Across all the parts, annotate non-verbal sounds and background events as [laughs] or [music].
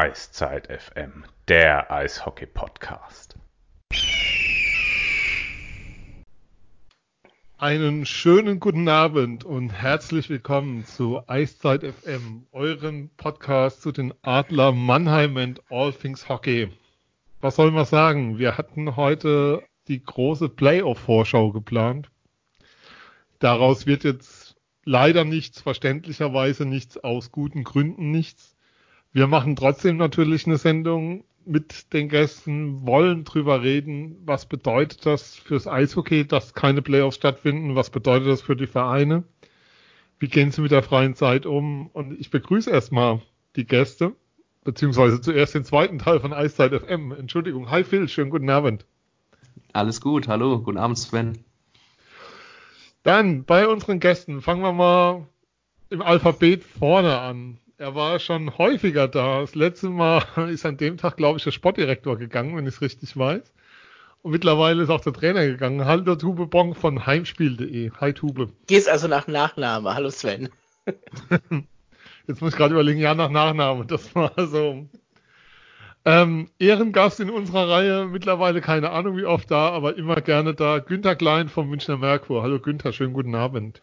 Eiszeit FM, der Eishockey-Podcast. Einen schönen guten Abend und herzlich willkommen zu Eiszeit FM, eurem Podcast zu den Adler Mannheim and All Things Hockey. Was soll man sagen? Wir hatten heute die große Playoff-Vorschau geplant. Daraus wird jetzt leider nichts, verständlicherweise nichts, aus guten Gründen nichts. Wir machen trotzdem natürlich eine Sendung mit den Gästen, wollen drüber reden, was bedeutet das fürs Eishockey, dass keine Playoffs stattfinden, was bedeutet das für die Vereine, wie gehen sie mit der freien Zeit um und ich begrüße erstmal die Gäste, beziehungsweise zuerst den zweiten Teil von Eiszeit FM. Entschuldigung, hi Phil, schönen guten Abend. Alles gut, hallo, guten Abend Sven. Dann bei unseren Gästen fangen wir mal im Alphabet vorne an. Er war schon häufiger da. Das letzte Mal [laughs] ist an dem Tag, glaube ich, der Sportdirektor gegangen, wenn ich es richtig weiß. Und mittlerweile ist auch der Trainer gegangen. Hallo Tube Bong von heimspiel.de. Hi Tube. Gehst also nach Nachname. Hallo Sven. [laughs] Jetzt muss ich gerade überlegen, ja, nach Nachname. Das war so. Ähm, Ehrengast in unserer Reihe, mittlerweile keine Ahnung wie oft da, aber immer gerne da. Günther Klein vom Münchner Merkur. Hallo Günther, schönen guten Abend.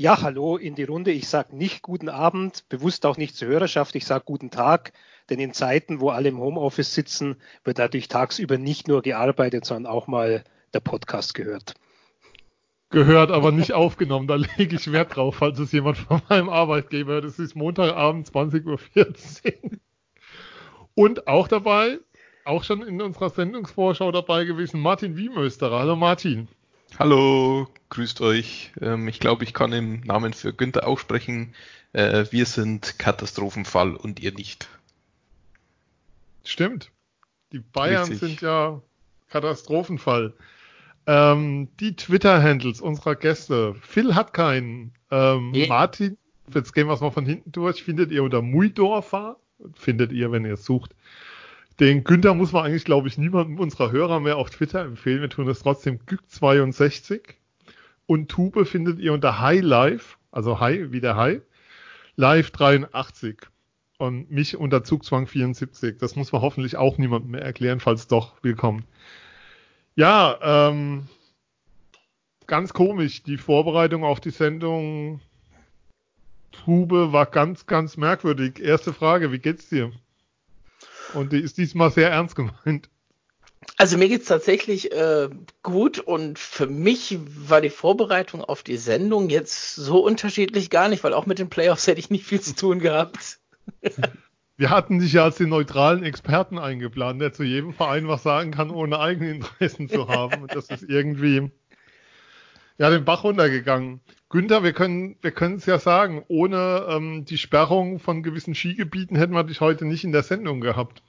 Ja, hallo in die Runde. Ich sage nicht guten Abend, bewusst auch nicht zur Hörerschaft. Ich sage guten Tag, denn in Zeiten, wo alle im Homeoffice sitzen, wird natürlich tagsüber nicht nur gearbeitet, sondern auch mal der Podcast gehört. Gehört, aber nicht aufgenommen. Da lege ich Wert drauf, falls es jemand von meinem Arbeitgeber hört. Es ist Montagabend 20.14 Uhr. Und auch dabei, auch schon in unserer Sendungsvorschau dabei gewesen, Martin Wiemösterer. Hallo Martin. Hallo, grüßt euch. Ähm, ich glaube, ich kann im Namen für Günther auch sprechen. Äh, wir sind Katastrophenfall und ihr nicht. Stimmt. Die Bayern Richtig. sind ja Katastrophenfall. Ähm, die Twitter-Handles unserer Gäste. Phil hat keinen. Ähm, yeah. Martin, jetzt gehen wir es mal von hinten durch, findet ihr unter Muidorfer. Findet ihr, wenn ihr es sucht. Den Günther muss man eigentlich, glaube ich, niemandem unserer Hörer mehr auf Twitter empfehlen. Wir tun es trotzdem Gück62. Und Tube findet ihr unter High Live, also High wie der High, Live 83. Und mich unter Zugzwang 74. Das muss man hoffentlich auch niemandem mehr erklären, falls doch, willkommen. Ja, ähm, ganz komisch. Die Vorbereitung auf die Sendung Tube war ganz, ganz merkwürdig. Erste Frage, wie geht's dir? Und die ist diesmal sehr ernst gemeint. Also mir geht's tatsächlich äh, gut und für mich war die Vorbereitung auf die Sendung jetzt so unterschiedlich gar nicht, weil auch mit den Playoffs hätte ich nicht viel zu tun gehabt. [laughs] Wir hatten dich ja als den neutralen Experten eingeplant, der zu jedem Verein was sagen kann, ohne eigene Interessen zu haben. Und das ist irgendwie ja den Bach runtergegangen. Günther, wir können wir können es ja sagen, ohne ähm, die Sperrung von gewissen Skigebieten hätten wir dich heute nicht in der Sendung gehabt.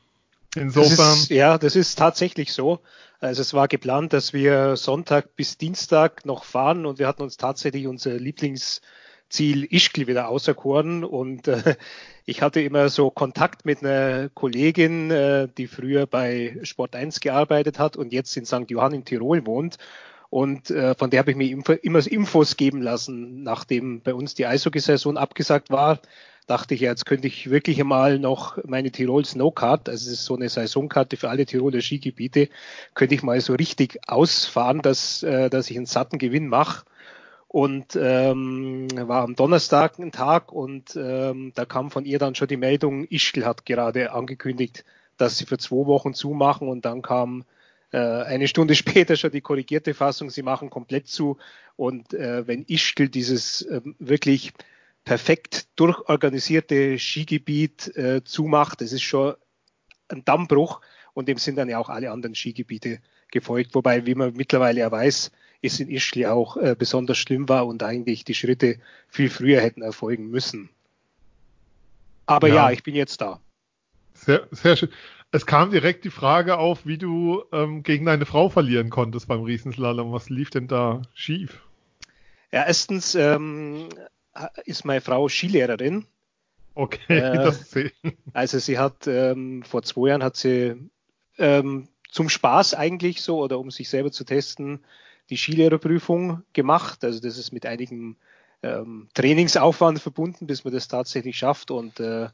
Insofern. Das ist, ja, das ist tatsächlich so. Also es war geplant, dass wir Sonntag bis Dienstag noch fahren und wir hatten uns tatsächlich unser Lieblingsziel Ischgl wieder auserkoren und äh, ich hatte immer so Kontakt mit einer Kollegin, äh, die früher bei Sport 1 gearbeitet hat und jetzt in St. Johann in Tirol wohnt und äh, von der habe ich mir immer Infos geben lassen, nachdem bei uns die Eishockey-Saison abgesagt war. Dachte ich, jetzt könnte ich wirklich einmal noch meine Tirol Snowcard, also es ist so eine Saisonkarte für alle Tiroler Skigebiete, könnte ich mal so richtig ausfahren, dass, äh, dass ich einen satten Gewinn mache und ähm, war am Donnerstag ein Tag und ähm, da kam von ihr dann schon die Meldung, Ischgl hat gerade angekündigt, dass sie für zwei Wochen zumachen und dann kam eine Stunde [laughs] später schon die korrigierte Fassung, sie machen komplett zu. Und äh, wenn Ischgl dieses äh, wirklich perfekt durchorganisierte Skigebiet äh, zumacht, das ist schon ein Dammbruch und dem sind dann ja auch alle anderen Skigebiete gefolgt. Wobei, wie man mittlerweile ja weiß, es in Ischgl auch äh, besonders schlimm war und eigentlich die Schritte viel früher hätten erfolgen müssen. Aber ja, ja ich bin jetzt da. Sehr, sehr schön. Es kam direkt die Frage auf, wie du ähm, gegen deine Frau verlieren konntest beim Riesenslalom. Was lief denn da schief? Ja, erstens ähm, ist meine Frau Skilehrerin. Okay, [laughs] äh, das sehen. Also sie hat ähm, vor zwei Jahren hat sie ähm, zum Spaß eigentlich so oder um sich selber zu testen die Skilehrerprüfung gemacht. Also das ist mit einigem ähm, Trainingsaufwand verbunden, bis man das tatsächlich schafft und äh,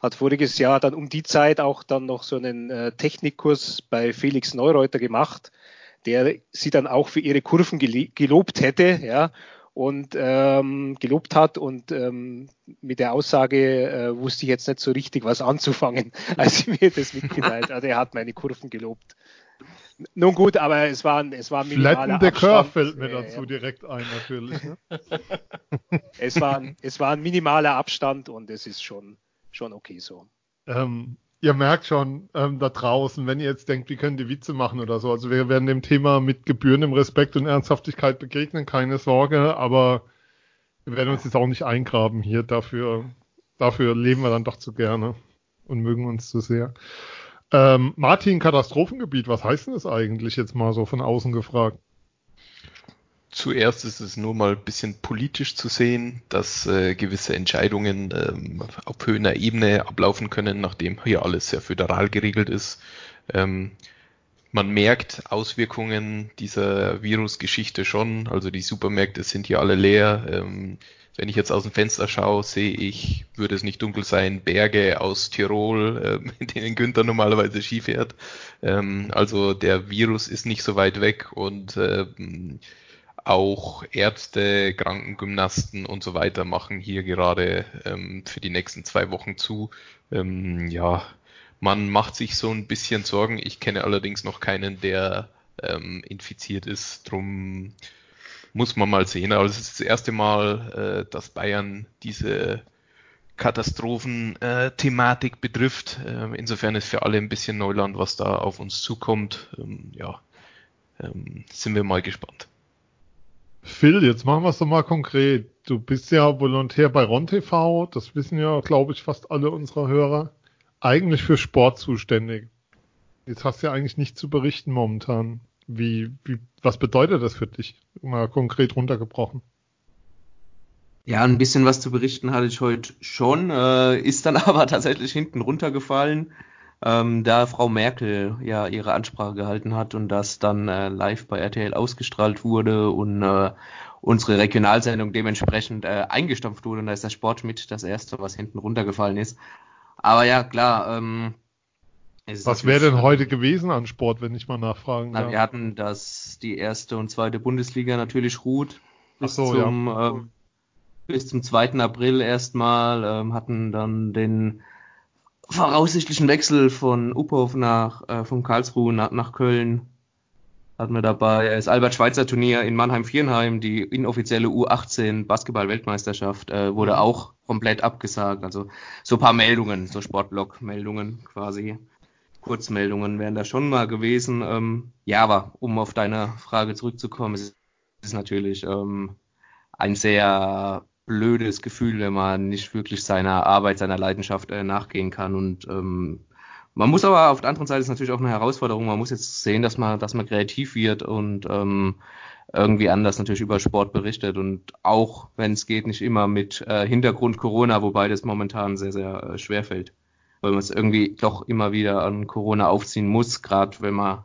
hat voriges Jahr dann um die Zeit auch dann noch so einen äh, Technikkurs bei Felix Neureuter gemacht, der sie dann auch für ihre Kurven gelobt hätte, ja, und ähm, gelobt hat und ähm, mit der Aussage äh, wusste ich jetzt nicht so richtig was anzufangen, [laughs] als sie mir das mitgeteilt hat. Er hat meine Kurven gelobt. Nun gut, aber es war, es war ein minimaler Abstand. Curve fällt mir dazu ja. direkt ein, natürlich. Ne? [laughs] es, war, es war ein minimaler Abstand und es ist schon, schon okay so. Ähm, ihr merkt schon ähm, da draußen, wenn ihr jetzt denkt, wie können die Witze machen oder so. Also wir werden dem Thema mit gebührendem Respekt und Ernsthaftigkeit begegnen, keine Sorge, aber wir werden uns jetzt auch nicht eingraben hier. Dafür, dafür leben wir dann doch zu gerne und mögen uns zu sehr. Ähm, Martin, Katastrophengebiet, was heißt denn das eigentlich jetzt mal so von außen gefragt? Zuerst ist es nur mal ein bisschen politisch zu sehen, dass äh, gewisse Entscheidungen ähm, auf höherer Ebene ablaufen können, nachdem hier alles sehr föderal geregelt ist. Ähm, man merkt Auswirkungen dieser Virusgeschichte schon. Also die Supermärkte sind hier alle leer. Ähm, wenn ich jetzt aus dem Fenster schaue, sehe ich, würde es nicht dunkel sein, Berge aus Tirol, äh, [laughs] in denen Günther normalerweise Ski fährt. Ähm, also der Virus ist nicht so weit weg und äh, auch Ärzte, Krankengymnasten und so weiter machen hier gerade ähm, für die nächsten zwei Wochen zu. Ähm, ja, man macht sich so ein bisschen Sorgen. Ich kenne allerdings noch keinen, der ähm, infiziert ist. Drum muss man mal sehen. Aber es ist das erste Mal, äh, dass Bayern diese Katastrophen-Thematik äh, betrifft. Ähm, insofern ist für alle ein bisschen Neuland, was da auf uns zukommt. Ähm, ja, ähm, sind wir mal gespannt. Phil, jetzt machen wir es doch mal konkret. Du bist ja Volontär bei RonTV, das wissen ja, glaube ich, fast alle unserer Hörer. Eigentlich für Sport zuständig. Jetzt hast du ja eigentlich nichts zu berichten momentan. Wie, wie, was bedeutet das für dich? Mal konkret runtergebrochen. Ja, ein bisschen was zu berichten hatte ich heute schon, äh, ist dann [laughs] aber tatsächlich hinten runtergefallen, ähm, da Frau Merkel ja ihre Ansprache gehalten hat und das dann äh, live bei RTL ausgestrahlt wurde und äh, unsere Regionalsendung dementsprechend äh, eingestampft wurde und da ist der Sport mit das erste, was hinten runtergefallen ist. Aber ja, klar, ähm, was wäre denn heute gewesen an Sport, wenn ich mal nachfragen darf? Na, wir hatten das, die erste und zweite Bundesliga natürlich ruht. Bis, so, zum, ja. ähm, bis zum 2. April erstmal, ähm, hatten dann den voraussichtlichen Wechsel von Uphof nach, äh, von Karlsruhe nach, nach Köln. Hatten wir dabei das Albert-Schweitzer-Turnier in Mannheim-Vierenheim, die inoffizielle U18 Basketball-Weltmeisterschaft, äh, wurde mhm. auch komplett abgesagt. Also so paar Meldungen, so Sportblog-Meldungen quasi. Kurzmeldungen wären da schon mal gewesen. Ähm, ja, aber um auf deine Frage zurückzukommen, es ist natürlich ähm, ein sehr blödes Gefühl, wenn man nicht wirklich seiner Arbeit, seiner Leidenschaft äh, nachgehen kann. Und ähm, man muss aber auf der anderen Seite ist natürlich auch eine Herausforderung. Man muss jetzt sehen, dass man, dass man kreativ wird und ähm, irgendwie anders natürlich über Sport berichtet und auch, wenn es geht, nicht immer mit äh, Hintergrund Corona, wobei das momentan sehr, sehr äh, schwer fällt weil man es irgendwie doch immer wieder an Corona aufziehen muss, gerade wenn man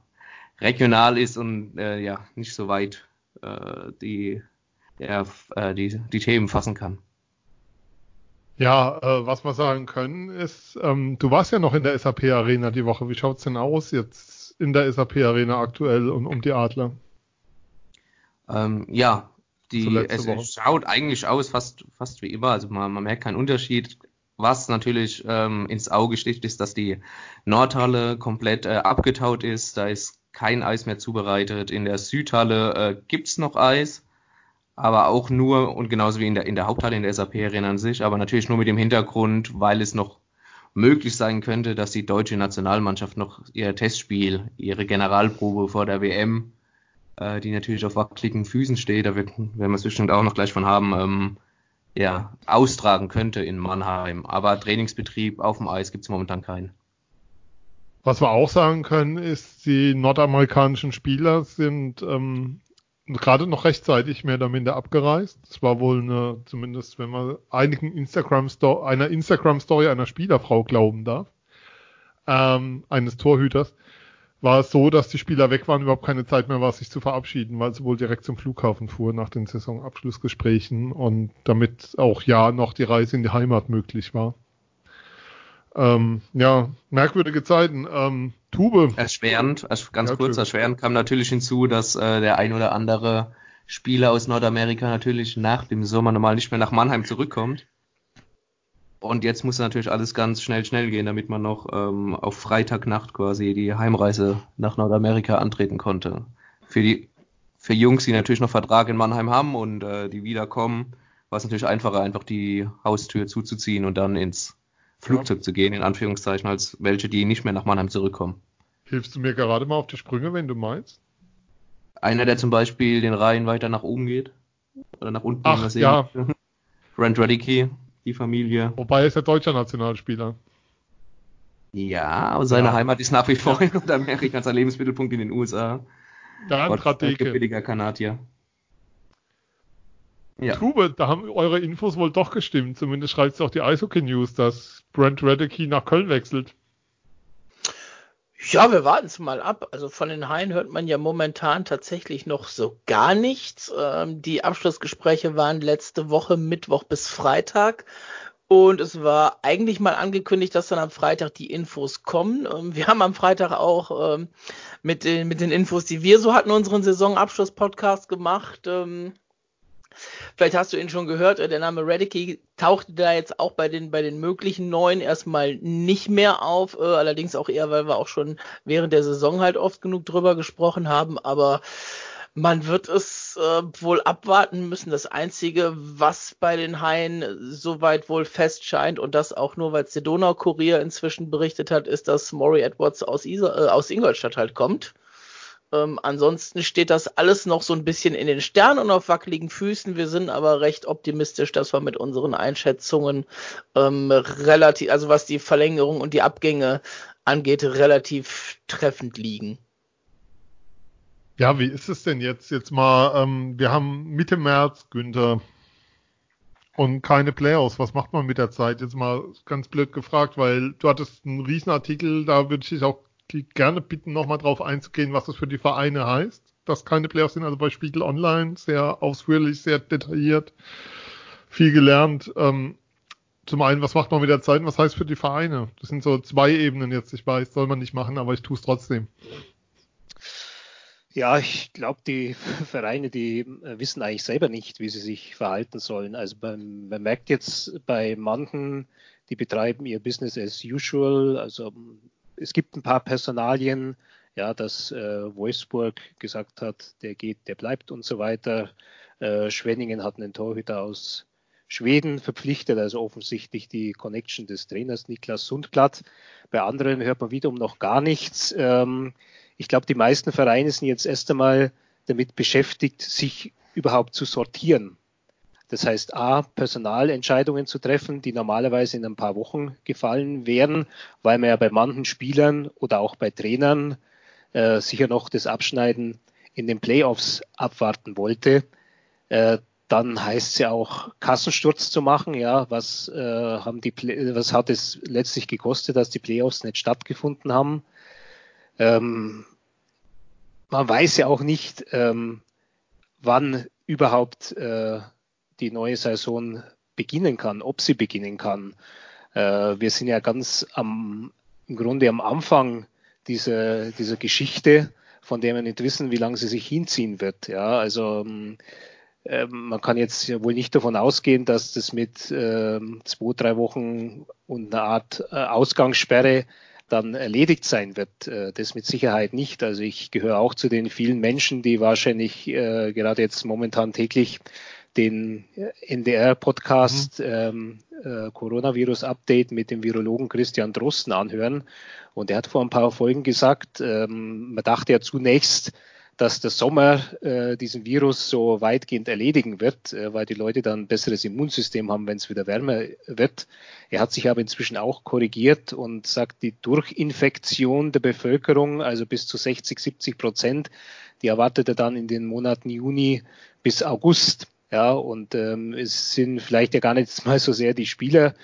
regional ist und äh, ja nicht so weit äh, die, ja, äh, die, die Themen fassen kann. Ja, äh, was wir sagen können ist, ähm, du warst ja noch in der SAP Arena die Woche. Wie schaut's denn aus jetzt in der SAP Arena aktuell und um die Adler? Ähm, ja, die, es Woche. schaut eigentlich aus fast, fast wie immer. Also man, man merkt keinen Unterschied. Was natürlich ähm, ins Auge sticht, ist, dass die Nordhalle komplett äh, abgetaut ist. Da ist kein Eis mehr zubereitet. In der Südhalle äh, gibt's noch Eis, aber auch nur und genauso wie in der, in der Haupthalle, in der SAP Arena an sich, aber natürlich nur mit dem Hintergrund, weil es noch möglich sein könnte, dass die deutsche Nationalmannschaft noch ihr Testspiel, ihre Generalprobe vor der WM, äh, die natürlich auf wackeligen Füßen steht, da werden wir es bestimmt auch noch gleich von haben, ähm, ja, austragen könnte in Mannheim. Aber Trainingsbetrieb auf dem Eis gibt es momentan keinen. Was wir auch sagen können, ist, die nordamerikanischen Spieler sind ähm, gerade noch rechtzeitig mehr oder minder abgereist. Das war wohl eine, zumindest wenn man einigen Instagram einer Instagram Story einer Spielerfrau glauben darf, ähm, eines Torhüters war es so, dass die Spieler weg waren, überhaupt keine Zeit mehr war, sich zu verabschieden, weil sie wohl direkt zum Flughafen fuhr nach den Saisonabschlussgesprächen und damit auch ja noch die Reise in die Heimat möglich war. Ähm, ja, merkwürdige Zeiten. Ähm, Tube. Erschwerend, ganz ja, kurz, erschwerend kam natürlich hinzu, dass äh, der ein oder andere Spieler aus Nordamerika natürlich nach dem Sommer normal nicht mehr nach Mannheim zurückkommt. Und jetzt muss natürlich alles ganz schnell, schnell gehen, damit man noch ähm, auf Freitagnacht quasi die Heimreise nach Nordamerika antreten konnte. Für die für Jungs, die natürlich noch Vertrag in Mannheim haben und äh, die wiederkommen, war es natürlich einfacher, einfach die Haustür zuzuziehen und dann ins Flugzeug zu gehen, in Anführungszeichen, als welche, die nicht mehr nach Mannheim zurückkommen. Hilfst du mir gerade mal auf die Sprünge, wenn du meinst? Einer, der zum Beispiel den Rhein weiter nach oben geht. Oder nach unten. Ach, ja. [laughs] Rand Radicke, die Familie. Wobei er ist ja deutscher Nationalspieler. Ja, aber seine ja. Heimat ist nach wie vor in Nordamerika, sein Lebensmittelpunkt in den USA. Dann Radeke. Billiger Kanadier. Ja. Tube, da haben eure Infos wohl doch gestimmt. Zumindest schreibt es auch die Eishockey News, dass Brent Radicke nach Köln wechselt. Ja, wir warten es mal ab. Also von den Haien hört man ja momentan tatsächlich noch so gar nichts. Ähm, die Abschlussgespräche waren letzte Woche Mittwoch bis Freitag. Und es war eigentlich mal angekündigt, dass dann am Freitag die Infos kommen. Ähm, wir haben am Freitag auch ähm, mit, den, mit den Infos, die wir so hatten, unseren Saisonabschluss-Podcast gemacht. Vielleicht hast du ihn schon gehört, äh, der Name Radicke tauchte da jetzt auch bei den, bei den möglichen Neuen erstmal nicht mehr auf, äh, allerdings auch eher, weil wir auch schon während der Saison halt oft genug drüber gesprochen haben, aber man wird es äh, wohl abwarten müssen. Das Einzige, was bei den Haien soweit wohl fest scheint, und das auch nur, weil es der Donau-Kurier inzwischen berichtet hat, ist, dass Maury Edwards aus, Isa, äh, aus Ingolstadt halt kommt. Ähm, ansonsten steht das alles noch so ein bisschen in den Sternen und auf wackeligen Füßen. Wir sind aber recht optimistisch, dass wir mit unseren Einschätzungen ähm, relativ, also was die Verlängerung und die Abgänge angeht, relativ treffend liegen. Ja, wie ist es denn jetzt? Jetzt mal, ähm, wir haben Mitte März, Günther, und keine Playoffs. Was macht man mit der Zeit? Jetzt mal ganz blöd gefragt, weil du hattest einen Riesenartikel, da würde ich dich auch gerne bitten, nochmal drauf einzugehen, was das für die Vereine heißt, dass keine Playoffs sind. Also bei Spiegel Online sehr ausführlich, sehr detailliert, viel gelernt. Ähm, zum einen, was macht man mit der Zeit und was heißt für die Vereine? Das sind so zwei Ebenen jetzt. Ich weiß, soll man nicht machen, aber ich tue es trotzdem. Ja, ich glaube, die Vereine, die äh, wissen eigentlich selber nicht, wie sie sich verhalten sollen. Also beim, man merkt jetzt bei manchen, die betreiben ihr Business as usual, also es gibt ein paar Personalien, ja, dass äh, Wolfsburg gesagt hat, der geht, der bleibt und so weiter. Äh, Schwenningen hat einen Torhüter aus Schweden verpflichtet, also offensichtlich die Connection des Trainers Niklas Sundblatt. Bei anderen hört man wiederum noch gar nichts. Ähm, ich glaube, die meisten Vereine sind jetzt erst einmal damit beschäftigt, sich überhaupt zu sortieren. Das heißt, A, Personalentscheidungen zu treffen, die normalerweise in ein paar Wochen gefallen wären, weil man ja bei manchen Spielern oder auch bei Trainern äh, sicher noch das Abschneiden in den Playoffs abwarten wollte. Äh, dann heißt es ja auch Kassensturz zu machen. Ja, was äh, haben die, was hat es letztlich gekostet, dass die Playoffs nicht stattgefunden haben? Ähm, man weiß ja auch nicht, ähm, wann überhaupt äh, die neue Saison beginnen kann, ob sie beginnen kann. Äh, wir sind ja ganz am, im Grunde am Anfang dieser, dieser Geschichte, von der wir nicht wissen, wie lange sie sich hinziehen wird. Ja, also äh, man kann jetzt wohl nicht davon ausgehen, dass das mit äh, zwei, drei Wochen und einer Art äh, Ausgangssperre dann erledigt sein wird. Äh, das mit Sicherheit nicht. Also ich gehöre auch zu den vielen Menschen, die wahrscheinlich äh, gerade jetzt momentan täglich den NDR-Podcast mhm. ähm, äh, Coronavirus-Update mit dem Virologen Christian Drosten anhören. Und er hat vor ein paar Folgen gesagt, ähm, man dachte ja zunächst, dass der Sommer äh, diesen Virus so weitgehend erledigen wird, äh, weil die Leute dann ein besseres Immunsystem haben, wenn es wieder wärmer wird. Er hat sich aber inzwischen auch korrigiert und sagt, die Durchinfektion der Bevölkerung, also bis zu 60, 70 Prozent, die erwartet er dann in den Monaten Juni bis August. Ja, und ähm, es sind vielleicht ja gar nicht [laughs] mal so sehr die Spieler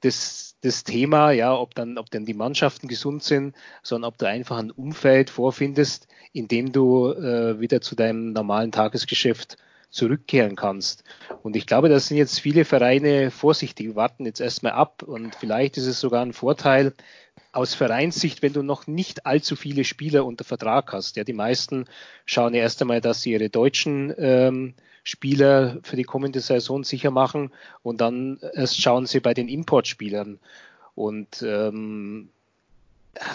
das, das Thema, ja, ob dann, ob dann die Mannschaften gesund sind, sondern ob du einfach ein Umfeld vorfindest, in dem du äh, wieder zu deinem normalen Tagesgeschäft zurückkehren kannst. Und ich glaube, da sind jetzt viele Vereine vorsichtig, warten jetzt erstmal ab und vielleicht ist es sogar ein Vorteil, aus Vereinssicht, wenn du noch nicht allzu viele Spieler unter Vertrag hast. Ja, die meisten schauen ja erst einmal, dass sie ihre deutschen ähm, Spieler für die kommende Saison sicher machen und dann erst schauen sie bei den Importspielern. Und ähm,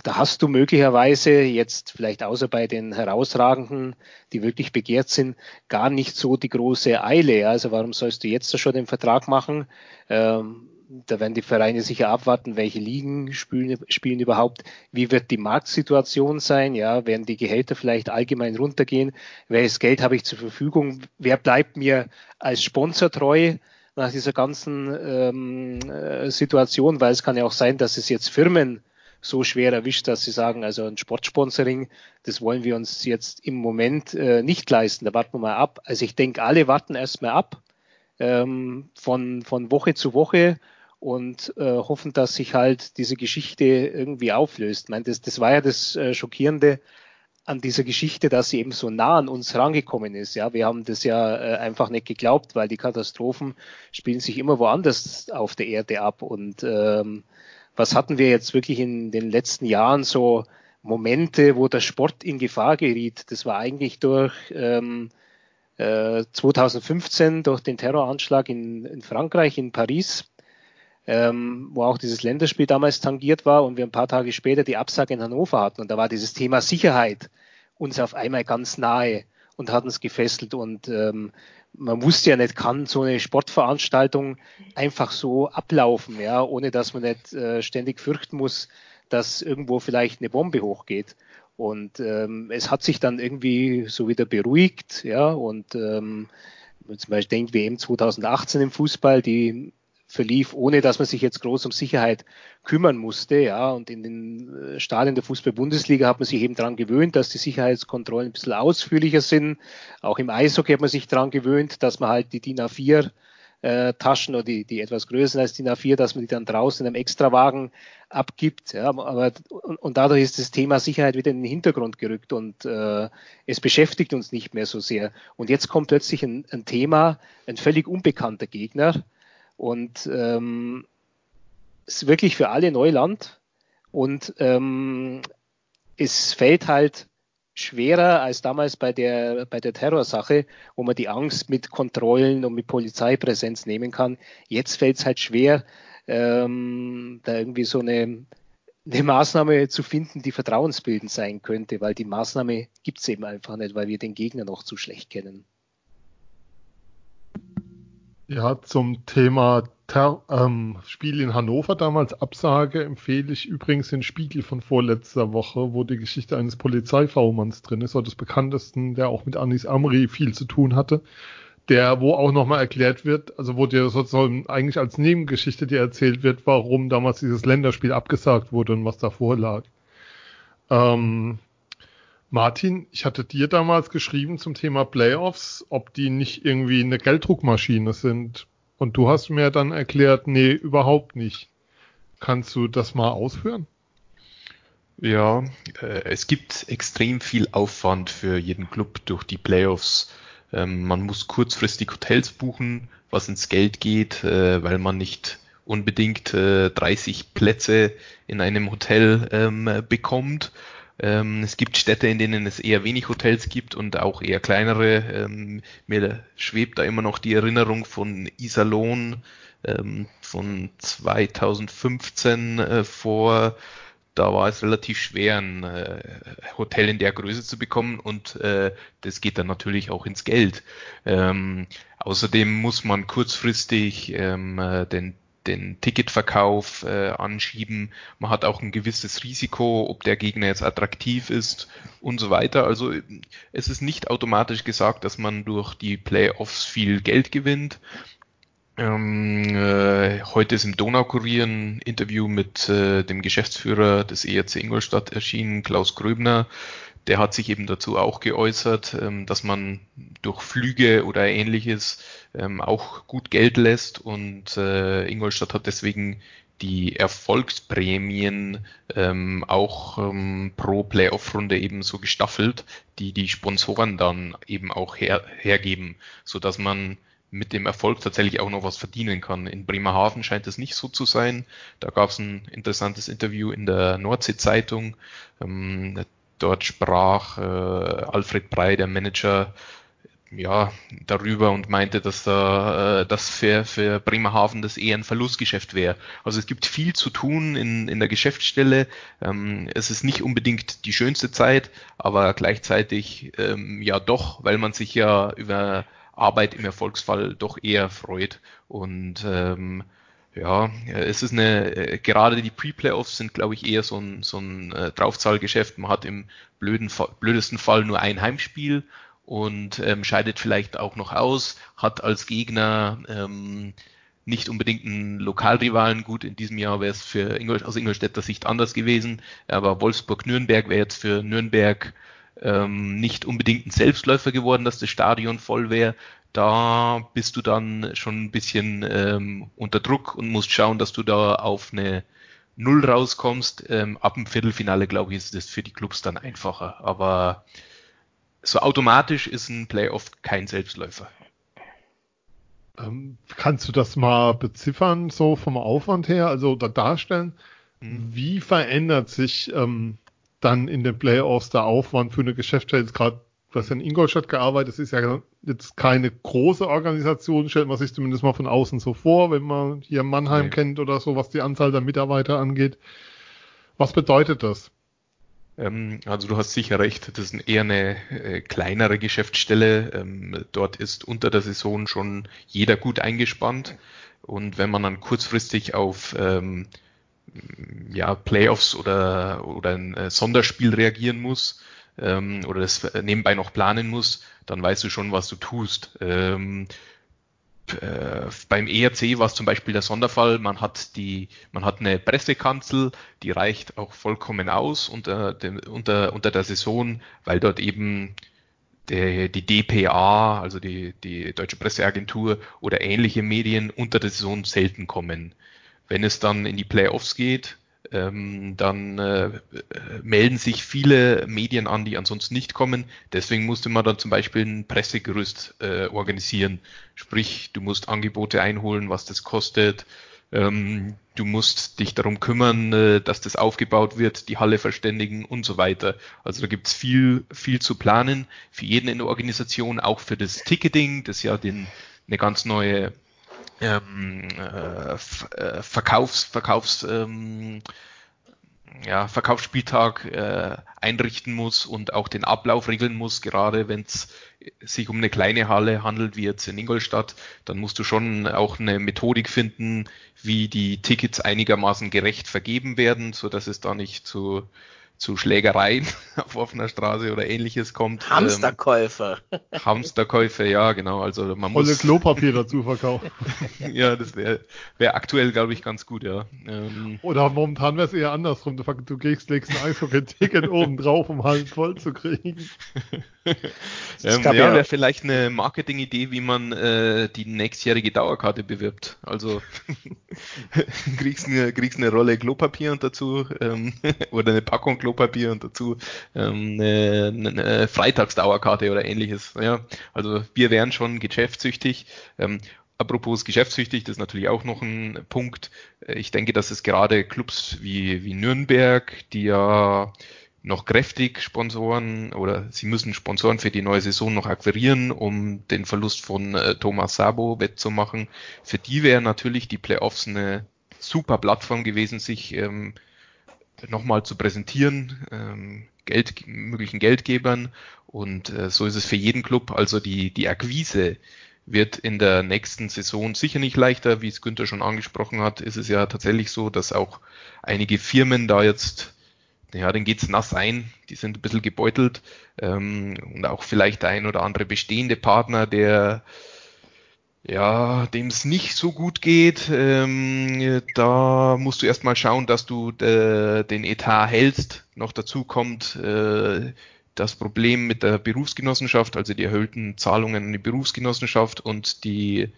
da hast du möglicherweise jetzt vielleicht außer bei den herausragenden, die wirklich begehrt sind, gar nicht so die große Eile. Also warum sollst du jetzt schon den Vertrag machen? Ähm, da werden die Vereine sicher abwarten, welche Ligen spielen, spielen überhaupt, wie wird die Marktsituation sein, ja, werden die Gehälter vielleicht allgemein runtergehen, welches Geld habe ich zur Verfügung, wer bleibt mir als Sponsor treu nach dieser ganzen ähm, äh, Situation, weil es kann ja auch sein, dass es jetzt Firmen so schwer erwischt, dass sie sagen, also ein Sportsponsoring, das wollen wir uns jetzt im Moment äh, nicht leisten, da warten wir mal ab. Also ich denke, alle warten erstmal ab ähm, von, von Woche zu Woche und äh, hoffen, dass sich halt diese Geschichte irgendwie auflöst. Ich meine, das, das war ja das äh, Schockierende an dieser Geschichte, dass sie eben so nah an uns rangekommen ist. Ja, wir haben das ja äh, einfach nicht geglaubt, weil die Katastrophen spielen sich immer woanders auf der Erde ab. Und ähm, was hatten wir jetzt wirklich in den letzten Jahren so Momente, wo der Sport in Gefahr geriet? Das war eigentlich durch ähm, äh, 2015 durch den Terroranschlag in, in Frankreich, in Paris ähm, wo auch dieses Länderspiel damals tangiert war und wir ein paar Tage später die Absage in Hannover hatten. Und da war dieses Thema Sicherheit uns auf einmal ganz nahe und hat uns gefesselt. Und ähm, man wusste ja nicht, kann so eine Sportveranstaltung einfach so ablaufen, ja, ohne dass man nicht äh, ständig fürchten muss, dass irgendwo vielleicht eine Bombe hochgeht. Und ähm, es hat sich dann irgendwie so wieder beruhigt, ja, und ähm, zum Beispiel denkt WM 2018 im Fußball, die verlief, ohne dass man sich jetzt groß um Sicherheit kümmern musste. Ja, und in den äh, Stadien der Fußball-Bundesliga hat man sich eben daran gewöhnt, dass die Sicherheitskontrollen ein bisschen ausführlicher sind. Auch im Eishockey hat man sich daran gewöhnt, dass man halt die DIN A4 äh, Taschen oder die, die etwas größer als DIN A4, dass man die dann draußen in einem Extrawagen abgibt. Ja, aber und, und dadurch ist das Thema Sicherheit wieder in den Hintergrund gerückt und äh, es beschäftigt uns nicht mehr so sehr. Und jetzt kommt plötzlich ein, ein Thema, ein völlig unbekannter Gegner, und ähm, ist wirklich für alle Neuland. Und ähm, es fällt halt schwerer als damals bei der, bei der Terrorsache, wo man die Angst mit Kontrollen und mit Polizeipräsenz nehmen kann. Jetzt fällt es halt schwer, ähm, da irgendwie so eine, eine Maßnahme zu finden, die vertrauensbildend sein könnte, weil die Maßnahme gibt es eben einfach nicht, weil wir den Gegner noch zu schlecht kennen. Ja, zum Thema Ter ähm, Spiel in Hannover damals Absage empfehle ich übrigens den Spiegel von vorletzter Woche, wo die Geschichte eines Polizeifaumanns drin ist, oder des bekanntesten, der auch mit Anis Amri viel zu tun hatte, der, wo auch nochmal erklärt wird, also wo dir sozusagen eigentlich als Nebengeschichte dir erzählt wird, warum damals dieses Länderspiel abgesagt wurde und was davor lag. Ähm, Martin, ich hatte dir damals geschrieben zum Thema Playoffs, ob die nicht irgendwie eine Gelddruckmaschine sind. Und du hast mir dann erklärt, nee, überhaupt nicht. Kannst du das mal ausführen? Ja, äh, es gibt extrem viel Aufwand für jeden Club durch die Playoffs. Ähm, man muss kurzfristig Hotels buchen, was ins Geld geht, äh, weil man nicht unbedingt äh, 30 Plätze in einem Hotel ähm, bekommt ähm, es gibt Städte, in denen es eher wenig Hotels gibt und auch eher kleinere. Ähm, mir schwebt da immer noch die Erinnerung von Iserlohn ähm, von 2015 äh, vor. Da war es relativ schwer, ein äh, Hotel in der Größe zu bekommen und äh, das geht dann natürlich auch ins Geld. Ähm, außerdem muss man kurzfristig ähm, äh, den den Ticketverkauf äh, anschieben. Man hat auch ein gewisses Risiko, ob der Gegner jetzt attraktiv ist und so weiter. Also es ist nicht automatisch gesagt, dass man durch die Playoffs viel Geld gewinnt. Ähm, äh, heute ist im Donaukurier ein Interview mit äh, dem Geschäftsführer des ERC Ingolstadt erschienen, Klaus Gröbner, der hat sich eben dazu auch geäußert, ähm, dass man durch Flüge oder ähnliches ähm, auch gut Geld lässt und äh, Ingolstadt hat deswegen die Erfolgsprämien ähm, auch pro Playoff-Runde eben so gestaffelt, die die Sponsoren dann eben auch her, hergeben, so dass man mit dem Erfolg tatsächlich auch noch was verdienen kann. In Bremerhaven scheint es nicht so zu sein. Da gab es ein interessantes Interview in der Nordsee-Zeitung. Ähm, dort sprach äh, Alfred Brey, der Manager, ja, darüber und meinte, dass da äh, das für, für Bremerhaven das eher ein Verlustgeschäft wäre. Also es gibt viel zu tun in, in der Geschäftsstelle. Ähm, es ist nicht unbedingt die schönste Zeit, aber gleichzeitig ähm, ja doch, weil man sich ja über Arbeit im Erfolgsfall doch eher freut. Und ähm, ja, es ist eine, äh, gerade die Pre-Playoffs sind, glaube ich, eher so ein, so ein äh, Draufzahlgeschäft. Man hat im blöden, blödesten Fall nur ein Heimspiel und ähm, scheidet vielleicht auch noch aus, hat als Gegner ähm, nicht unbedingt einen Lokalrivalen. Gut, in diesem Jahr wäre es für Ingol aus Ingolstädter Sicht anders gewesen, aber Wolfsburg-Nürnberg wäre jetzt für Nürnberg ähm, nicht unbedingt ein Selbstläufer geworden, dass das Stadion voll wäre. Da bist du dann schon ein bisschen ähm, unter Druck und musst schauen, dass du da auf eine Null rauskommst. Ähm, ab dem Viertelfinale, glaube ich, ist das für die Clubs dann einfacher. Aber so automatisch ist ein Playoff kein Selbstläufer. Ähm, kannst du das mal beziffern, so vom Aufwand her, also oder darstellen? Mhm. Wie verändert sich ähm, dann in den Playoffs der Aufwand für eine Geschäftsstelle? Jetzt gerade, du hast ja in Ingolstadt gearbeitet, das ist ja jetzt keine große Organisation, stellt man sich zumindest mal von außen so vor, wenn man hier Mannheim nee. kennt oder so, was die Anzahl der Mitarbeiter angeht. Was bedeutet das? Ähm, also du hast sicher recht, das ist eher eine äh, kleinere Geschäftsstelle. Ähm, dort ist unter der Saison schon jeder gut eingespannt. Und wenn man dann kurzfristig auf ähm, ja, Playoffs oder, oder ein äh, Sonderspiel reagieren muss ähm, oder das nebenbei noch planen muss, dann weißt du schon, was du tust. Ähm, äh, beim ERC war es zum Beispiel der Sonderfall, man hat die, man hat eine Pressekanzel, die reicht auch vollkommen aus unter, dem, unter, unter der Saison, weil dort eben der, die DPA, also die, die Deutsche Presseagentur oder ähnliche Medien unter der Saison selten kommen. Wenn es dann in die Playoffs geht, ähm, dann äh, melden sich viele Medien an, die ansonsten nicht kommen. Deswegen musste man dann zum Beispiel ein Pressegerüst äh, organisieren. Sprich, du musst Angebote einholen, was das kostet. Ähm, du musst dich darum kümmern, äh, dass das aufgebaut wird, die Halle verständigen und so weiter. Also da gibt's viel, viel zu planen für jeden in der Organisation, auch für das Ticketing, das ja den, eine ganz neue ähm, äh, äh, Verkaufs, Verkaufs, ähm, ja, Verkaufsspieltag äh, einrichten muss und auch den Ablauf regeln muss, gerade wenn es sich um eine kleine Halle handelt, wie jetzt in Ingolstadt, dann musst du schon auch eine Methodik finden, wie die Tickets einigermaßen gerecht vergeben werden, so dass es da nicht zu zu Schlägereien [laughs] auf offener Straße oder ähnliches kommt. Hamsterkäufe. Ähm, [laughs] Hamsterkäufe, ja, genau. Also man Volle muss. Klopapier dazu verkaufen. [laughs] ja, das wäre wär aktuell, glaube ich, ganz gut, ja. Ähm, oder momentan wäre es eher andersrum. Du, du gehst, legst ein Eishockey-Ticket oben drauf, um halt voll zu kriegen. Ähm, ja, ja. wäre vielleicht eine Marketingidee, wie man äh, die nächstjährige Dauerkarte bewirbt. Also [laughs] kriegst eine, kriegst eine Rolle Klopapier und dazu ähm, [laughs] oder eine Packung Klopapier und dazu ähm, eine, eine Freitagsdauerkarte oder ähnliches. Ja, also wir wären schon geschäftssüchtig. Ähm, Apropos geschäftssüchtig, das ist natürlich auch noch ein Punkt. Ich denke, dass es gerade Clubs wie, wie Nürnberg, die ja noch kräftig Sponsoren oder sie müssen Sponsoren für die neue Saison noch akquirieren, um den Verlust von äh, Thomas Sabo wettzumachen. Für die wäre natürlich die Playoffs eine super Plattform gewesen, sich ähm, nochmal zu präsentieren, ähm, Geld, möglichen Geldgebern und äh, so ist es für jeden Club. Also die, die Akquise wird in der nächsten Saison sicher nicht leichter, wie es Günther schon angesprochen hat, ist es ja tatsächlich so, dass auch einige Firmen da jetzt ja, denen geht's nass ein, die sind ein bisschen gebeutelt ähm, und auch vielleicht der ein oder andere bestehende Partner, der ja, dem es nicht so gut geht, ähm, da musst du erstmal schauen, dass du de, den Etat hältst. Noch dazu kommt äh, das Problem mit der Berufsgenossenschaft, also die erhöhten Zahlungen an die Berufsgenossenschaft und die,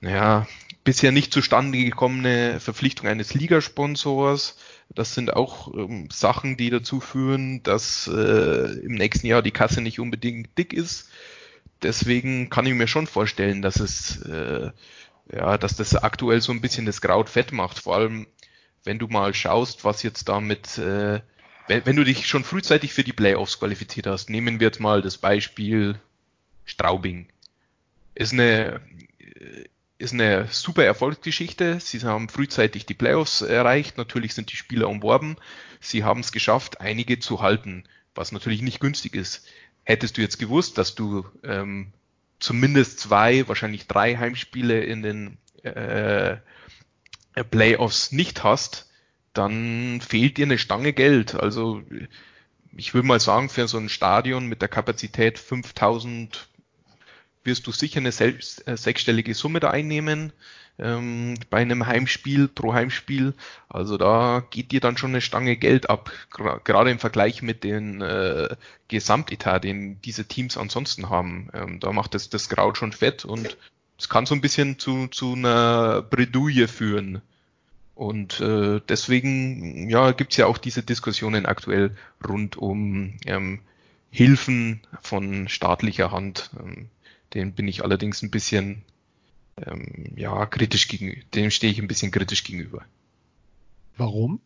naja, bisher nicht zustande gekommene Verpflichtung eines Ligasponsors. Das sind auch ähm, Sachen, die dazu führen, dass äh, im nächsten Jahr die Kasse nicht unbedingt dick ist. Deswegen kann ich mir schon vorstellen, dass es äh, ja, dass das aktuell so ein bisschen das Kraut fett macht. Vor allem, wenn du mal schaust, was jetzt damit, äh, wenn, wenn du dich schon frühzeitig für die Playoffs qualifiziert hast, nehmen wir jetzt mal das Beispiel Straubing. Ist eine ist eine super Erfolgsgeschichte. Sie haben frühzeitig die Playoffs erreicht. Natürlich sind die Spieler umworben. Sie haben es geschafft, einige zu halten, was natürlich nicht günstig ist. Hättest du jetzt gewusst, dass du ähm, zumindest zwei, wahrscheinlich drei Heimspiele in den äh, Playoffs nicht hast, dann fehlt dir eine Stange Geld. Also ich würde mal sagen, für so ein Stadion mit der Kapazität 5000 wirst du sicher eine selbst, äh, sechsstellige Summe da einnehmen ähm, bei einem Heimspiel pro Heimspiel. Also da geht dir dann schon eine Stange Geld ab, gerade im Vergleich mit den äh, Gesamtetat, den diese Teams ansonsten haben. Ähm, da macht das das Kraut schon fett und es kann so ein bisschen zu, zu einer Bredouille führen. Und äh, deswegen ja, gibt's ja auch diese Diskussionen aktuell rund um ähm, Hilfen von staatlicher Hand. Ähm, den bin ich allerdings ein bisschen, ähm, ja, kritisch gegenüber. Dem stehe ich ein bisschen kritisch gegenüber. Warum?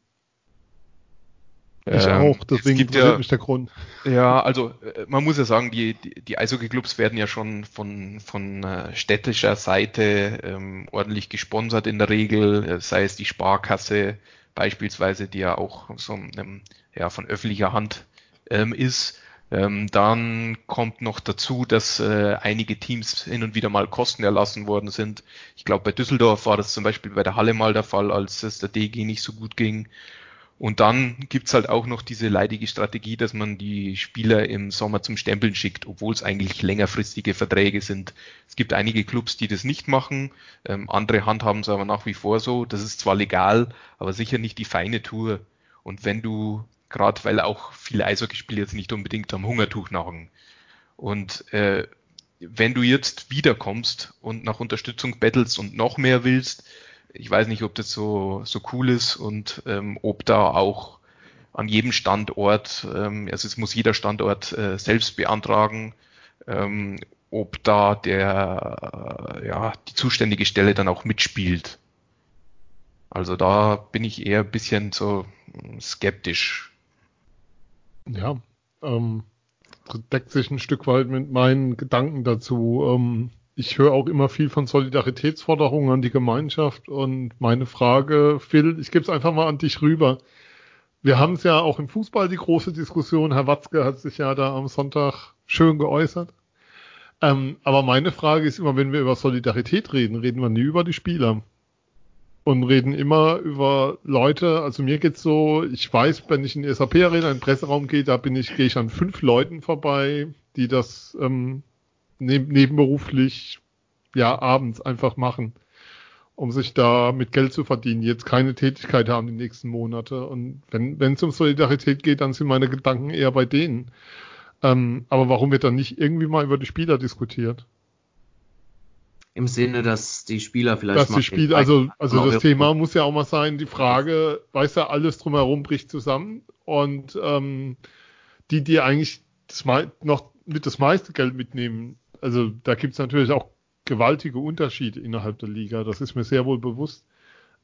Ich ähm, auch, deswegen interessiert ja, mich der Grund. Ja, also äh, man muss ja sagen, die, die, die Eishockey-Clubs werden ja schon von, von äh, städtischer Seite ähm, ordentlich gesponsert in der Regel, äh, sei es die Sparkasse beispielsweise, die ja auch so ähm, ja, von öffentlicher Hand ähm, ist. Ähm, dann kommt noch dazu, dass äh, einige Teams hin und wieder mal Kosten erlassen worden sind. Ich glaube, bei Düsseldorf war das zum Beispiel bei der Halle mal der Fall, als es der DG nicht so gut ging. Und dann gibt's halt auch noch diese leidige Strategie, dass man die Spieler im Sommer zum Stempeln schickt, obwohl es eigentlich längerfristige Verträge sind. Es gibt einige Clubs, die das nicht machen, ähm, andere handhaben es aber nach wie vor so. Das ist zwar legal, aber sicher nicht die feine Tour. Und wenn du gerade weil auch viele Eishockeyspieler jetzt nicht unbedingt am Hungertuch nagen. Und äh, wenn du jetzt wiederkommst und nach Unterstützung bettelst und noch mehr willst, ich weiß nicht, ob das so, so cool ist und ähm, ob da auch an jedem Standort, ähm, also es muss jeder Standort äh, selbst beantragen, ähm, ob da der, ja, die zuständige Stelle dann auch mitspielt. Also da bin ich eher ein bisschen so skeptisch. Ja, ähm, deckt sich ein Stück weit mit meinen Gedanken dazu. Ähm, ich höre auch immer viel von Solidaritätsforderungen an die Gemeinschaft und meine Frage, Phil, ich gebe es einfach mal an dich rüber. Wir haben es ja auch im Fußball die große Diskussion. Herr Watzke hat sich ja da am Sonntag schön geäußert. Ähm, aber meine Frage ist immer, wenn wir über Solidarität reden, reden wir nie über die Spieler und reden immer über Leute. Also mir geht's so, ich weiß, wenn ich in die SAP-Arena in den Presseraum gehe, da bin ich, gehe ich an fünf Leuten vorbei, die das ähm, neb nebenberuflich ja abends einfach machen, um sich da mit Geld zu verdienen, jetzt keine Tätigkeit haben die nächsten Monate. Und wenn wenn es um Solidarität geht, dann sind meine Gedanken eher bei denen. Ähm, aber warum wird dann nicht irgendwie mal über die Spieler diskutiert? Im Sinne, dass die Spieler vielleicht. Dass die Spieler, also, also das Thema muss ja auch mal sein, die Frage, weiß ja, alles drumherum bricht zusammen und ähm, die, die eigentlich das, noch mit das meiste Geld mitnehmen, also da gibt es natürlich auch gewaltige Unterschiede innerhalb der Liga, das ist mir sehr wohl bewusst.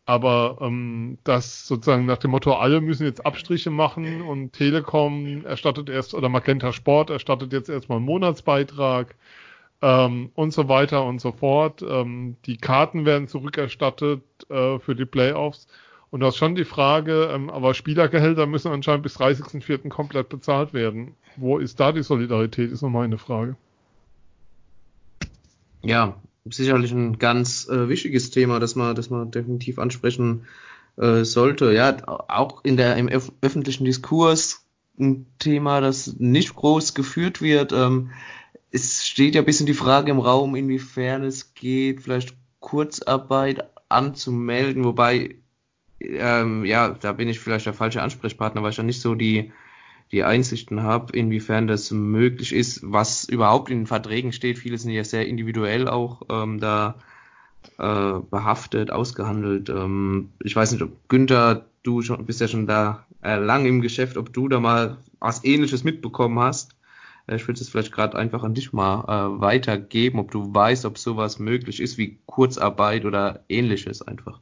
Aber ähm, das sozusagen nach dem Motto, alle müssen jetzt Abstriche machen und Telekom erstattet erst, oder Magenta Sport erstattet jetzt erstmal einen Monatsbeitrag ähm, und so weiter und so fort. Ähm, die Karten werden zurückerstattet äh, für die Playoffs. Und du hast schon die Frage, ähm, aber Spielergehälter müssen anscheinend bis 30.04. komplett bezahlt werden. Wo ist da die Solidarität, ist noch meine Frage. Ja, sicherlich ein ganz äh, wichtiges Thema, das man, das man definitiv ansprechen äh, sollte. Ja, auch in der, im öf öffentlichen Diskurs ein Thema, das nicht groß geführt wird. Ähm, es steht ja ein bisschen die Frage im Raum, inwiefern es geht, vielleicht Kurzarbeit anzumelden, wobei, ähm, ja, da bin ich vielleicht der falsche Ansprechpartner, weil ich ja nicht so die, die Einsichten habe, inwiefern das möglich ist, was überhaupt in den Verträgen steht. Viele sind ja sehr individuell auch. Ähm, da äh, behaftet, ausgehandelt. Ähm, ich weiß nicht, ob Günther, du schon, bist ja schon da äh, lang im Geschäft, ob du da mal was ähnliches mitbekommen hast. Äh, ich würde es vielleicht gerade einfach an dich mal äh, weitergeben, ob du weißt, ob sowas möglich ist wie Kurzarbeit oder ähnliches einfach.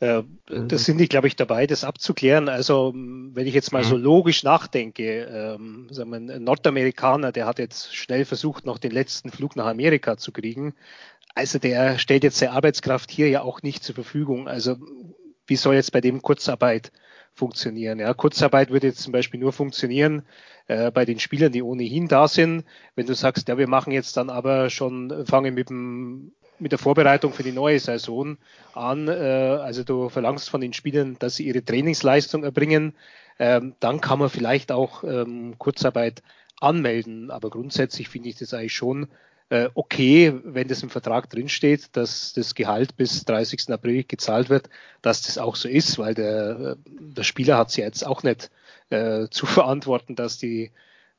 Äh, das sind die, glaube ich, dabei, das abzuklären. Also, wenn ich jetzt mal so mhm. logisch nachdenke, ähm, sagen wir, ein Nordamerikaner, der hat jetzt schnell versucht, noch den letzten Flug nach Amerika zu kriegen. Also, der stellt jetzt seine Arbeitskraft hier ja auch nicht zur Verfügung. Also, wie soll jetzt bei dem Kurzarbeit funktionieren? Ja, Kurzarbeit würde jetzt zum Beispiel nur funktionieren äh, bei den Spielern, die ohnehin da sind. Wenn du sagst, ja, wir machen jetzt dann aber schon, fangen mit dem mit der Vorbereitung für die neue Saison an. Äh, also du verlangst von den Spielern, dass sie ihre Trainingsleistung erbringen. Ähm, dann kann man vielleicht auch ähm, Kurzarbeit anmelden. Aber grundsätzlich finde ich das eigentlich schon äh, okay, wenn das im Vertrag drinsteht, dass das Gehalt bis 30. April gezahlt wird, dass das auch so ist, weil der, äh, der Spieler hat sich jetzt auch nicht äh, zu [laughs] verantworten, dass die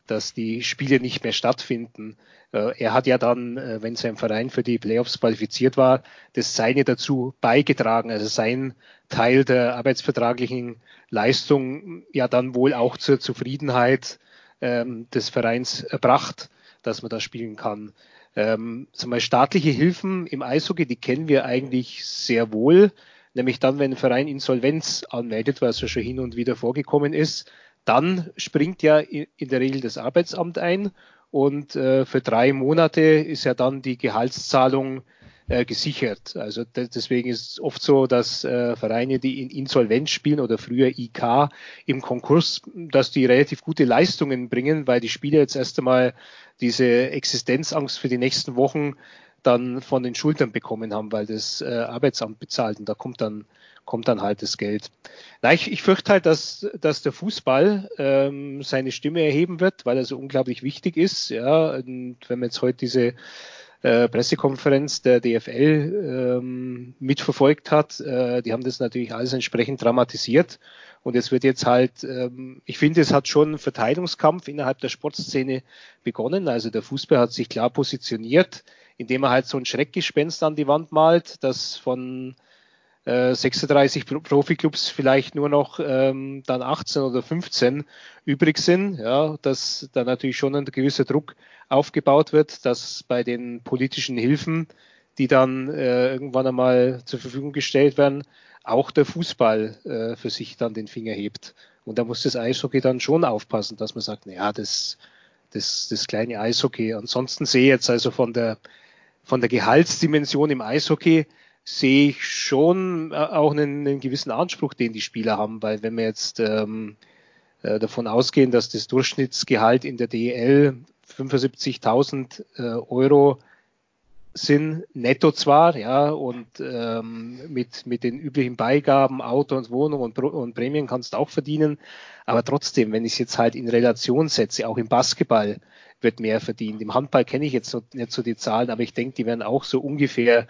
dass die Spiele nicht mehr stattfinden. Äh, er hat ja dann, äh, wenn sein Verein für die Playoffs qualifiziert war, das Seine dazu beigetragen, also sein Teil der arbeitsvertraglichen Leistung ja dann wohl auch zur Zufriedenheit ähm, des Vereins erbracht, dass man da spielen kann. Ähm, zum Beispiel staatliche Hilfen im Eishockey, die kennen wir eigentlich sehr wohl, nämlich dann, wenn ein Verein Insolvenz anmeldet, was ja schon hin und wieder vorgekommen ist, dann springt ja in der Regel das Arbeitsamt ein. Und äh, für drei Monate ist ja dann die Gehaltszahlung äh, gesichert. Also deswegen ist es oft so, dass äh, Vereine, die in Insolvenz spielen oder früher IK im Konkurs, dass die relativ gute Leistungen bringen, weil die Spieler jetzt erst einmal diese Existenzangst für die nächsten Wochen dann von den Schultern bekommen haben, weil das äh, Arbeitsamt bezahlt und da kommt dann kommt dann halt das Geld. Na, ich, ich fürchte halt, dass, dass der Fußball ähm, seine Stimme erheben wird, weil er so unglaublich wichtig ist. Ja, und wenn man jetzt heute diese äh, Pressekonferenz der DFL ähm, mitverfolgt hat, äh, die haben das natürlich alles entsprechend dramatisiert. Und es wird jetzt halt, ähm, ich finde, es hat schon ein Verteilungskampf innerhalb der Sportszene begonnen. Also der Fußball hat sich klar positioniert, indem er halt so ein Schreckgespenst an die Wand malt, das von 36 äh, Profiklubs vielleicht nur noch ähm, dann 18 oder 15 übrig sind, ja, dass da natürlich schon ein gewisser Druck aufgebaut wird, dass bei den politischen Hilfen, die dann äh, irgendwann einmal zur Verfügung gestellt werden, auch der Fußball äh, für sich dann den Finger hebt. Und da muss das Eishockey dann schon aufpassen, dass man sagt, naja, das, das, das kleine Eishockey. Ansonsten sehe ich jetzt also von der, von der Gehaltsdimension im Eishockey, sehe ich schon äh, auch einen, einen, gewissen Anspruch, den die Spieler haben, weil wenn wir jetzt ähm, äh, davon ausgehen, dass das Durchschnittsgehalt in der DEL 75.000 äh, Euro sind, netto zwar, ja, und ähm, mit, mit den üblichen Beigaben, Auto und Wohnung und, und Prämien kannst du auch verdienen, aber trotzdem, wenn ich es jetzt halt in Relation setze, auch im Basketball, wird mehr verdient. Im Handball kenne ich jetzt nicht so die Zahlen, aber ich denke, die werden auch so ungefähr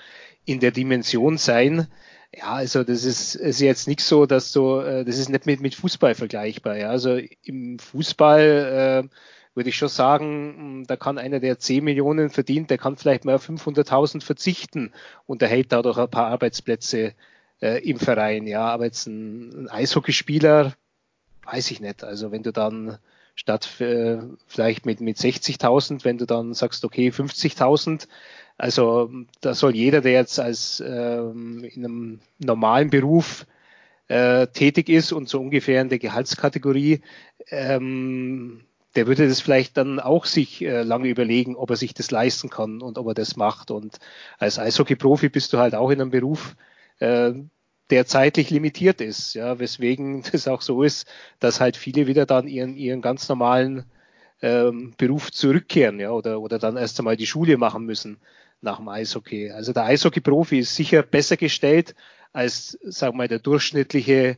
in der Dimension sein. Ja, also das ist, ist jetzt nicht so, dass du, äh, das ist nicht mit, mit Fußball vergleichbar. Ja. Also im Fußball äh, würde ich schon sagen, hm, da kann einer, der 10 Millionen verdient, der kann vielleicht mal auf 500.000 verzichten und erhält dadurch ein paar Arbeitsplätze äh, im Verein. Ja, aber jetzt ein, ein Eishockeyspieler, weiß ich nicht. Also wenn du dann statt äh, vielleicht mit, mit 60.000, wenn du dann sagst, okay, 50.000. Also da soll jeder, der jetzt als ähm, in einem normalen Beruf äh, tätig ist und so ungefähr in der Gehaltskategorie, ähm, der würde das vielleicht dann auch sich äh, lange überlegen, ob er sich das leisten kann und ob er das macht. Und als Eishockey-Profi bist du halt auch in einem Beruf, äh, der zeitlich limitiert ist, ja, weswegen [laughs] das auch so ist, dass halt viele wieder dann ihren, ihren ganz normalen ähm, Beruf zurückkehren, ja, oder, oder dann erst einmal die Schule machen müssen nach dem Eishockey. Also der Eishockey-Profi ist sicher besser gestellt als, sagen wir mal, der durchschnittliche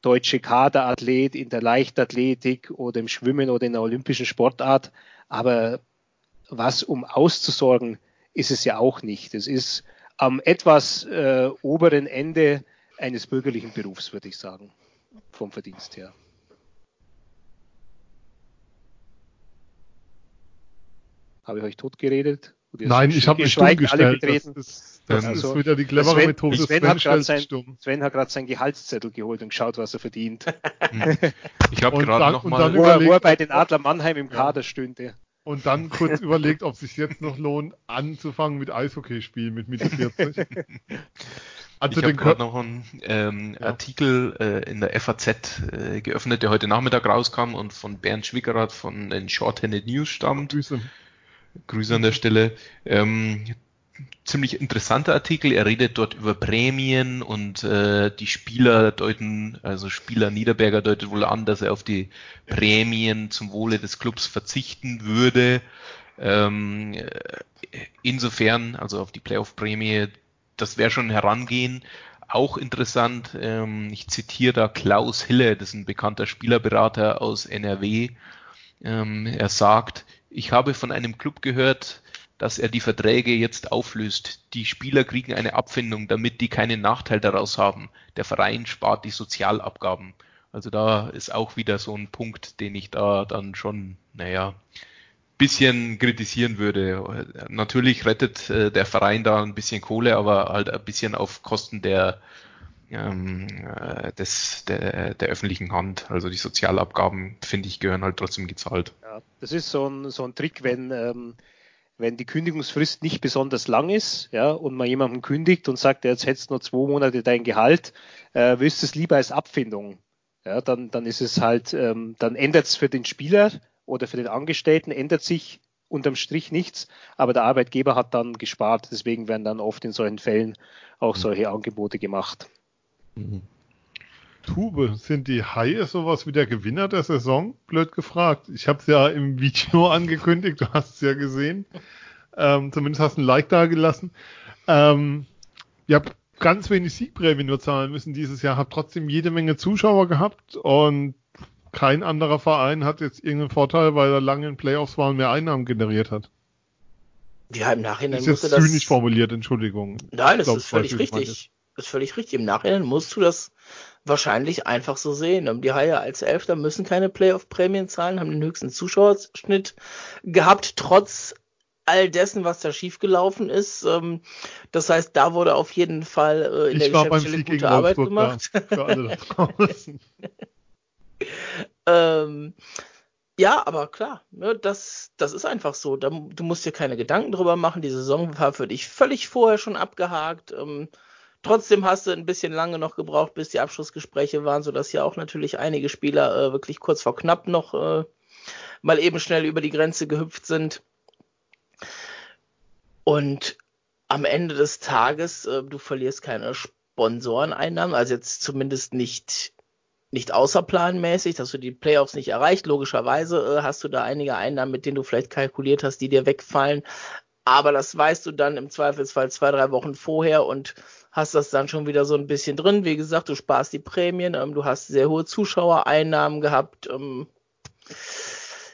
deutsche Kaderathlet in der Leichtathletik oder im Schwimmen oder in der olympischen Sportart. Aber was um auszusorgen, ist es ja auch nicht. Es ist am etwas äh, oberen Ende eines bürgerlichen Berufs, würde ich sagen, vom Verdienst her. Habe ich euch totgeredet? Nein, ich habe mich stumm gestellt. Das, das, Das also, ist wieder die clevere Sven, Methode. Sven, Sven, hat gerade sein, Sven hat gerade seinen Gehaltszettel geholt und geschaut, was er verdient. Hm. [laughs] ich habe gerade nochmal... Wo, wo er bei den Adler Mannheim im Kader ja. stünde. Und dann kurz [laughs] überlegt, ob es sich jetzt noch lohnt, anzufangen mit Eishockey spielen mit Mitte 40. Also [laughs] ich habe gerade noch einen ähm, ja. Artikel äh, in der FAZ äh, geöffnet, der heute Nachmittag rauskam und von Bernd Schwickerath von den Shorthanded News stammt. Grüße. Grüße an der Stelle. Ähm, ziemlich interessanter Artikel. Er redet dort über Prämien und äh, die Spieler deuten, also Spieler Niederberger deutet wohl an, dass er auf die Prämien zum Wohle des Clubs verzichten würde. Ähm, äh, insofern, also auf die Playoff-Prämie, das wäre schon Herangehen. Auch interessant, ähm, ich zitiere da Klaus Hille, das ist ein bekannter Spielerberater aus NRW. Ähm, er sagt, ich habe von einem Club gehört, dass er die Verträge jetzt auflöst. Die Spieler kriegen eine Abfindung, damit die keinen Nachteil daraus haben. Der Verein spart die Sozialabgaben. Also da ist auch wieder so ein Punkt, den ich da dann schon, naja, bisschen kritisieren würde. Natürlich rettet äh, der Verein da ein bisschen Kohle, aber halt ein bisschen auf Kosten der, ähm, äh, des, der, der öffentlichen Hand. Also die Sozialabgaben, finde ich, gehören halt trotzdem gezahlt. Ja, das ist so ein, so ein Trick, wenn, ähm, wenn die Kündigungsfrist nicht besonders lang ist, ja, und man jemanden kündigt und sagt, jetzt hättest du nur zwei Monate dein Gehalt, äh, willst du es lieber als Abfindung. Ja, dann, dann ist es halt, ähm, dann ändert es für den Spieler oder für den Angestellten ändert sich unterm Strich nichts, aber der Arbeitgeber hat dann gespart. Deswegen werden dann oft in solchen Fällen auch mhm. solche Angebote gemacht. Mhm. Tube, sind die Haie sowas wie der Gewinner der Saison? Blöd gefragt. Ich habe es ja im Video [laughs] angekündigt, du hast es ja gesehen. Ähm, zumindest hast du ein Like da gelassen. Ähm, ihr habt ganz wenig Siegprämie nur zahlen müssen dieses Jahr, habt trotzdem jede Menge Zuschauer gehabt und kein anderer Verein hat jetzt irgendeinen Vorteil, weil er lange in Playoffs war und mehr Einnahmen generiert hat. Ja, im Nachhinein ist jetzt musste zynisch das... formuliert, Entschuldigung. Nein, das glaub, ist völlig richtig. Das ist völlig richtig. Im Nachhinein musst du das wahrscheinlich einfach so sehen. Die Haie als Elfter müssen keine Playoff-Prämien zahlen, haben den höchsten Zuschauerschnitt gehabt, trotz all dessen, was da schiefgelaufen ist. Ähm, das heißt, da wurde auf jeden Fall äh, in ich der Geschäftsstelle gute Arbeit gemacht. [laughs] Ähm, ja, aber klar, ne, das, das ist einfach so. Da, du musst dir keine Gedanken drüber machen. Die Saison war für dich völlig vorher schon abgehakt. Ähm, trotzdem hast du ein bisschen lange noch gebraucht, bis die Abschlussgespräche waren, sodass ja auch natürlich einige Spieler äh, wirklich kurz vor knapp noch äh, mal eben schnell über die Grenze gehüpft sind. Und am Ende des Tages, äh, du verlierst keine Sponsoreneinnahmen, also jetzt zumindest nicht nicht außerplanmäßig, dass du die Playoffs nicht erreicht. Logischerweise äh, hast du da einige Einnahmen, mit denen du vielleicht kalkuliert hast, die dir wegfallen. Aber das weißt du dann im Zweifelsfall zwei, drei Wochen vorher und hast das dann schon wieder so ein bisschen drin. Wie gesagt, du sparst die Prämien, ähm, du hast sehr hohe Zuschauereinnahmen gehabt. Ähm,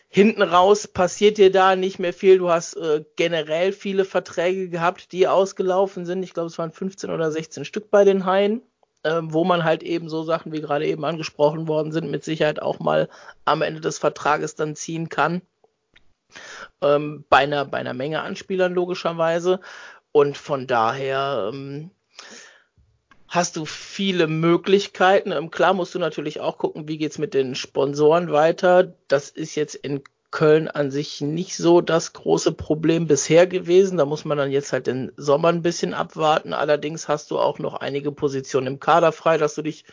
hinten raus passiert dir da nicht mehr viel. Du hast äh, generell viele Verträge gehabt, die ausgelaufen sind. Ich glaube, es waren 15 oder 16 Stück bei den Haien ähm, wo man halt eben so Sachen, wie gerade eben angesprochen worden sind, mit Sicherheit auch mal am Ende des Vertrages dann ziehen kann. Ähm, bei, einer, bei einer Menge an Spielern logischerweise. Und von daher ähm, hast du viele Möglichkeiten. Ähm, klar musst du natürlich auch gucken, wie geht's mit den Sponsoren weiter. Das ist jetzt in Köln an sich nicht so das große Problem bisher gewesen. Da muss man dann jetzt halt den Sommer ein bisschen abwarten. Allerdings hast du auch noch einige Positionen im Kader frei, dass du dich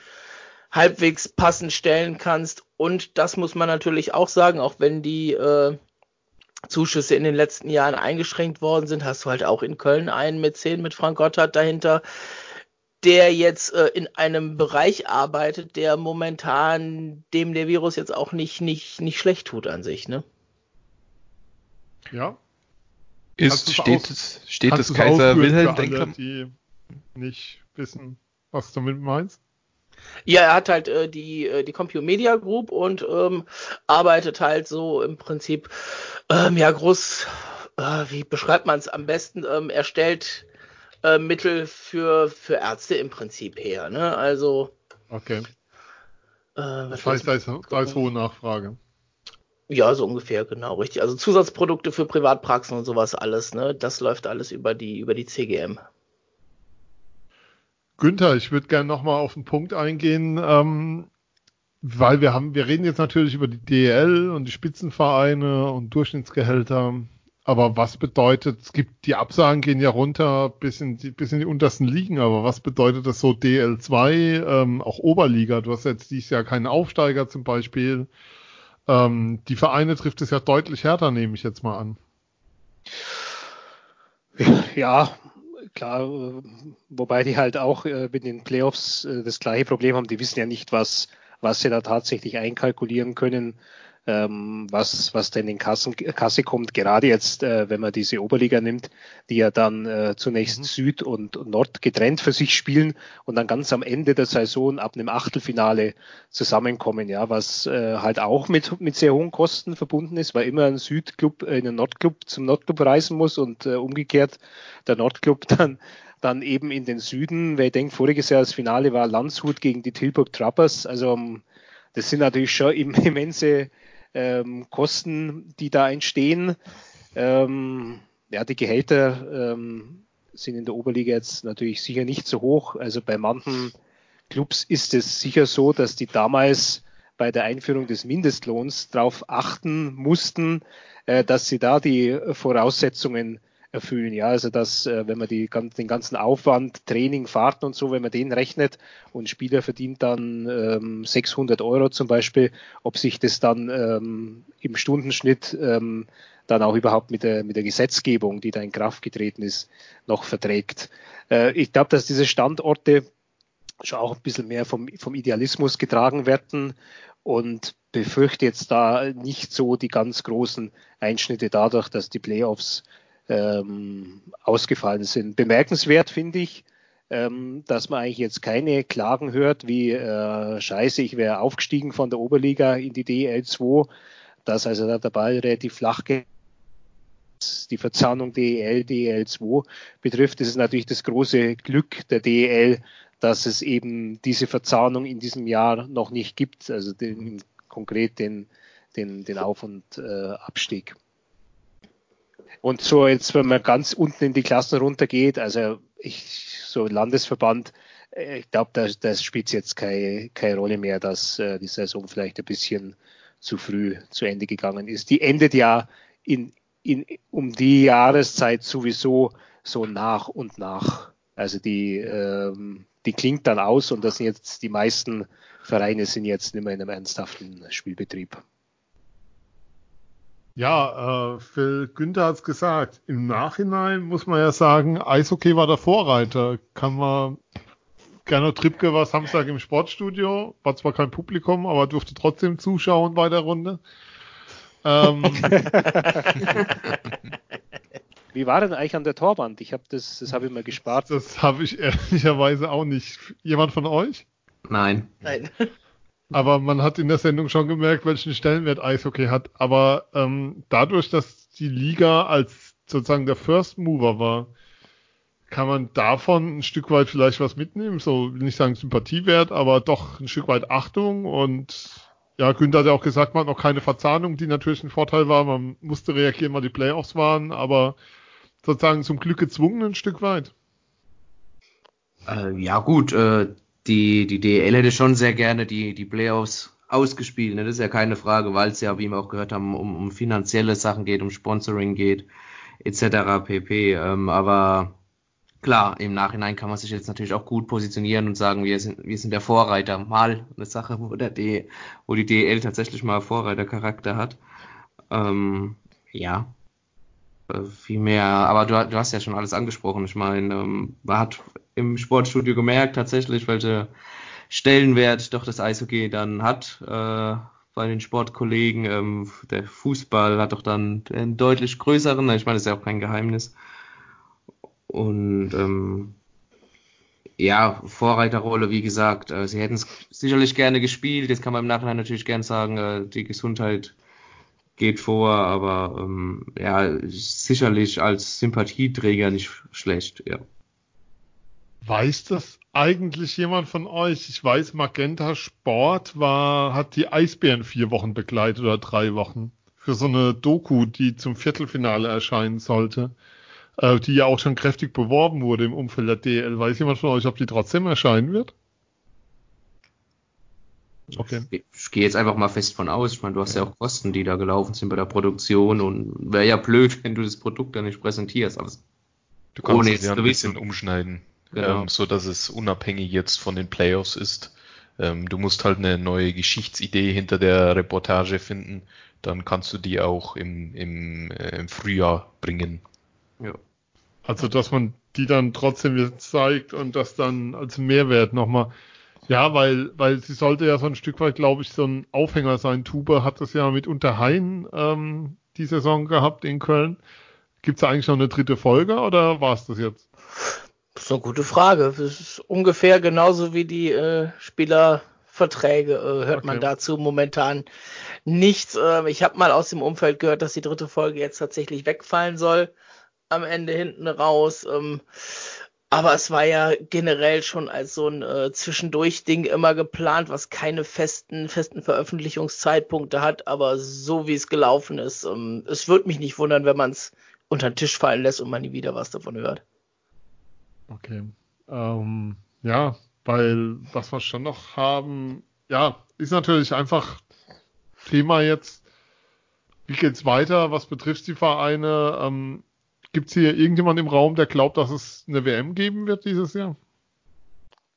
halbwegs passend stellen kannst. Und das muss man natürlich auch sagen, auch wenn die äh, Zuschüsse in den letzten Jahren eingeschränkt worden sind, hast du halt auch in Köln einen mit zehn mit Frank Gotthard dahinter, der jetzt äh, in einem Bereich arbeitet, der momentan dem der Virus jetzt auch nicht, nicht, nicht schlecht tut an sich, ne? Ja. Ist, steht, es, steht das Kaiser Wilhelm Denklam? Die nicht wissen, was du damit meinst? Ja, er hat halt äh, die, äh, die Compumedia Group und ähm, arbeitet halt so im Prinzip, ähm, ja, groß, äh, wie beschreibt man es am besten, ähm, er stellt äh, Mittel für, für Ärzte im Prinzip her. Ne? Also. Okay. Äh, das heißt, da ist, da ist hohe Nachfrage. Ja, so ungefähr, genau, richtig. Also Zusatzprodukte für Privatpraxen und sowas alles, ne? Das läuft alles über die, über die CGM. Günther, ich würde gerne nochmal auf den Punkt eingehen, ähm, weil wir haben, wir reden jetzt natürlich über die DL und die Spitzenvereine und Durchschnittsgehälter. Aber was bedeutet, es gibt, die Absagen gehen ja runter bis in die, bis in die untersten Ligen, aber was bedeutet das so DL2, ähm, auch Oberliga? Du hast jetzt dieses Jahr keinen Aufsteiger zum Beispiel. Ähm, die Vereine trifft es ja deutlich härter, nehme ich jetzt mal an. Ja, klar, wobei die halt auch äh, mit den Playoffs äh, das gleiche Problem haben. Die wissen ja nicht, was, was sie da tatsächlich einkalkulieren können ähm, was, was denn in Kassen, Kasse kommt, gerade jetzt, äh, wenn man diese Oberliga nimmt, die ja dann äh, zunächst mhm. Süd und Nord getrennt für sich spielen und dann ganz am Ende der Saison ab einem Achtelfinale zusammenkommen, ja, was äh, halt auch mit, mit sehr hohen Kosten verbunden ist, weil immer ein Südclub äh, in einen Nordclub zum Nordclub reisen muss und äh, umgekehrt der Nordclub [laughs] dann dann eben in den Süden. Wer denkt, voriges Jahr das Finale war Landshut gegen die Tilburg Trappers. Also ähm, das sind natürlich schon [laughs] immense ähm, Kosten, die da entstehen. Ähm, ja, die Gehälter ähm, sind in der Oberliga jetzt natürlich sicher nicht so hoch. Also bei manchen Clubs ist es sicher so, dass die damals bei der Einführung des Mindestlohns darauf achten mussten, äh, dass sie da die Voraussetzungen erfüllen. Ja, also dass, äh, wenn man die, den ganzen Aufwand, Training, Fahrten und so, wenn man den rechnet und Spieler verdient dann ähm, 600 Euro zum Beispiel, ob sich das dann ähm, im Stundenschnitt ähm, dann auch überhaupt mit der, mit der Gesetzgebung, die da in Kraft getreten ist, noch verträgt. Äh, ich glaube, dass diese Standorte schon auch ein bisschen mehr vom, vom Idealismus getragen werden und befürchte jetzt da nicht so die ganz großen Einschnitte dadurch, dass die Playoffs ähm, ausgefallen sind. Bemerkenswert finde ich, ähm, dass man eigentlich jetzt keine Klagen hört, wie äh, scheiße, ich wäre aufgestiegen von der Oberliga in die DL2, dass also da der Ball relativ flach geht die Verzahnung DEL, DEL2 betrifft, ist natürlich das große Glück der DEL, dass es eben diese Verzahnung in diesem Jahr noch nicht gibt, also den, konkret den, den, den Auf- und äh, Abstieg. Und so jetzt, wenn man ganz unten in die Klassen runtergeht, also ich, so Landesverband, äh, ich glaube, das, das spielt jetzt keine, keine Rolle mehr, dass äh, die Saison vielleicht ein bisschen zu früh zu Ende gegangen ist. Die endet ja in, in, um die Jahreszeit sowieso so nach und nach. Also die, ähm, die klingt dann aus und das sind jetzt die meisten Vereine sind jetzt nicht mehr in einem ernsthaften Spielbetrieb. Ja, äh, Phil Günther hat es gesagt. Im Nachhinein muss man ja sagen, Eishockey war der Vorreiter. Kann man Gernot Trippke war Samstag im Sportstudio, war zwar kein Publikum, aber durfte trotzdem zuschauen bei der Runde. Ähm, [laughs] Wie war denn eigentlich an der Torwand? Ich habe das, das habe ich mal gespart. Das habe ich ehrlicherweise auch nicht. Jemand von euch? Nein. Nein. Aber man hat in der Sendung schon gemerkt, welchen Stellenwert Eishockey hat. Aber ähm, dadurch, dass die Liga als sozusagen der First Mover war, kann man davon ein Stück weit vielleicht was mitnehmen. So will nicht sagen Sympathiewert, aber doch ein Stück weit Achtung. Und ja, Günther hat ja auch gesagt, man hat noch keine Verzahnung, die natürlich ein Vorteil war. Man musste reagieren, weil die Playoffs waren, aber sozusagen zum Glück gezwungen ein Stück weit. Äh, ja gut, äh, die, die DL hätte schon sehr gerne die, die Playoffs ausgespielt. Ne? Das ist ja keine Frage, weil es ja, wie wir auch gehört haben, um, um finanzielle Sachen geht, um Sponsoring geht, etc. pp. Ähm, aber klar, im Nachhinein kann man sich jetzt natürlich auch gut positionieren und sagen, wir sind, wir sind der Vorreiter. Mal eine Sache, wo, der D, wo die DL tatsächlich mal Vorreitercharakter hat. Ähm, ja, äh, viel mehr, aber du, du, hast ja schon alles angesprochen. Ich meine, ähm, man hat im Sportstudio gemerkt tatsächlich, welche Stellenwert doch das Eishockey dann hat äh, bei den Sportkollegen. Ähm, der Fußball hat doch dann einen deutlich größeren, ich meine, das ist ja auch kein Geheimnis. Und ähm, ja, Vorreiterrolle, wie gesagt, äh, sie hätten es sicherlich gerne gespielt. Jetzt kann man im Nachhinein natürlich gern sagen, äh, die Gesundheit geht vor, aber ähm, ja, sicherlich als Sympathieträger nicht schlecht, ja. Weiß das eigentlich jemand von euch? Ich weiß, Magenta Sport war, hat die Eisbären vier Wochen begleitet oder drei Wochen für so eine Doku, die zum Viertelfinale erscheinen sollte. äh, die ja auch schon kräftig beworben wurde im Umfeld der DL. Weiß jemand von euch, ob die trotzdem erscheinen wird? Okay. Ich, ich gehe jetzt einfach mal fest von aus. Ich meine, du hast ja auch Kosten, die da gelaufen sind bei der Produktion und wäre ja blöd, [laughs] wenn du das Produkt dann nicht präsentierst. Aber du kannst es ja ein bisschen umschneiden, genau. ähm, so dass es unabhängig jetzt von den Playoffs ist. Ähm, du musst halt eine neue Geschichtsidee hinter der Reportage finden. Dann kannst du die auch im, im, äh, im Frühjahr bringen. Ja. Also, dass man die dann trotzdem jetzt zeigt und das dann als Mehrwert nochmal ja, weil, weil sie sollte ja so ein Stück weit, glaube ich, so ein Aufhänger sein. Tube hat das ja mit Unterhain ähm, die Saison gehabt in Köln. Gibt es eigentlich noch eine dritte Folge oder war es das jetzt? Das ist eine gute Frage. Das ist ungefähr genauso wie die äh, Spielerverträge, äh, hört okay. man dazu momentan nichts. Äh, ich habe mal aus dem Umfeld gehört, dass die dritte Folge jetzt tatsächlich wegfallen soll. Am Ende hinten raus. Ähm, aber es war ja generell schon als so ein äh, Zwischendurch-Ding immer geplant, was keine festen, festen Veröffentlichungszeitpunkte hat. Aber so wie es gelaufen ist, ähm, es würde mich nicht wundern, wenn man es unter den Tisch fallen lässt und man nie wieder was davon hört. Okay. Ähm, ja, weil was wir schon noch haben, ja, ist natürlich einfach Thema jetzt. Wie geht's weiter? Was betrifft die Vereine? Ähm, Gibt es hier irgendjemand im Raum, der glaubt, dass es eine WM geben wird dieses Jahr?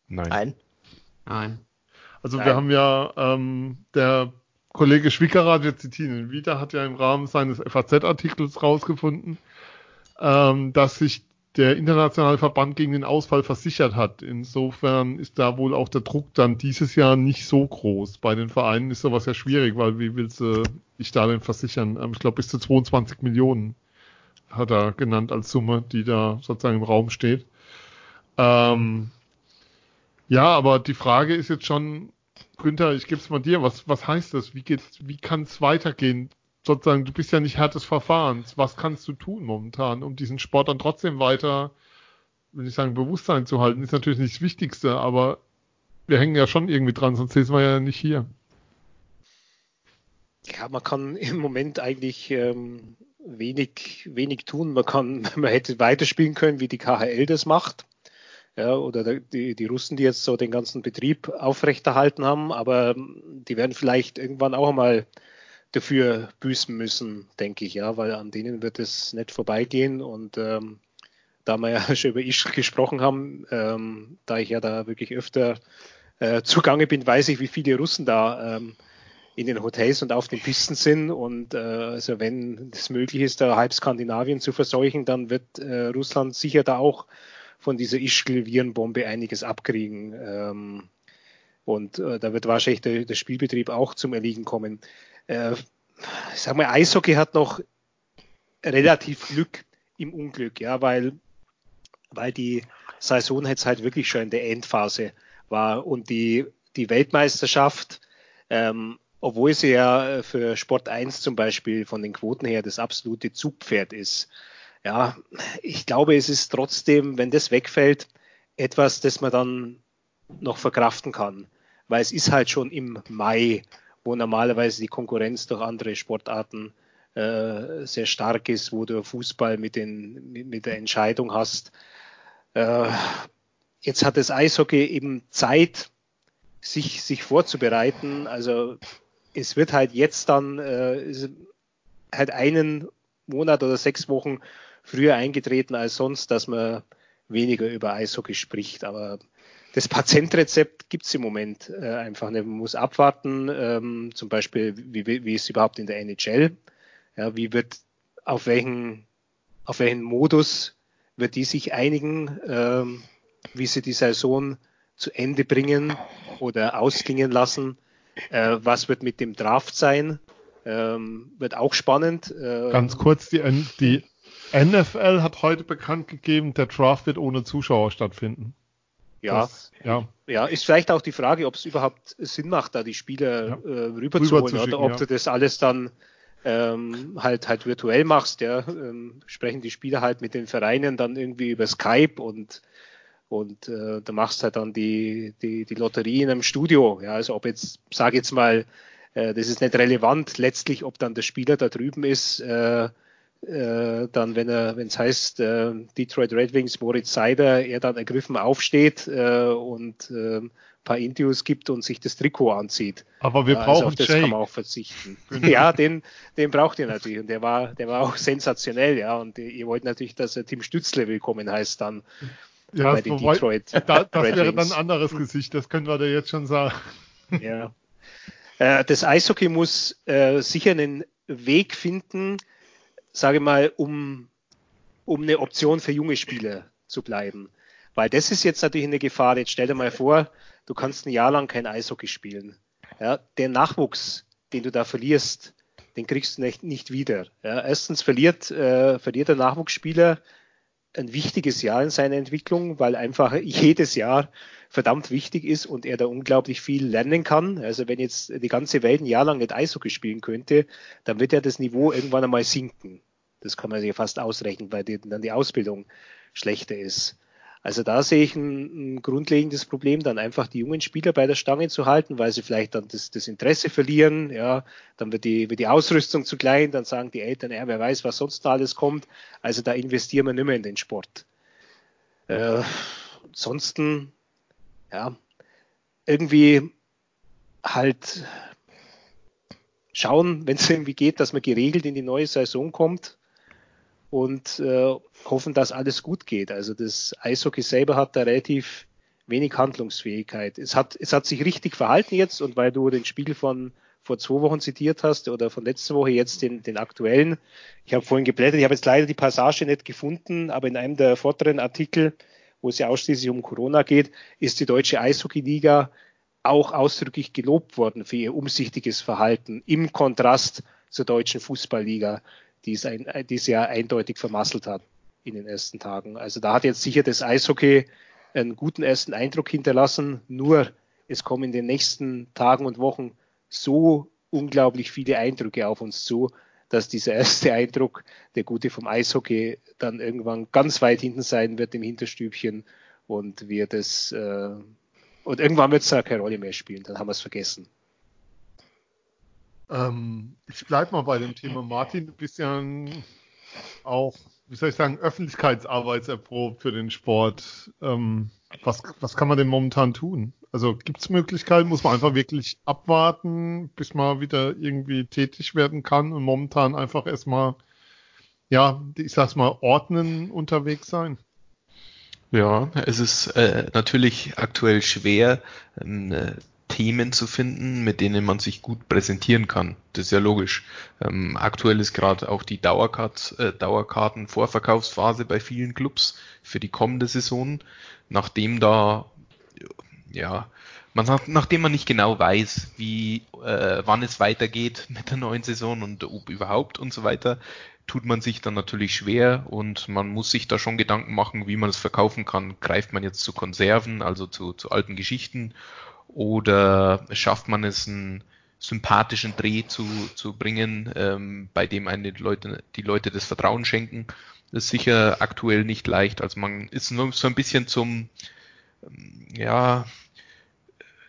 Nein. Nein. Nein. Also Nein. wir haben ja ähm, der Kollege Schwickerath, wir zitieren ihn wieder, hat ja im Rahmen seines FAZ-Artikels rausgefunden, ähm, dass sich der internationale Verband gegen den Ausfall versichert hat. Insofern ist da wohl auch der Druck dann dieses Jahr nicht so groß. Bei den Vereinen ist sowas ja schwierig, weil wie willst du dich da denn versichern? Ähm, ich glaube bis zu 22 Millionen hat er genannt als Summe, die da sozusagen im Raum steht. Ähm, ja, aber die Frage ist jetzt schon, Günther, ich gebe es mal dir, was, was heißt das? Wie geht's, wie kann es weitergehen? Sozusagen, du bist ja nicht Herr des Verfahrens. Was kannst du tun momentan, um diesen Sport dann trotzdem weiter, wenn ich sagen, Bewusstsein zu halten, ist natürlich nicht das Wichtigste, aber wir hängen ja schon irgendwie dran, sonst sind wir ja nicht hier. Ja, man kann im Moment eigentlich ähm, wenig, wenig tun. Man kann, [laughs] man hätte weiterspielen können, wie die KHL das macht. Ja, oder die, die Russen, die jetzt so den ganzen Betrieb aufrechterhalten haben, aber die werden vielleicht irgendwann auch mal dafür büßen müssen, denke ich, ja, weil an denen wird es nicht vorbeigehen und ähm, da wir ja [laughs] schon über Isch gesprochen haben, ähm, da ich ja da wirklich öfter äh, zugange bin, weiß ich, wie viele Russen da ähm, in den Hotels und auf den Pisten sind. Und äh, also wenn es möglich ist, da halb Skandinavien zu verseuchen, dann wird äh, Russland sicher da auch von dieser Ischgl-Virenbombe einiges abkriegen. Ähm, und äh, da wird wahrscheinlich der, der Spielbetrieb auch zum Erliegen kommen. Äh, ich sag mal, Eishockey hat noch relativ Glück im Unglück, ja, weil, weil die Saison jetzt halt wirklich schon in der Endphase war und die, die Weltmeisterschaft ähm, obwohl sie ja für Sport 1 zum Beispiel von den Quoten her das absolute Zugpferd ist. Ja, ich glaube, es ist trotzdem, wenn das wegfällt, etwas, das man dann noch verkraften kann. Weil es ist halt schon im Mai, wo normalerweise die Konkurrenz durch andere Sportarten äh, sehr stark ist, wo du Fußball mit, den, mit, mit der Entscheidung hast. Äh, jetzt hat das Eishockey eben Zeit, sich, sich vorzubereiten. Also es wird halt jetzt dann äh, halt einen Monat oder sechs Wochen früher eingetreten als sonst, dass man weniger über Eishockey spricht. Aber das Patientrezept gibt es im Moment äh, einfach nicht. Man muss abwarten, ähm, zum Beispiel, wie, wie ist es überhaupt in der NHL? Ja, wie wird, auf welchen, auf welchen Modus wird die sich einigen, ähm, wie sie die Saison zu Ende bringen oder ausklingen lassen? Äh, was wird mit dem Draft sein? Ähm, wird auch spannend. Äh, Ganz kurz, die, die NFL hat heute bekannt gegeben, der Draft wird ohne Zuschauer stattfinden. Ja, das, ja. ja, ist vielleicht auch die Frage, ob es überhaupt Sinn macht, da die Spieler ja. äh, rüberzuholen oder ob ja. du das alles dann ähm, halt halt virtuell machst. Ja, ähm, sprechen die Spieler halt mit den Vereinen dann irgendwie über Skype und und äh, da machst halt dann die, die, die Lotterie in einem Studio. Ja, also ob jetzt, sage jetzt mal, äh, das ist nicht relevant letztlich, ob dann der Spieler da drüben ist, äh, äh, dann, wenn er, wenn es heißt, äh, Detroit Red Wings, Moritz Seider, er dann ergriffen aufsteht äh, und äh, paar Interviews gibt und sich das Trikot anzieht. Aber wir also brauchen also auf das Jake. kann man auch verzichten. [laughs] Genau. ja, den, den braucht ihr natürlich und der war, der war auch sensationell, ja. Und ihr wollt natürlich, dass er Tim Stützle willkommen heißt dann ja, bei den Detroit. Da, das Red wäre Wings. dann ein anderes Gesicht, das können wir da jetzt schon sagen. Ja. Äh, das Eishockey muss äh, sicher einen Weg finden, sage mal, um, um eine Option für junge Spieler zu bleiben. Weil das ist jetzt natürlich eine Gefahr. Jetzt stell dir mal vor, du kannst ein Jahr lang kein Eishockey spielen. Ja, der Nachwuchs, den du da verlierst, den kriegst du nicht, nicht wieder. Ja, erstens verliert, äh, verliert der Nachwuchsspieler ein wichtiges Jahr in seiner Entwicklung, weil einfach jedes Jahr verdammt wichtig ist und er da unglaublich viel lernen kann. Also wenn jetzt die ganze Welt ein Jahr lang nicht Eishockey spielen könnte, dann wird ja das Niveau irgendwann einmal sinken. Das kann man sich fast ausrechnen, weil die, dann die Ausbildung schlechter ist. Also da sehe ich ein, ein, grundlegendes Problem, dann einfach die jungen Spieler bei der Stange zu halten, weil sie vielleicht dann das, das Interesse verlieren. Ja, dann wird die, wird die Ausrüstung zu klein, dann sagen die Eltern, ja, wer weiß, was sonst da alles kommt. Also da investieren wir nicht mehr in den Sport. Äh, ansonsten, ja, irgendwie halt schauen, [laughs] wenn es irgendwie geht, dass man geregelt in die neue Saison kommt und äh, hoffen, dass alles gut geht. Also das Eishockey selber hat da relativ wenig Handlungsfähigkeit. Es hat, es hat sich richtig verhalten jetzt und weil du den Spiegel von vor zwei Wochen zitiert hast oder von letzter Woche jetzt den, den aktuellen. Ich habe vorhin geblättert, ich habe jetzt leider die Passage nicht gefunden, aber in einem der vorderen Artikel, wo es ja ausschließlich um Corona geht, ist die deutsche Eishockeyliga auch ausdrücklich gelobt worden für ihr umsichtiges Verhalten im Kontrast zur deutschen Fußballliga die es, ein, die es ja eindeutig vermasselt hat in den ersten Tagen. Also da hat jetzt sicher das Eishockey einen guten ersten Eindruck hinterlassen, nur es kommen in den nächsten Tagen und Wochen so unglaublich viele Eindrücke auf uns zu, dass dieser erste Eindruck, der gute vom Eishockey, dann irgendwann ganz weit hinten sein wird im Hinterstübchen und wir das äh, und irgendwann wird es keine Rolle mehr spielen, dann haben wir es vergessen. Ähm, ich bleibe mal bei dem Thema. Martin, du bist ja auch, wie soll ich sagen, Öffentlichkeitsarbeitserprobt für den Sport. Ähm, was, was kann man denn momentan tun? Also gibt es Möglichkeiten? Muss man einfach wirklich abwarten, bis man wieder irgendwie tätig werden kann und momentan einfach erstmal, ja, ich sag's mal, ordnen unterwegs sein? Ja, es ist äh, natürlich aktuell schwer, äh, Themen zu finden, mit denen man sich gut präsentieren kann. Das ist ja logisch. Ähm, aktuell ist gerade auch die Dauerkart, äh, Dauerkarten-Vorverkaufsphase bei vielen Clubs für die kommende Saison, nachdem da ja man sagt, nachdem man nicht genau weiß, wie äh, wann es weitergeht mit der neuen Saison und ob überhaupt und so weiter, tut man sich dann natürlich schwer und man muss sich da schon Gedanken machen, wie man es verkaufen kann. Greift man jetzt zu Konserven, also zu, zu alten Geschichten, oder schafft man es, einen sympathischen Dreh zu, zu bringen, ähm, bei dem eine Leute, die Leute das Vertrauen schenken? Das ist sicher aktuell nicht leicht. Also man ist nur so ein bisschen zum, ähm, ja,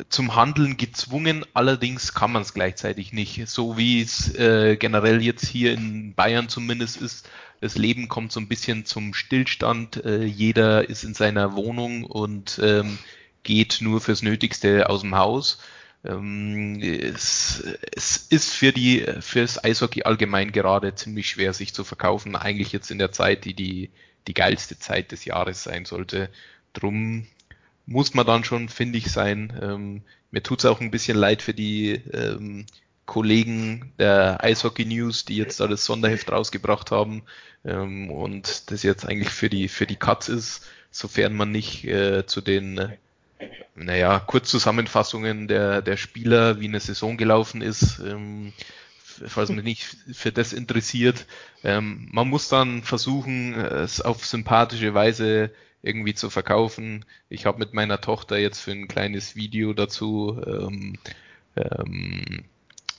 zum Handeln gezwungen, allerdings kann man es gleichzeitig nicht. So wie es äh, generell jetzt hier in Bayern zumindest ist, das Leben kommt so ein bisschen zum Stillstand. Äh, jeder ist in seiner Wohnung und ähm, geht nur fürs Nötigste aus dem Haus. Ähm, es, es ist für die fürs Eishockey allgemein gerade ziemlich schwer, sich zu verkaufen. Eigentlich jetzt in der Zeit, die die die geilste Zeit des Jahres sein sollte. Drum muss man dann schon findig sein. Ähm, mir tut's auch ein bisschen leid für die ähm, Kollegen der Eishockey News, die jetzt da das Sonderheft rausgebracht haben ähm, und das jetzt eigentlich für die für die Cuts ist, sofern man nicht äh, zu den naja, Kurzzusammenfassungen der, der Spieler, wie eine Saison gelaufen ist, ähm, falls man nicht für das interessiert. Ähm, man muss dann versuchen, es auf sympathische Weise irgendwie zu verkaufen. Ich habe mit meiner Tochter jetzt für ein kleines Video dazu ähm, ähm, äh,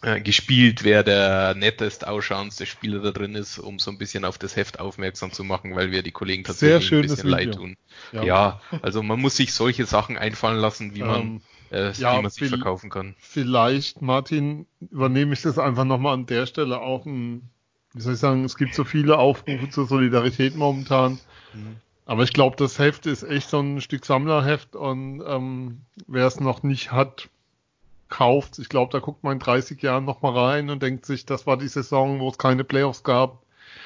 gespielt, wer der nettest ausschauendste Spieler da drin ist, um so ein bisschen auf das Heft aufmerksam zu machen, weil wir die Kollegen tatsächlich ein bisschen leid tun. Ja. ja. also man muss sich solche Sachen einfallen lassen, wie man, ähm, äh, ja, wie man sich verkaufen kann. Vielleicht, Martin, übernehme ich das einfach nochmal an der Stelle auch ein wie soll ich sagen, es gibt so viele Aufrufe zur Solidarität momentan. Mhm. Aber ich glaube, das Heft ist echt so ein Stück Sammlerheft und ähm, wer es noch nicht hat, kauft. Ich glaube, da guckt man in 30 Jahren nochmal rein und denkt sich, das war die Saison, wo es keine Playoffs gab.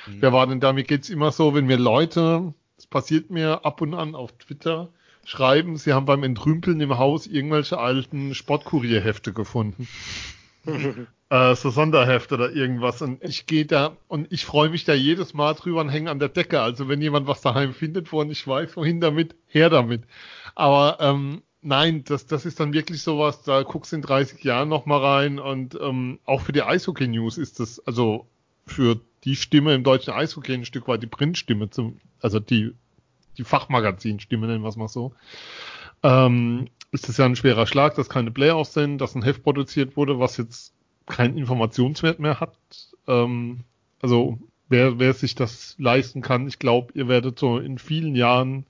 Mhm. Wer war denn da? Mir geht's immer so, wenn mir Leute, es passiert mir ab und an auf Twitter, schreiben, sie haben beim Entrümpeln im Haus irgendwelche alten Sportkurierhefte gefunden. [laughs] äh, so Sonderheft oder irgendwas. Und ich gehe da und ich freue mich da jedes Mal drüber und hänge an der Decke. Also wenn jemand was daheim findet, wo ich weiß, wohin damit, her damit. Aber ähm, nein, das, das ist dann wirklich sowas, da guckst du in 30 Jahren nochmal rein und ähm, auch für die Eishockey News ist das, also für die Stimme im deutschen Eishockey ein Stück weit die Printstimme, zum, also die, die Fachmagazinstimme, nennen wir es mal so. Ähm, ist das ja ein schwerer Schlag, dass keine Playoffs sind, dass ein Heft produziert wurde, was jetzt keinen Informationswert mehr hat. Ähm, also wer, wer sich das leisten kann, ich glaube, ihr werdet so in vielen Jahren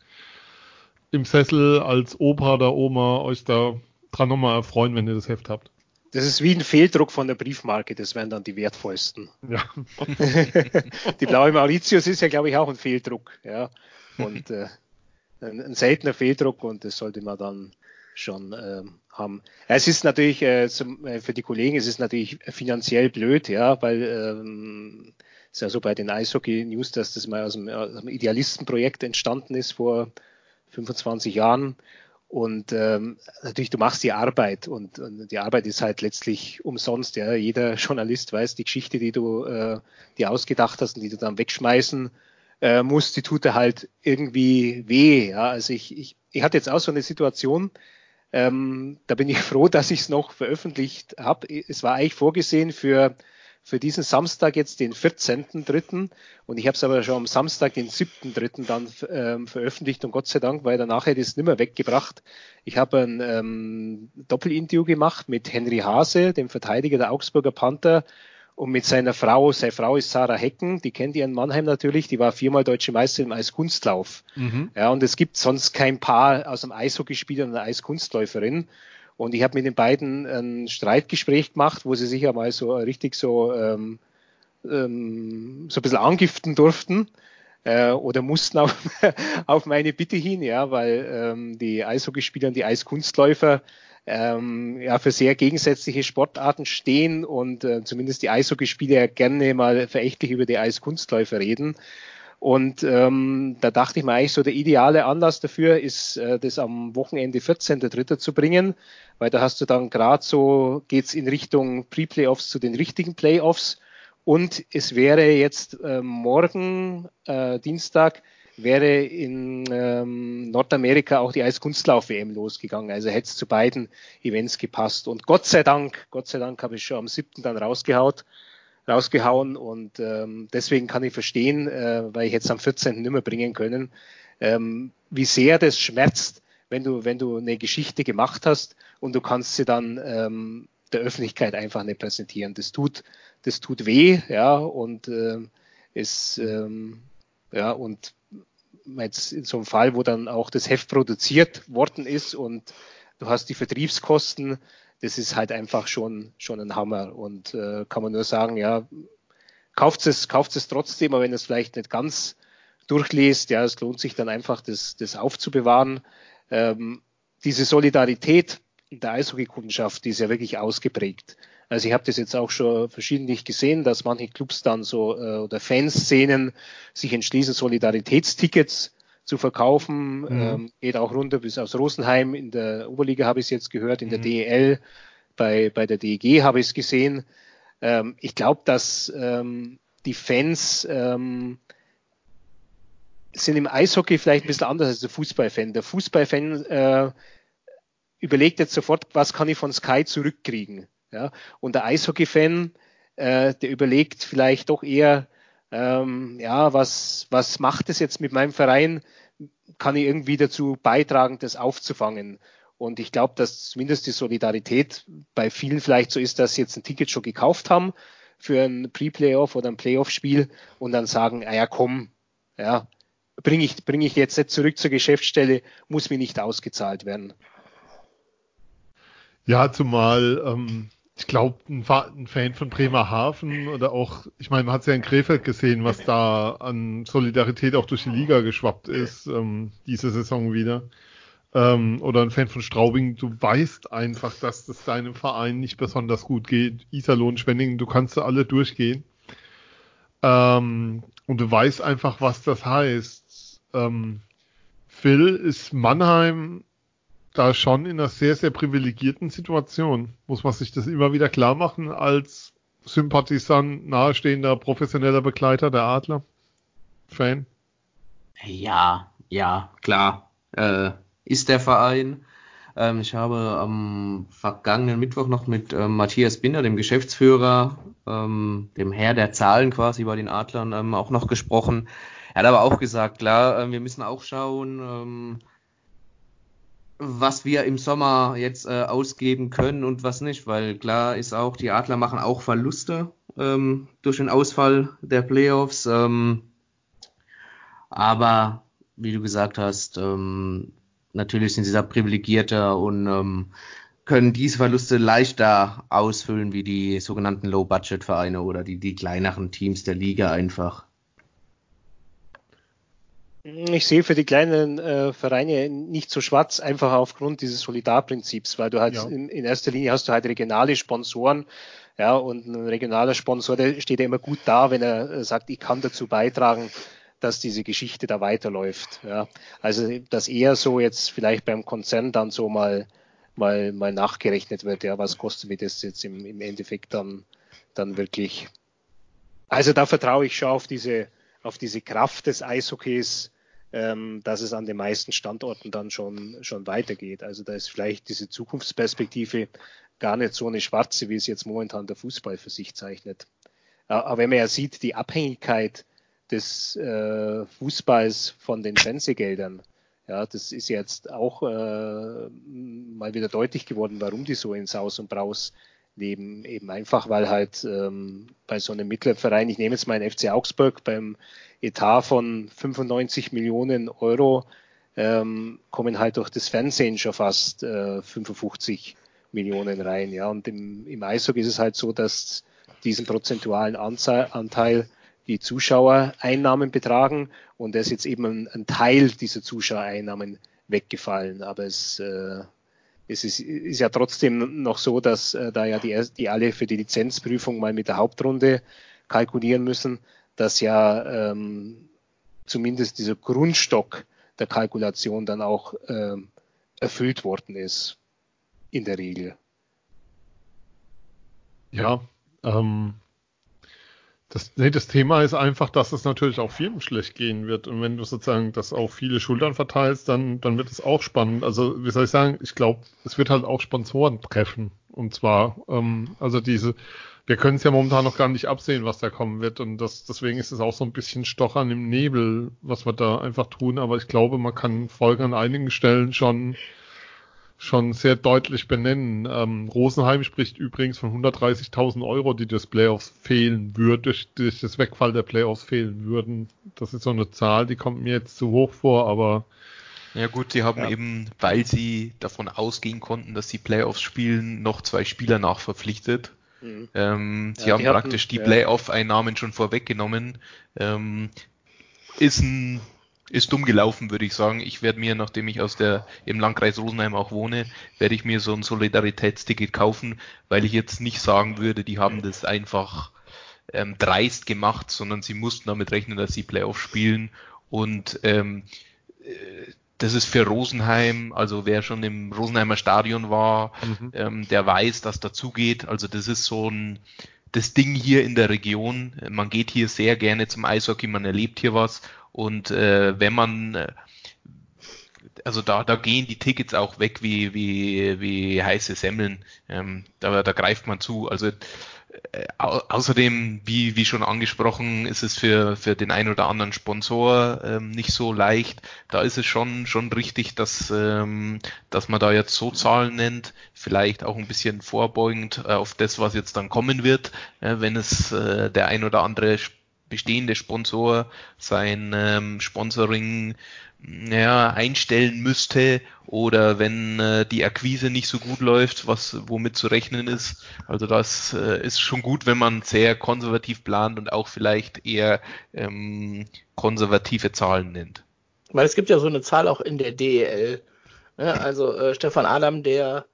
im Sessel als Opa oder Oma euch da dran nochmal erfreuen, wenn ihr das Heft habt. Das ist wie ein Fehldruck von der Briefmarke, das wären dann die wertvollsten. Ja. [laughs] die blaue Mauritius ist ja, glaube ich, auch ein Fehldruck, ja. Und äh, ein, ein, seltener Fehldruck und das sollte man dann schon ähm, haben. Ja, es ist natürlich äh, zum, äh, für die Kollegen, es ist natürlich finanziell blöd, ja, weil ähm, es ist ja so bei den Eishockey News, dass das mal aus dem, aus dem Idealistenprojekt entstanden ist vor 25 Jahren. Und ähm, natürlich, du machst die Arbeit und, und, die Arbeit ist halt letztlich umsonst. Ja. Jeder [laughs] Journalist weiß, die Geschichte, die du äh, dir ausgedacht hast und die du dann wegschmeißen äh, musst, die tut dir halt irgendwie weh. Ja. Also ich, ich, ich hatte jetzt auch so eine Situation, ähm, da bin ich [laughs] froh, dass ich es noch veröffentlicht habe. Es war eigentlich vorgesehen für für diesen Samstag jetzt den 14.3. Und ich habe es aber schon am Samstag, den 7.3. dann ähm, veröffentlicht und Gott sei Dank, weil danach hätte ich es nicht mehr weggebracht. Ich habe ein ähm, Doppelinterview gemacht mit Henry Hase, dem Verteidiger der Augsburger Panther, und mit seiner Frau. Seine Frau ist Sarah Hecken, die kennt ihr in Mannheim natürlich, die war viermal deutsche Meisterin im Eiskunstlauf. Mhm. Ja, und es gibt sonst kein Paar aus einem Eishockeyspieler und einer Eiskunstläuferin. Und ich habe mit den beiden ein Streitgespräch gemacht, wo sie sich ja mal so richtig so, ähm, ähm, so ein bisschen angiften durften äh, oder mussten auf, [laughs] auf meine Bitte hin, ja, weil ähm, die Eishockeyspieler und die Eiskunstläufer ähm, ja, für sehr gegensätzliche Sportarten stehen und äh, zumindest die Eishockeyspieler gerne mal verächtlich über die Eiskunstläufer reden. Und ähm, da dachte ich mir eigentlich so, der ideale Anlass dafür ist, äh, das am Wochenende 14.3. zu bringen, weil da hast du dann gerade so, geht's in Richtung Pre-Playoffs zu den richtigen Playoffs. Und es wäre jetzt äh, morgen, äh, Dienstag, wäre in ähm, Nordamerika auch die Eiskunstlauf-WM losgegangen. Also hätte es zu beiden Events gepasst. Und Gott sei Dank, Gott sei Dank habe ich schon am 7. dann rausgehaut rausgehauen und ähm, deswegen kann ich verstehen, äh, weil ich jetzt am 14. nicht mehr bringen können, ähm, wie sehr das schmerzt, wenn du, wenn du eine Geschichte gemacht hast und du kannst sie dann ähm, der Öffentlichkeit einfach nicht präsentieren. Das tut, das tut weh, ja, und äh, ist, ähm, ja, und jetzt in so einem Fall, wo dann auch das Heft produziert worden ist und du hast die Vertriebskosten, das ist halt einfach schon, schon ein Hammer. Und äh, kann man nur sagen, ja, kauft es, kauft es trotzdem, aber wenn es vielleicht nicht ganz durchliest, ja, es lohnt sich dann einfach, das, das aufzubewahren. Ähm, diese Solidarität der Eishockey-Kundschaft, die ist ja wirklich ausgeprägt. Also ich habe das jetzt auch schon verschiedentlich gesehen, dass manche Clubs dann so äh, oder Fanszenen sich entschließen, Solidaritätstickets zu verkaufen. Mhm. Ähm, geht auch runter bis aus Rosenheim. In der Oberliga habe ich es jetzt gehört, in mhm. der DEL, bei, bei der DEG habe ich es gesehen. Ähm, ich glaube, dass ähm, die Fans ähm, sind im Eishockey vielleicht ein bisschen anders als der Fußballfan. Der Fußballfan äh, überlegt jetzt sofort, was kann ich von Sky zurückkriegen. Ja? Und der Eishockey-Fan, äh, der überlegt vielleicht doch eher, ähm, ja, was, was macht es jetzt mit meinem Verein? Kann ich irgendwie dazu beitragen, das aufzufangen? Und ich glaube, dass zumindest die Solidarität bei vielen vielleicht so ist, dass sie jetzt ein Ticket schon gekauft haben für ein Pre-Playoff oder ein Playoff-Spiel und dann sagen, ah ja, komm, ja, bringe ich, bring ich jetzt nicht zurück zur Geschäftsstelle, muss mir nicht ausgezahlt werden. Ja, zumal ähm, ich glaube, ein, Fan von Bremerhaven oder auch, ich meine, man hat es ja in Krefeld gesehen, was da an Solidarität auch durch die Liga geschwappt ist, ähm, diese Saison wieder. Ähm, oder ein Fan von Straubing, du weißt einfach, dass das deinem Verein nicht besonders gut geht. Iserlohn, Schwenningen, du kannst da alle durchgehen. Ähm, und du weißt einfach, was das heißt. Ähm, Phil ist Mannheim da schon in einer sehr, sehr privilegierten Situation. Muss man sich das immer wieder klar machen als Sympathisant, nahestehender, professioneller Begleiter der Adler? Fan? Ja, ja, klar. Äh, ist der Verein. Ähm, ich habe am vergangenen Mittwoch noch mit ähm, Matthias Binder, dem Geschäftsführer, ähm, dem Herr der Zahlen quasi bei den Adlern, ähm, auch noch gesprochen. Er hat aber auch gesagt, klar, äh, wir müssen auch schauen, ähm, was wir im Sommer jetzt äh, ausgeben können und was nicht, weil klar ist auch, die Adler machen auch Verluste ähm, durch den Ausfall der Playoffs. Ähm, aber wie du gesagt hast, ähm, natürlich sind sie da privilegierter und ähm, können diese Verluste leichter ausfüllen wie die sogenannten Low-Budget-Vereine oder die, die kleineren Teams der Liga einfach. Ich sehe für die kleinen äh, Vereine nicht so schwarz, einfach aufgrund dieses Solidarprinzips, weil du halt ja. in, in, erster Linie hast du halt regionale Sponsoren, ja, und ein regionaler Sponsor, der steht ja immer gut da, wenn er äh, sagt, ich kann dazu beitragen, dass diese Geschichte da weiterläuft. Ja. Also dass eher so jetzt vielleicht beim Konzern dann so mal mal mal nachgerechnet wird, ja, was kostet mir das jetzt im, im Endeffekt dann dann wirklich. Also da vertraue ich schon auf diese auf diese Kraft des Eishockeys, ähm, dass es an den meisten Standorten dann schon, schon weitergeht. Also da ist vielleicht diese Zukunftsperspektive gar nicht so eine schwarze, wie es jetzt momentan der Fußball für sich zeichnet. Aber wenn man ja sieht, die Abhängigkeit des äh, Fußballs von den Fernsehgeldern, ja, das ist jetzt auch äh, mal wieder deutlich geworden, warum die so in Saus und Braus leben. Eben einfach, weil halt ähm, bei so einem Mittelverein, ich nehme jetzt mal den FC Augsburg, beim Etat von 95 Millionen Euro ähm, kommen halt durch das Fernsehen schon fast äh, 55 Millionen rein. Ja, und im, im Eishockey ist es halt so, dass diesen prozentualen Anzahl, Anteil die Zuschauereinnahmen betragen und es ist jetzt eben ein, ein Teil dieser Zuschauereinnahmen weggefallen. Aber es äh, es ist, ist ja trotzdem noch so, dass äh, da ja die, die alle für die Lizenzprüfung mal mit der Hauptrunde kalkulieren müssen, dass ja ähm, zumindest dieser Grundstock der Kalkulation dann auch ähm, erfüllt worden ist, in der Regel. Ja, ähm, das, nee, das Thema ist einfach, dass es natürlich auch Firmen schlecht gehen wird. Und wenn du sozusagen das auf viele Schultern verteilst, dann, dann wird es auch spannend. Also, wie soll ich sagen, ich glaube, es wird halt auch Sponsoren treffen. Und zwar, ähm, also diese, wir können es ja momentan noch gar nicht absehen, was da kommen wird. Und das, deswegen ist es auch so ein bisschen Stochern im Nebel, was wir da einfach tun. Aber ich glaube, man kann Folgen an einigen Stellen schon schon sehr deutlich benennen. Ähm, Rosenheim spricht übrigens von 130.000 Euro, die des Playoffs fehlen würden, durch, durch das Wegfall der Playoffs fehlen würden. Das ist so eine Zahl, die kommt mir jetzt zu hoch vor, aber ja gut, sie haben ja. eben, weil sie davon ausgehen konnten, dass sie Playoffs spielen, noch zwei Spieler nachverpflichtet. Mhm. Ähm, sie ja, haben praktisch hatten, die Playoff-Einnahmen schon vorweggenommen. Ähm, ist ein ist dumm gelaufen, würde ich sagen. Ich werde mir, nachdem ich aus der im Landkreis Rosenheim auch wohne, werde ich mir so ein Solidaritätsticket kaufen, weil ich jetzt nicht sagen würde, die haben das einfach ähm, dreist gemacht, sondern sie mussten damit rechnen, dass sie Playoff spielen und ähm, äh, das ist für Rosenheim, also wer schon im Rosenheimer Stadion war, mhm. ähm, der weiß, dass dazugeht. Also das ist so ein das Ding hier in der Region. Man geht hier sehr gerne zum Eishockey, man erlebt hier was und äh, wenn man, äh, also da, da gehen die Tickets auch weg wie, wie, wie heiße Semmeln. Ähm, da, da greift man zu. Also äh, außerdem, wie, wie schon angesprochen, ist es für, für den einen oder anderen Sponsor ähm, nicht so leicht. Da ist es schon, schon richtig, dass, ähm, dass man da jetzt so Zahlen nennt, vielleicht auch ein bisschen vorbeugend äh, auf das, was jetzt dann kommen wird, äh, wenn es äh, der ein oder andere bestehende Sponsor sein ähm, Sponsoring ja, einstellen müsste oder wenn äh, die Akquise nicht so gut läuft, was womit zu rechnen ist. Also das äh, ist schon gut, wenn man sehr konservativ plant und auch vielleicht eher ähm, konservative Zahlen nennt. Weil es gibt ja so eine Zahl auch in der DEL. Ne? Also äh, Stefan Adam, der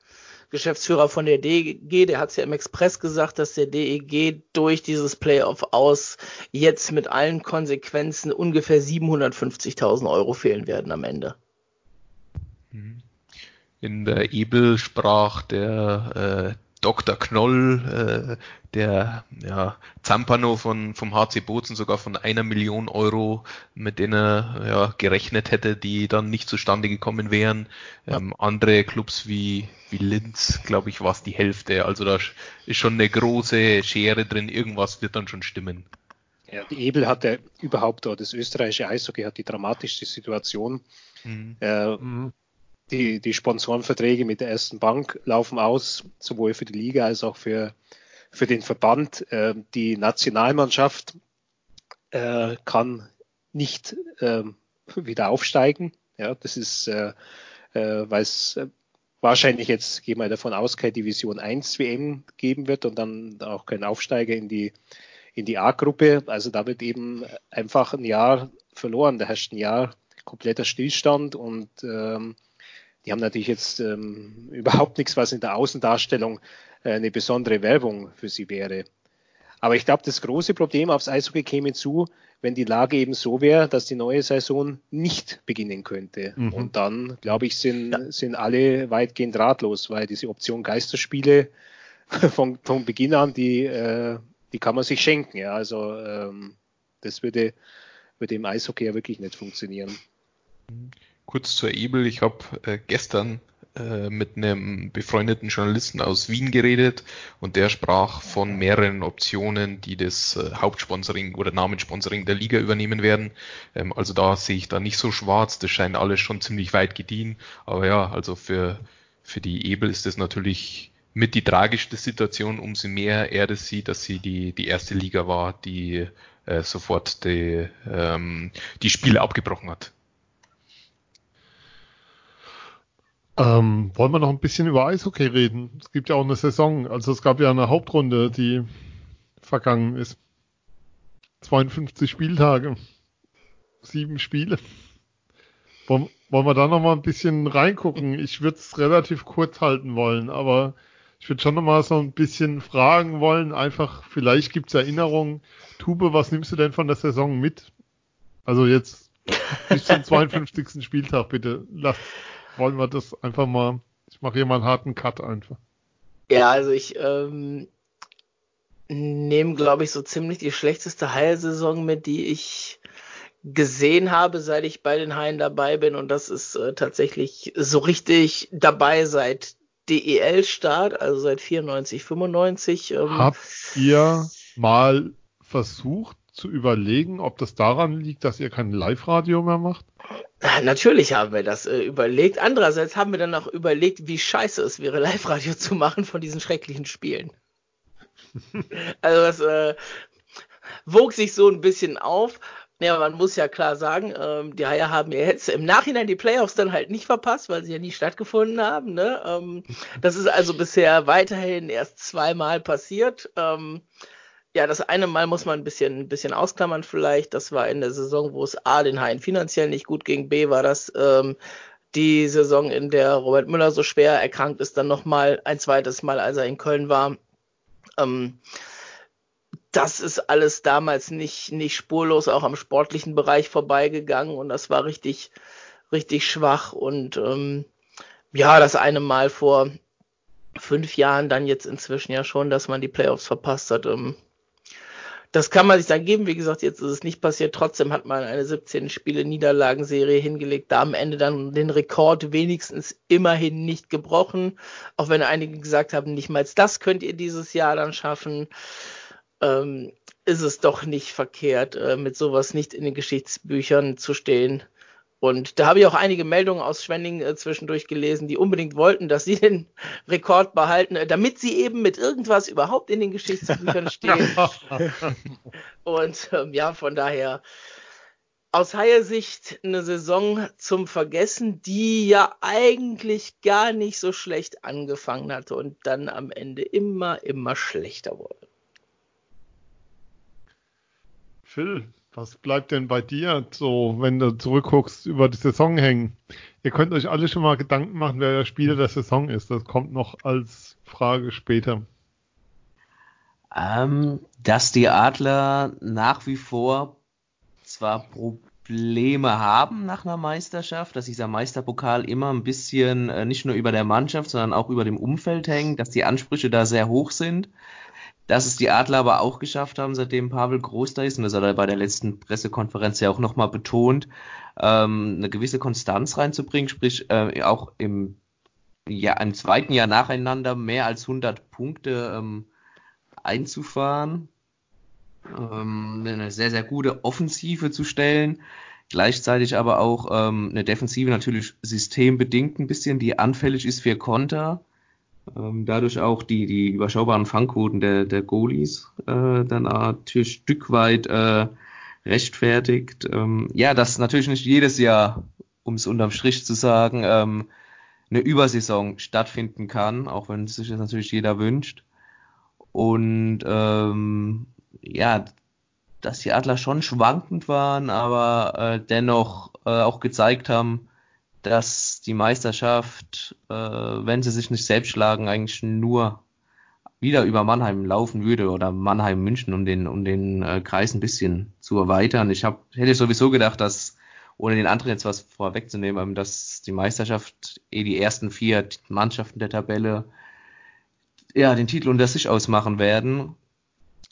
Geschäftsführer von der DEG, der hat es ja im Express gesagt, dass der DEG durch dieses Playoff aus jetzt mit allen Konsequenzen ungefähr 750.000 Euro fehlen werden am Ende. In der Ebel sprach der äh, Dr. Knoll, äh, der ja, Zampano von, vom HC Bozen sogar von einer Million Euro, mit denen er ja, gerechnet hätte, die dann nicht zustande gekommen wären. Ähm, andere Clubs wie, wie Linz, glaube ich, war es die Hälfte. Also da ist schon eine große Schere drin. Irgendwas wird dann schon stimmen. Ja, die Ebel hatte überhaupt, oder das österreichische Eishockey hat die dramatischste Situation. Mhm. Äh, mhm die, die Sponsorenverträge mit der ersten Bank laufen aus, sowohl für die Liga als auch für, für den Verband. Äh, die Nationalmannschaft äh, kann nicht äh, wieder aufsteigen. Ja, das ist, äh, äh, weil es wahrscheinlich jetzt, gehen wir davon aus, keine Division 1 WM geben wird und dann auch kein Aufsteiger in die, in die A-Gruppe. Also da wird eben einfach ein Jahr verloren. Da herrscht ein Jahr kompletter Stillstand und ähm, die haben natürlich jetzt ähm, [laughs] überhaupt nichts, was in der Außendarstellung äh, eine besondere Werbung für sie wäre. Aber ich glaube, das große Problem aufs Eishockey käme zu, wenn die Lage eben so wäre, dass die neue Saison nicht beginnen könnte. Mhm. Und dann, glaube ich, sind, ja. sind alle weitgehend ratlos, weil diese Option Geisterspiele [laughs] von, von Beginn an, die, äh, die kann man sich schenken. Ja, also ähm, das würde, würde im Eishockey ja wirklich nicht funktionieren. Kurz zur Ebel. Ich habe äh, gestern äh, mit einem befreundeten Journalisten aus Wien geredet und der sprach von mehreren Optionen, die das äh, Hauptsponsoring oder Namenssponsoring der Liga übernehmen werden. Ähm, also da sehe ich da nicht so schwarz. Das scheint alles schon ziemlich weit gediehen. Aber ja, also für, für die Ebel ist das natürlich mit die tragischste Situation, umso mehr er das sieht, dass sie die, die erste Liga war, die äh, sofort die, ähm, die Spiele abgebrochen hat. Ähm, wollen wir noch ein bisschen über Eishockey reden? Es gibt ja auch eine Saison, also es gab ja eine Hauptrunde, die vergangen ist. 52 Spieltage, sieben Spiele. Wollen, wollen wir da noch mal ein bisschen reingucken? Ich würde es relativ kurz halten wollen, aber ich würde schon noch mal so ein bisschen fragen wollen. Einfach, vielleicht gibt es Erinnerungen. Tube, was nimmst du denn von der Saison mit? Also jetzt bis zum 52. Spieltag, bitte. Lass, wollen wir das einfach mal. Ich mache hier mal einen harten Cut einfach. Ja, also ich ähm, nehme, glaube ich, so ziemlich die schlechteste Heilsaison mit, die ich gesehen habe, seit ich bei den Haien dabei bin. Und das ist äh, tatsächlich so richtig dabei seit DEL-Start, also seit 94, 95. Ähm, Habt ihr mal versucht zu überlegen, ob das daran liegt, dass ihr kein Live-Radio mehr macht? Natürlich haben wir das äh, überlegt. Andererseits haben wir dann auch überlegt, wie scheiße es wäre, [laughs] Live-Radio zu machen von diesen schrecklichen Spielen. [laughs] also das äh, wog sich so ein bisschen auf. Ja, man muss ja klar sagen, ähm, die Haie haben ja jetzt im Nachhinein die Playoffs dann halt nicht verpasst, weil sie ja nie stattgefunden haben. Ne? Ähm, das ist also bisher weiterhin erst zweimal passiert. Ähm, ja, das eine Mal muss man ein bisschen, ein bisschen ausklammern vielleicht. Das war in der Saison, wo es A, den Haien finanziell nicht gut ging. B, war das ähm, die Saison, in der Robert Müller so schwer erkrankt ist, dann nochmal ein zweites Mal, als er in Köln war. Ähm, das ist alles damals nicht, nicht spurlos auch am sportlichen Bereich vorbeigegangen und das war richtig, richtig schwach. Und ähm, ja, das eine Mal vor fünf Jahren, dann jetzt inzwischen ja schon, dass man die Playoffs verpasst hat. Ähm, das kann man sich dann geben. Wie gesagt, jetzt ist es nicht passiert. Trotzdem hat man eine 17 Spiele Niederlagenserie hingelegt, da am Ende dann den Rekord wenigstens immerhin nicht gebrochen. Auch wenn einige gesagt haben, nicht mal das könnt ihr dieses Jahr dann schaffen. Ähm, ist es doch nicht verkehrt, äh, mit sowas nicht in den Geschichtsbüchern zu stehen. Und da habe ich auch einige Meldungen aus Schwenning äh, zwischendurch gelesen, die unbedingt wollten, dass sie [laughs] den Rekord behalten, äh, damit sie eben mit irgendwas überhaupt in den Geschichtsbüchern stehen. [laughs] Und ähm, ja, von daher aus Haie Sicht eine Saison zum Vergessen, die ja eigentlich gar nicht so schlecht angefangen hatte und dann am Ende immer, immer schlechter wurde. Phil, was bleibt denn bei dir so, wenn du zurückguckst über die Saison hängen? Ihr könnt euch alle schon mal Gedanken machen, wer der Spieler der Saison ist. Das kommt noch als Frage später. Ähm, dass die Adler nach wie vor zwar Probleme haben nach einer Meisterschaft, dass dieser Meisterpokal immer ein bisschen äh, nicht nur über der Mannschaft, sondern auch über dem Umfeld hängt, dass die Ansprüche da sehr hoch sind. Dass es die Adler aber auch geschafft haben, seitdem Pavel Groß da ist, und das hat er bei der letzten Pressekonferenz ja auch nochmal betont, ähm, eine gewisse Konstanz reinzubringen, sprich äh, auch im, ja, im zweiten Jahr nacheinander mehr als 100 Punkte ähm, einzufahren ähm, eine sehr, sehr gute Offensive zu stellen. Gleichzeitig aber auch ähm, eine Defensive natürlich systembedingt ein bisschen, die anfällig ist für Konter. Ähm, dadurch auch die, die überschaubaren Fangquoten der, der Goalies äh, dann natürlich Stück weit äh, rechtfertigt. Ähm, ja, das natürlich nicht jedes Jahr, um es unterm Strich zu sagen, ähm, eine Übersaison stattfinden kann, auch wenn sich das natürlich jeder wünscht. Und ähm, ja, dass die Adler schon schwankend waren, aber äh, dennoch äh, auch gezeigt haben, dass die Meisterschaft, äh, wenn sie sich nicht selbst schlagen, eigentlich nur wieder über Mannheim laufen würde oder Mannheim München, um den, um den äh, Kreis ein bisschen zu erweitern. Ich hab, hätte sowieso gedacht, dass, ohne den anderen jetzt was vorwegzunehmen, dass die Meisterschaft eh die ersten vier Mannschaften der Tabelle ja den Titel unter sich ausmachen werden.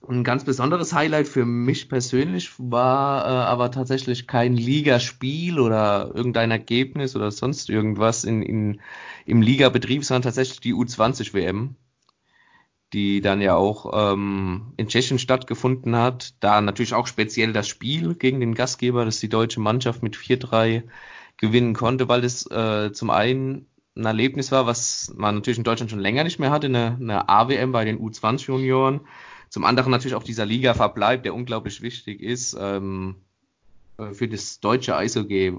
Ein ganz besonderes Highlight für mich persönlich war äh, aber tatsächlich kein Ligaspiel oder irgendein Ergebnis oder sonst irgendwas in, in, im Ligabetrieb, sondern tatsächlich die U20 WM, die dann ja auch ähm, in Tschechien stattgefunden hat. Da natürlich auch speziell das Spiel gegen den Gastgeber, das die deutsche Mannschaft mit 4-3 gewinnen konnte, weil es äh, zum einen ein Erlebnis war, was man natürlich in Deutschland schon länger nicht mehr hatte, eine, eine AWM bei den U20-Junioren zum anderen natürlich auch dieser Liga-Verbleib, der unglaublich wichtig ist ähm, äh, für das deutsche Eishockey.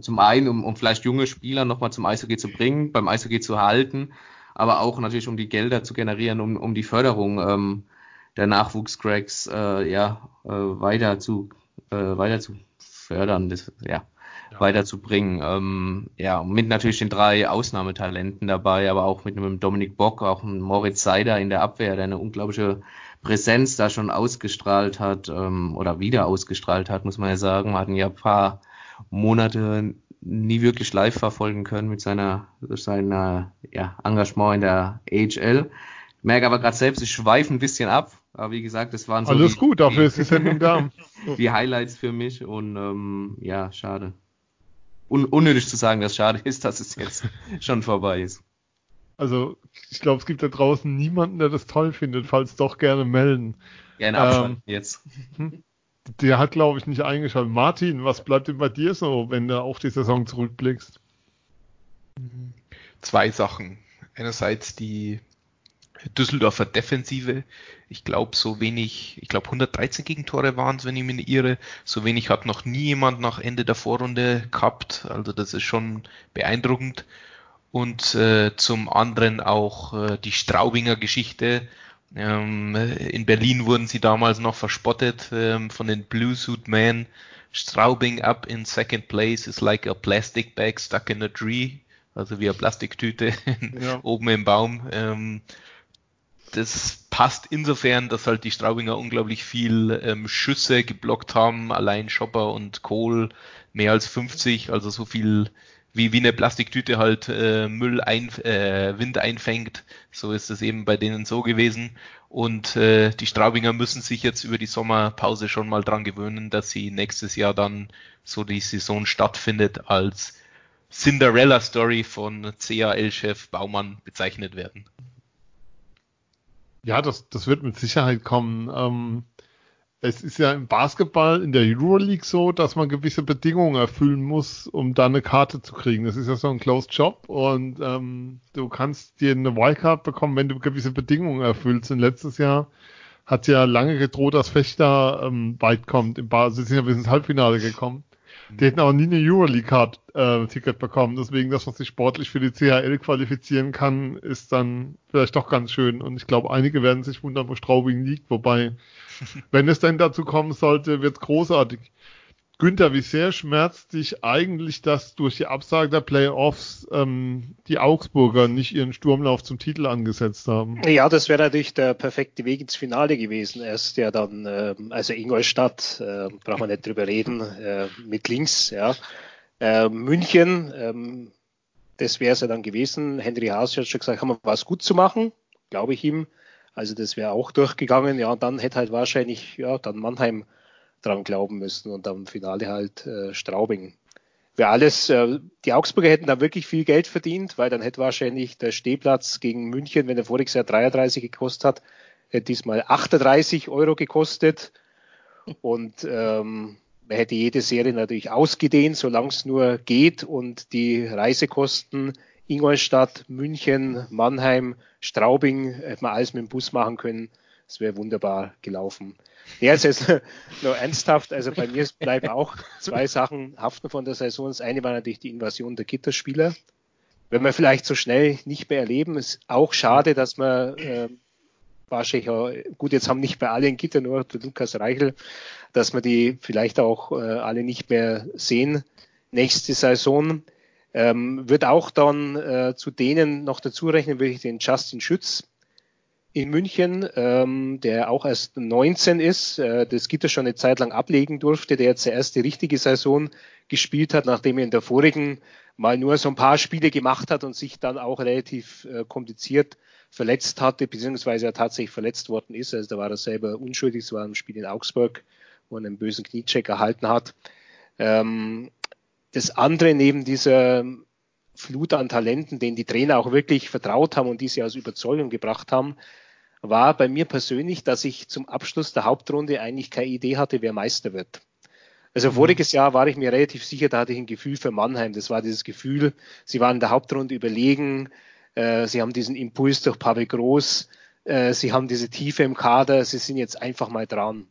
Zum einen, um, um vielleicht junge Spieler nochmal zum Eishockey zu bringen, beim Eishockey zu halten, aber auch natürlich, um die Gelder zu generieren, um, um die Förderung ähm, der Nachwuchscracks äh, ja, äh, weiter zu äh, weiter zu fördern. Das, ja, ja. weiterzubringen. Ähm, ja, mit natürlich den drei Ausnahmetalenten dabei, aber auch mit einem Dominik Bock, auch einem Moritz Seider in der Abwehr, der eine unglaubliche Präsenz da schon ausgestrahlt hat ähm, oder wieder ausgestrahlt hat, muss man ja sagen. Wir hatten ja ein paar Monate nie wirklich live verfolgen können mit seiner, seiner ja, Engagement in der AHL. Ich merke aber gerade selbst, ich schweife ein bisschen ab. Aber wie gesagt, das waren so Alles die, gut, dafür ist die [laughs] Sendung da. die Highlights für mich und ähm, ja, schade un unnötig zu sagen, dass schade ist, dass es jetzt [laughs] schon vorbei ist. Also, ich glaube, es gibt da draußen niemanden, der das toll findet, falls doch gerne melden. Gerne abschalten ähm, jetzt. Hm? Der hat, glaube ich, nicht eingeschaltet. Martin, was bleibt denn bei dir so, wenn du auf die Saison zurückblickst? Zwei Sachen. Einerseits die Düsseldorfer Defensive. Ich glaube, so wenig, ich glaube 113 Gegentore waren es, wenn ich mich nicht irre. So wenig hat noch nie jemand nach Ende der Vorrunde gehabt. Also das ist schon beeindruckend. Und äh, zum anderen auch äh, die Straubinger Geschichte. Ähm, in Berlin wurden sie damals noch verspottet ähm, von den Blue Suit Men. Straubing up in second place is like a plastic bag stuck in a tree. Also wie eine Plastiktüte [laughs] ja. oben im Baum. Ähm, das passt insofern, dass halt die Straubinger unglaublich viel ähm, Schüsse geblockt haben, allein Schopper und Kohl mehr als 50, also so viel wie, wie eine Plastiktüte halt äh, Müll ein, äh, Wind einfängt, so ist es eben bei denen so gewesen. Und äh, die Straubinger müssen sich jetzt über die Sommerpause schon mal dran gewöhnen, dass sie nächstes Jahr dann so die Saison stattfindet als Cinderella Story von CAL-Chef Baumann bezeichnet werden. Ja, das, das wird mit Sicherheit kommen. Ähm, es ist ja im Basketball in der Euroleague so, dass man gewisse Bedingungen erfüllen muss, um da eine Karte zu kriegen. Das ist ja so ein Closed Job und ähm, du kannst dir eine Wildcard bekommen, wenn du gewisse Bedingungen erfüllst. Und letztes Jahr hat ja lange gedroht, dass Fechter ähm, weit kommt. Im Bar, sie sind ja bis ins Halbfinale gekommen. Die hätten auch nie eine Euroleague-Card-Ticket äh, bekommen. Deswegen, dass man sich sportlich für die CHL qualifizieren kann, ist dann vielleicht doch ganz schön. Und ich glaube, einige werden sich wundern, wo Straubing liegt. Wobei, [laughs] wenn es denn dazu kommen sollte, wird es großartig. Günther, wie sehr schmerzt dich eigentlich, dass durch die Absage der Playoffs ähm, die Augsburger nicht ihren Sturmlauf zum Titel angesetzt haben? Ja, das wäre natürlich der perfekte Weg ins Finale gewesen. Erst ja dann, äh, also Ingolstadt, äh, brauchen wir nicht drüber reden, äh, mit links, ja. Äh, München, ähm, das wäre es ja dann gewesen. Henry Haas hat schon gesagt, haben wir was gut zu machen, glaube ich ihm. Also das wäre auch durchgegangen. Ja, und dann hätte halt wahrscheinlich, ja, dann Mannheim dran glauben müssen und am Finale halt äh, Straubing. Wäre alles, äh, die Augsburger hätten da wirklich viel Geld verdient, weil dann hätte wahrscheinlich der Stehplatz gegen München, wenn er voriges Jahr 33 gekostet hat, hätte diesmal 38 Euro gekostet. Und ähm, man hätte jede Serie natürlich ausgedehnt, solange es nur geht und die Reisekosten Ingolstadt, München, Mannheim, Straubing hätte man alles mit dem Bus machen können. Es wäre wunderbar gelaufen. Es [laughs] ist nur ernsthaft. Also bei mir bleiben auch zwei Sachen haften von der Saison. Das eine war natürlich die Invasion der Gitterspieler. Wenn wir vielleicht so schnell nicht mehr erleben, ist auch schade, dass man äh, wahrscheinlich auch, gut, jetzt haben nicht mehr alle ein Gitter, nur der Lukas Reichel, dass wir die vielleicht auch äh, alle nicht mehr sehen nächste Saison. Ähm, wird auch dann äh, zu denen noch dazu rechnen, wirklich den Justin Schütz, in München, ähm, der auch erst 19 ist, äh, das Gitter schon eine Zeit lang ablegen durfte, der jetzt die erste richtige Saison gespielt hat, nachdem er in der vorigen mal nur so ein paar Spiele gemacht hat und sich dann auch relativ äh, kompliziert verletzt hatte, beziehungsweise er tatsächlich verletzt worden ist. Also da war er selber unschuldig, es war ein Spiel in Augsburg, wo er einen bösen Kniecheck erhalten hat. Ähm, das andere neben dieser Flut an Talenten, denen die Trainer auch wirklich vertraut haben und die sie aus Überzeugung gebracht haben, war bei mir persönlich, dass ich zum Abschluss der Hauptrunde eigentlich keine Idee hatte, wer Meister wird. Also mhm. voriges Jahr war ich mir relativ sicher, da hatte ich ein Gefühl für Mannheim. Das war dieses Gefühl, sie waren in der Hauptrunde überlegen, äh, sie haben diesen Impuls durch Pavel Groß, äh, sie haben diese Tiefe im Kader, sie sind jetzt einfach mal dran.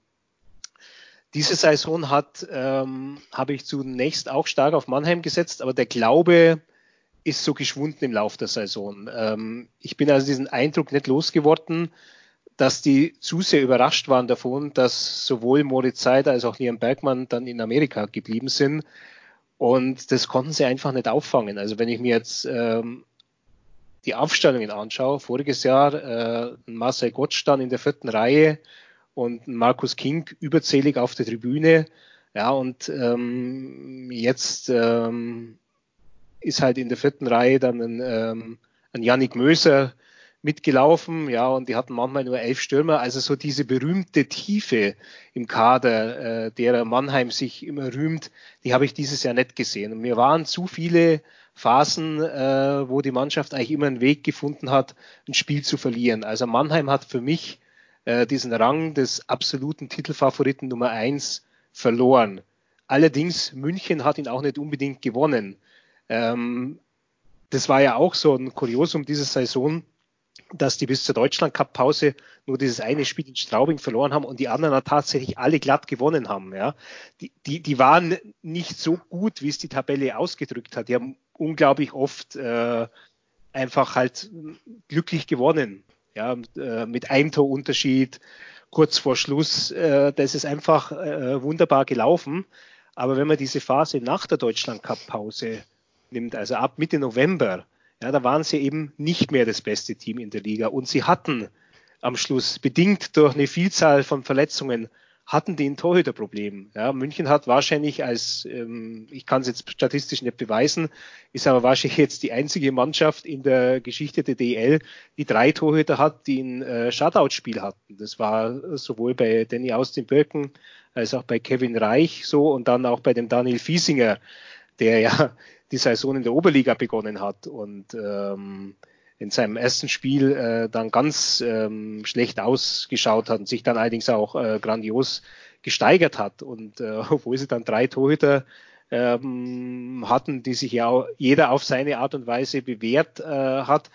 Diese Saison hat, ähm, habe ich zunächst auch stark auf Mannheim gesetzt, aber der Glaube, ist so geschwunden im Laufe der Saison. Ähm, ich bin also diesen Eindruck nicht losgeworden, dass die zu sehr überrascht waren davon, dass sowohl Moritz Seider als auch Liam Bergmann dann in Amerika geblieben sind. Und das konnten sie einfach nicht auffangen. Also wenn ich mir jetzt ähm, die Aufstellungen anschaue, voriges Jahr äh, Marcel Gottsch dann in der vierten Reihe und Markus King überzählig auf der Tribüne. Ja, und ähm, jetzt ähm, ist halt in der vierten Reihe dann ein, ähm, ein Yannick Möser mitgelaufen, ja, und die hatten manchmal nur elf Stürmer. Also so diese berühmte Tiefe im Kader, äh, derer Mannheim sich immer rühmt, die habe ich dieses Jahr nicht gesehen. Und mir waren zu viele Phasen, äh, wo die Mannschaft eigentlich immer einen Weg gefunden hat, ein Spiel zu verlieren. Also Mannheim hat für mich äh, diesen Rang des absoluten Titelfavoriten Nummer eins verloren. Allerdings München hat ihn auch nicht unbedingt gewonnen. Ähm, das war ja auch so ein Kuriosum dieser Saison, dass die bis zur Deutschland Cup Pause nur dieses eine Spiel in Straubing verloren haben und die anderen tatsächlich alle glatt gewonnen haben. Ja, die, die, die waren nicht so gut, wie es die Tabelle ausgedrückt hat. Die haben unglaublich oft äh, einfach halt glücklich gewonnen. Ja, äh, mit einem Torunterschied kurz vor Schluss. Äh, das ist einfach äh, wunderbar gelaufen. Aber wenn man diese Phase nach der Deutschland Cup Pause nimmt, also ab Mitte November, ja, da waren sie eben nicht mehr das beste Team in der Liga und sie hatten am Schluss bedingt durch eine Vielzahl von Verletzungen hatten die ein Torhüterproblem. Ja, München hat wahrscheinlich als, ähm, ich kann es jetzt statistisch nicht beweisen, ist aber wahrscheinlich jetzt die einzige Mannschaft in der Geschichte der DL, die drei Torhüter hat, die ein äh, Shutout-Spiel hatten. Das war sowohl bei Danny Austin Birken als auch bei Kevin Reich so und dann auch bei dem Daniel Fiesinger, der ja die Saison in der Oberliga begonnen hat und ähm, in seinem ersten Spiel äh, dann ganz ähm, schlecht ausgeschaut hat und sich dann allerdings auch äh, grandios gesteigert hat. Und äh, [laughs] obwohl sie dann drei Torhüter ähm, hatten, die sich ja auch jeder auf seine Art und Weise bewährt äh, hat,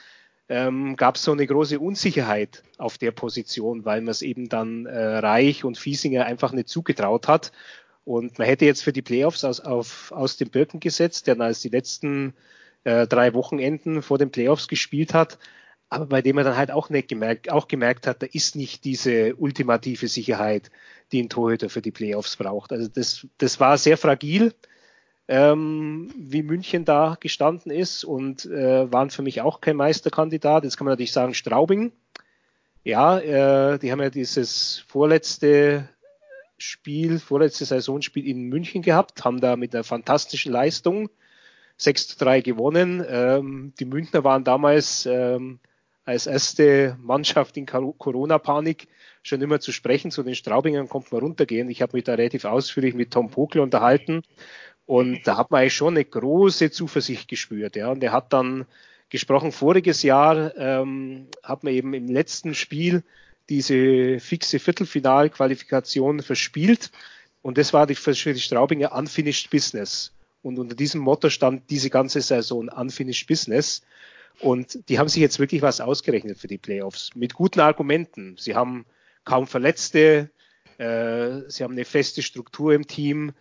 ähm, gab es so eine große Unsicherheit auf der Position, weil man es eben dann äh, Reich und Fiesinger einfach nicht zugetraut hat. Und man hätte jetzt für die Playoffs aus, auf, aus dem Birken gesetzt, der als die letzten äh, drei Wochenenden vor den Playoffs gespielt hat, aber bei dem er dann halt auch nicht gemerkt, auch gemerkt hat, da ist nicht diese ultimative Sicherheit, die ein Torhüter für die Playoffs braucht. Also das, das war sehr fragil ähm, wie München da gestanden ist und äh, waren für mich auch kein Meisterkandidat. Jetzt kann man natürlich sagen, Straubing. Ja, äh, die haben ja dieses vorletzte Spiel, vorletzte Saisonspiel in München gehabt, haben da mit einer fantastischen Leistung 6 zu 3 gewonnen. Ähm, die Münchner waren damals ähm, als erste Mannschaft in Corona-Panik schon immer zu sprechen. Zu den Straubingern kommt man runtergehen. Ich habe mich da relativ ausführlich mit Tom Pokel unterhalten und da hat man eigentlich schon eine große Zuversicht gespürt. Ja. Und er hat dann gesprochen, voriges Jahr ähm, hat man eben im letzten Spiel diese fixe Viertelfinalqualifikation verspielt. Und das war für die Straubinger Unfinished Business. Und unter diesem Motto stand diese ganze Saison Unfinished Business. Und die haben sich jetzt wirklich was ausgerechnet für die Playoffs. Mit guten Argumenten. Sie haben kaum Verletzte. Äh, sie haben eine feste Struktur im Team.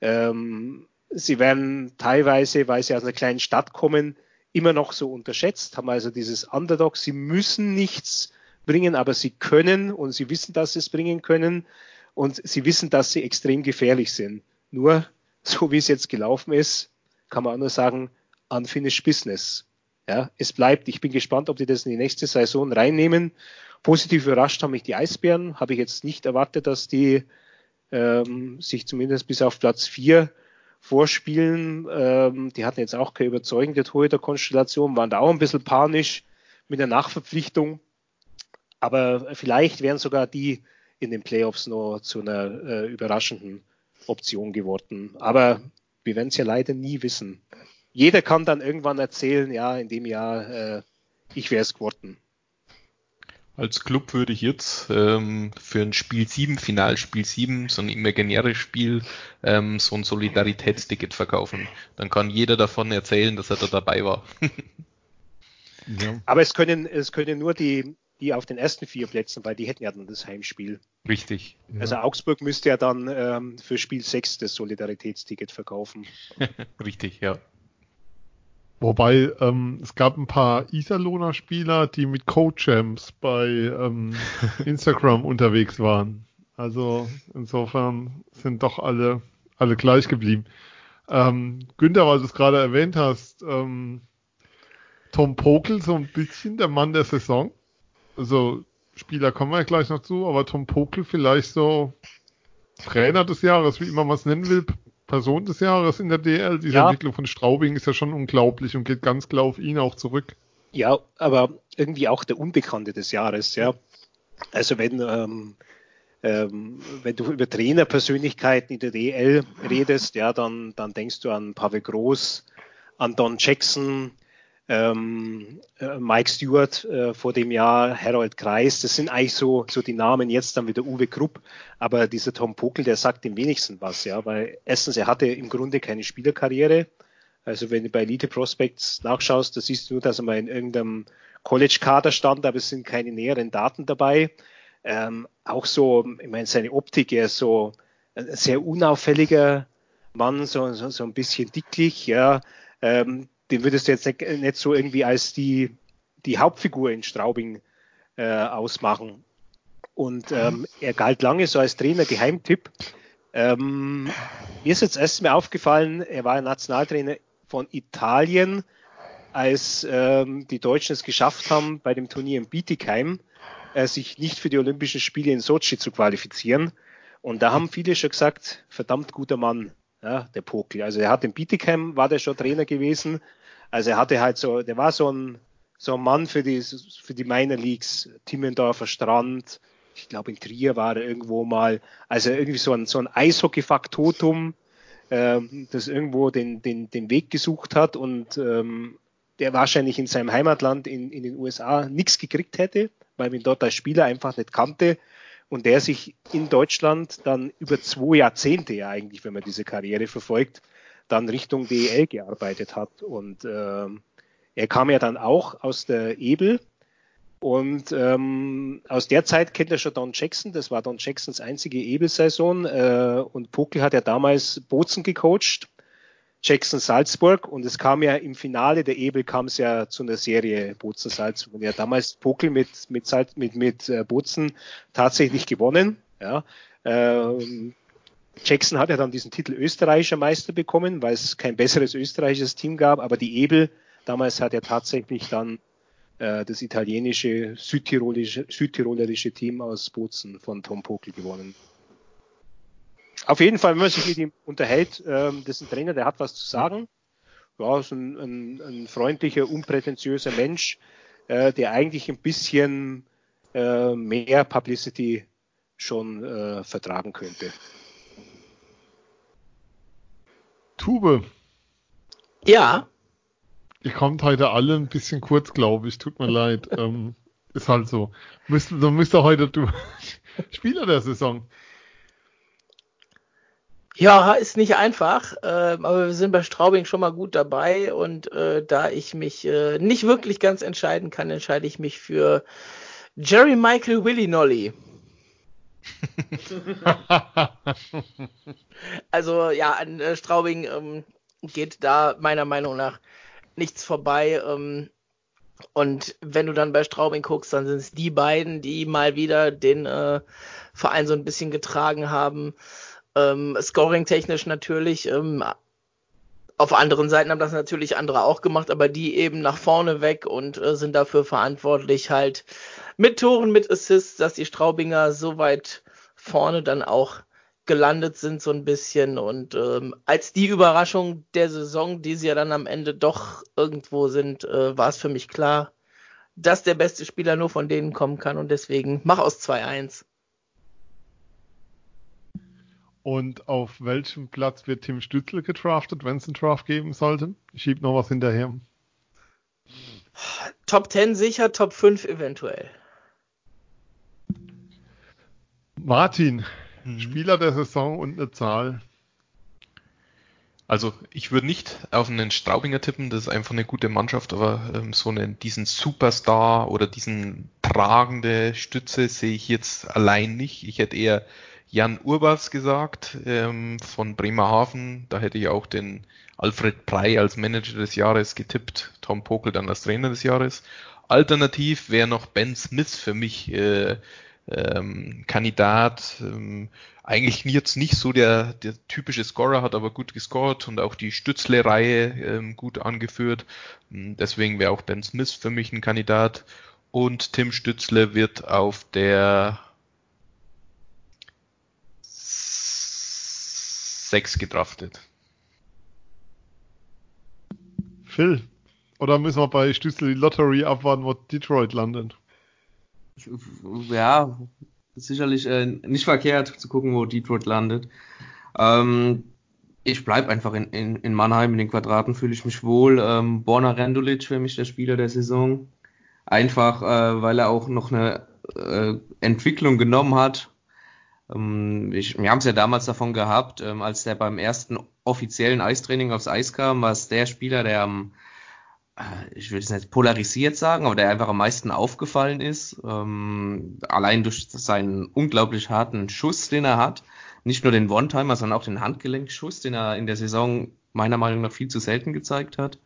Ähm, sie werden teilweise, weil sie aus einer kleinen Stadt kommen, immer noch so unterschätzt, haben also dieses Underdog, sie müssen nichts bringen, aber sie können und sie wissen, dass sie es bringen können und sie wissen, dass sie extrem gefährlich sind. Nur, so wie es jetzt gelaufen ist, kann man auch nur sagen, unfinished business. Ja, es bleibt, ich bin gespannt, ob die das in die nächste Saison reinnehmen. Positiv überrascht haben mich die Eisbären, habe ich jetzt nicht erwartet, dass die ähm, sich zumindest bis auf Platz vier vorspielen. Ähm, die hatten jetzt auch keine überzeugende Torhüter-Konstellation, waren da auch ein bisschen panisch mit der Nachverpflichtung. Aber vielleicht wären sogar die in den Playoffs noch zu einer äh, überraschenden Option geworden. Aber wir werden es ja leider nie wissen. Jeder kann dann irgendwann erzählen, ja, in dem Jahr, äh, ich wäre es geworden. Als Club würde ich jetzt ähm, für ein Spiel 7, Finalspiel 7, so ein imaginäres Spiel, ähm, so ein Solidaritätsticket verkaufen. Dann kann jeder davon erzählen, dass er da dabei war. [laughs] ja. Aber es können, es können nur die, die auf den ersten vier Plätzen, weil die hätten ja dann das Heimspiel. Richtig. Also ja. Augsburg müsste ja dann ähm, für Spiel 6 das Solidaritätsticket verkaufen. [laughs] Richtig, ja. Wobei ähm, es gab ein paar Iserlohner Spieler, die mit Co-Champs bei ähm, [laughs] Instagram unterwegs waren. Also insofern sind doch alle, alle gleich geblieben. Ähm, Günther, weil du es gerade erwähnt hast, ähm, Tom Pokel so ein bisschen der Mann der Saison. Also Spieler kommen wir ja gleich noch zu, aber Tom Pokel vielleicht so Trainer des Jahres, wie immer man es nennen will, Person des Jahres in der DL. Diese ja. Entwicklung von Straubing ist ja schon unglaublich und geht ganz klar auf ihn auch zurück. Ja, aber irgendwie auch der Unbekannte des Jahres, ja. Also wenn, ähm, ähm, wenn du über Trainerpersönlichkeiten in der DL redest, ja, dann, dann denkst du an Pavel Groß, an Don Jackson, ähm, äh, Mike Stewart äh, vor dem Jahr, Harold Kreis, das sind eigentlich so, so die Namen jetzt dann wieder Uwe Krupp, aber dieser Tom Pokel, der sagt dem wenigsten was, ja, weil erstens, er hatte im Grunde keine Spielerkarriere, also wenn du bei Elite Prospects nachschaust, da siehst du nur, dass er mal in irgendeinem College-Kader stand, aber es sind keine näheren Daten dabei. Ähm, auch so, ich meine, seine Optik, er ist so ein sehr unauffälliger Mann, so, so, so ein bisschen dicklich, ja. Ähm, den würdest du jetzt nicht, nicht so irgendwie als die, die Hauptfigur in Straubing äh, ausmachen. Und ähm, er galt lange so als Trainer Geheimtipp. Ähm, mir ist jetzt erst mal aufgefallen, er war Nationaltrainer von Italien, als ähm, die Deutschen es geschafft haben, bei dem Turnier in Bietigheim äh, sich nicht für die Olympischen Spiele in Sochi zu qualifizieren. Und da haben viele schon gesagt, verdammt guter Mann, ja, der Pokel. Also er hat in Bietigheim, war der schon Trainer gewesen, also er hatte halt so, der war so ein, so ein Mann für die, für die Minor Leagues, Timmendorfer Strand, ich glaube in Trier war er irgendwo mal, also irgendwie so ein, so ein Eishockey-Faktotum, ähm, das irgendwo den, den, den Weg gesucht hat und ähm, der wahrscheinlich in seinem Heimatland in, in den USA nichts gekriegt hätte, weil man dort als Spieler einfach nicht kannte und der sich in Deutschland dann über zwei Jahrzehnte ja eigentlich, wenn man diese Karriere verfolgt, dann Richtung DEL gearbeitet hat. Und äh, Er kam ja dann auch aus der Ebel und ähm, aus der Zeit kennt er schon Don Jackson. Das war Don Jacksons einzige Ebel-Saison. Äh, und Pokel hat ja damals Bozen gecoacht, Jackson Salzburg. Und es kam ja im Finale der Ebel kam es ja zu einer Serie Bozen Salzburg. Und ja damals Pokel mit mit mit mit äh, Bozen tatsächlich gewonnen. Ja. Ähm, Jackson hat ja dann diesen Titel österreichischer Meister bekommen, weil es kein besseres österreichisches Team gab. Aber die Ebel damals hat er tatsächlich dann äh, das italienische, südtirolische, südtirolerische Team aus Bozen von Tom Pokel gewonnen. Auf jeden Fall, wenn man sich mit ihm unterhält, ähm, das ist ein Trainer, der hat was zu sagen. Ja, ist ein, ein, ein freundlicher, unprätentiöser Mensch, äh, der eigentlich ein bisschen äh, mehr Publicity schon äh, vertragen könnte. Tube. Ja. Ihr kommt heute alle ein bisschen kurz, glaube ich. Tut mir leid. [laughs] Ähm, ist halt so. Müsst, so müsste heute du [laughs] Spieler der Saison. Ja, ist nicht einfach, äh, aber wir sind bei Straubing schon mal gut dabei und äh, da ich mich äh, nicht wirklich ganz entscheiden kann, entscheide ich mich für Jerry Michael Willy Nolly. [laughs] also ja, an äh, Straubing ähm, geht da meiner Meinung nach nichts vorbei. Ähm, und wenn du dann bei Straubing guckst, dann sind es die beiden, die mal wieder den äh, Verein so ein bisschen getragen haben. Ähm, Scoring-technisch natürlich. Ähm, auf anderen Seiten haben das natürlich andere auch gemacht, aber die eben nach vorne weg und äh, sind dafür verantwortlich, halt mit Toren, mit Assists, dass die Straubinger so weit vorne dann auch gelandet sind so ein bisschen und ähm, als die Überraschung der Saison, die sie ja dann am Ende doch irgendwo sind, äh, war es für mich klar, dass der beste Spieler nur von denen kommen kann und deswegen mach aus 2-1. Und auf welchem Platz wird Tim Stützel getraftet, wenn es einen Draft geben sollte? Ich schieb noch was hinterher. Top 10 sicher, Top 5 eventuell. Martin, Mhm. Spieler der Saison und eine Zahl. Also ich würde nicht auf einen Straubinger tippen, das ist einfach eine gute Mannschaft, aber ähm, so einen, diesen Superstar oder diesen tragende Stütze sehe ich jetzt allein nicht. Ich hätte eher Jan Urbas gesagt ähm, von Bremerhaven. Da hätte ich auch den Alfred Prey als Manager des Jahres getippt, Tom Pokel dann als Trainer des Jahres. Alternativ wäre noch Ben Smith für mich äh, ähm, Kandidat. Ähm, eigentlich jetzt nicht so der, der typische Scorer, hat aber gut gescored und auch die Stützle-Reihe ähm, gut angeführt. Ähm, deswegen wäre auch Ben Smith für mich ein Kandidat. Und Tim Stützle wird auf der 6 gedraftet. Phil, oder müssen wir bei Stützle die Lottery abwarten, wo Detroit landet? Ja, sicherlich äh, nicht verkehrt zu gucken, wo Detroit landet. Ähm, ich bleibe einfach in, in, in Mannheim, in den Quadraten fühle ich mich wohl. Ähm, Borna Rendulic für mich der Spieler der Saison. Einfach, äh, weil er auch noch eine äh, Entwicklung genommen hat. Ähm, ich, wir haben es ja damals davon gehabt, ähm, als der beim ersten offiziellen Eistraining aufs Eis kam, war es der Spieler, der am äh, ich will es nicht polarisiert sagen, aber der einfach am meisten aufgefallen ist. Ähm, allein durch seinen unglaublich harten Schuss, den er hat. Nicht nur den One-Timer, sondern auch den Handgelenkschuss, den er in der Saison meiner Meinung nach viel zu selten gezeigt hat.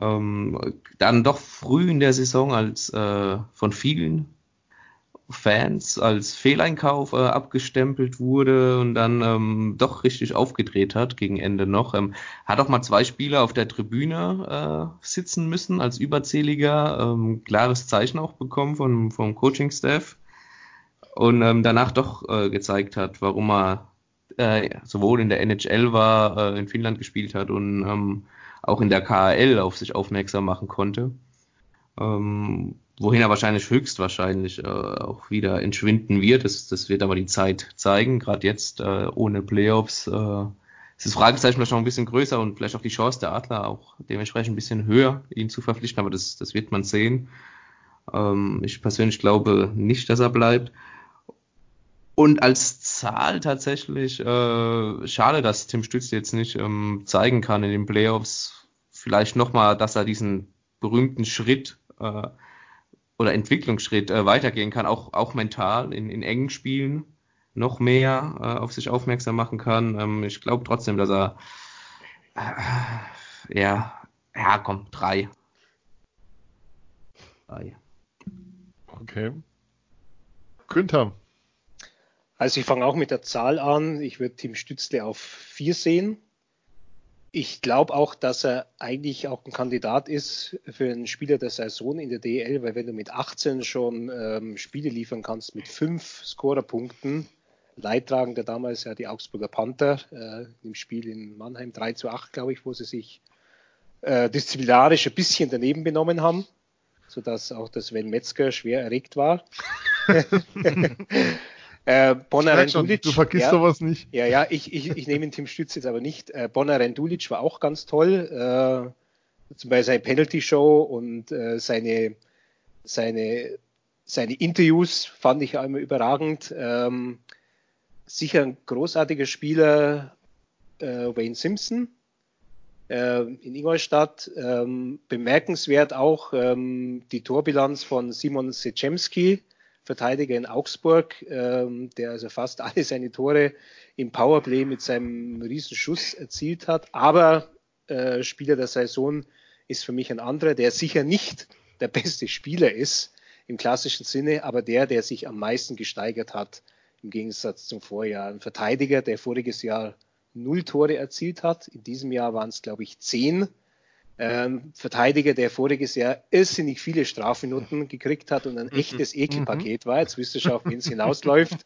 Ähm, dann doch früh in der Saison als äh, von vielen Fans als Fehleinkauf äh, abgestempelt wurde und dann ähm, doch richtig aufgedreht hat gegen Ende noch. Ähm, hat auch mal zwei Spieler auf der Tribüne äh, sitzen müssen als Überzähliger. Ähm, klares Zeichen auch bekommen vom, vom Coaching-Staff. Und ähm, danach doch äh, gezeigt hat, warum er äh, sowohl in der NHL war, äh, in Finnland gespielt hat und ähm, auch in der KHL auf sich aufmerksam machen konnte. Ähm, wohin er wahrscheinlich höchstwahrscheinlich äh, auch wieder entschwinden wird. Das, das wird aber die Zeit zeigen. Gerade jetzt äh, ohne Playoffs äh, ist das Fragezeichen vielleicht noch ein bisschen größer und vielleicht auch die Chance der Adler auch dementsprechend ein bisschen höher, ihn zu verpflichten. Aber das, das wird man sehen. Ähm, ich persönlich glaube nicht, dass er bleibt. Und als Zahl tatsächlich, äh, schade, dass Tim Stütz jetzt nicht ähm, zeigen kann in den Playoffs. Vielleicht nochmal, dass er diesen berühmten Schritt äh, oder Entwicklungsschritt äh, weitergehen kann, auch, auch mental in, in engen Spielen noch mehr äh, auf sich aufmerksam machen kann. Ähm, ich glaube trotzdem, dass er äh, ja, ja, komm, drei. Drei. Okay. Günther. Also ich fange auch mit der Zahl an. Ich würde Tim Stützle auf vier sehen. Ich glaube auch, dass er eigentlich auch ein Kandidat ist für einen Spieler der Saison in der DL, weil wenn du mit 18 schon ähm, Spiele liefern kannst mit fünf Scorerpunkten, Leidtragender damals ja die Augsburger Panther äh, im Spiel in Mannheim 3 zu 8, glaube ich, wo sie sich äh, disziplinarisch ein bisschen daneben benommen haben, sodass auch das Sven Metzger schwer erregt war. [laughs] [laughs] Äh, Bonner Rendulic. Du vergisst ja, sowas nicht. Ja, ja, ich, ich, ich nehme den Tim Stütz jetzt aber nicht. Äh, Bonner Rendulic war auch ganz toll. Äh, zum Beispiel seine Penalty Show und äh, seine, seine, seine Interviews fand ich einmal überragend. Ähm, sicher ein großartiger Spieler, äh, Wayne Simpson äh, in Ingolstadt. Ähm, bemerkenswert auch ähm, die Torbilanz von Simon Seczemski Verteidiger in Augsburg, ähm, der also fast alle seine Tore im Powerplay mit seinem Riesenschuss erzielt hat. Aber äh, Spieler der Saison ist für mich ein anderer, der sicher nicht der beste Spieler ist im klassischen Sinne, aber der, der sich am meisten gesteigert hat im Gegensatz zum Vorjahr. Ein Verteidiger, der voriges Jahr null Tore erzielt hat. In diesem Jahr waren es, glaube ich, zehn ähm, Verteidiger, der voriges Jahr irrsinnig viele Strafminuten gekriegt hat und ein mhm. echtes Ekelpaket war. Jetzt wisst ihr schon, auf [laughs] wen es hinausläuft.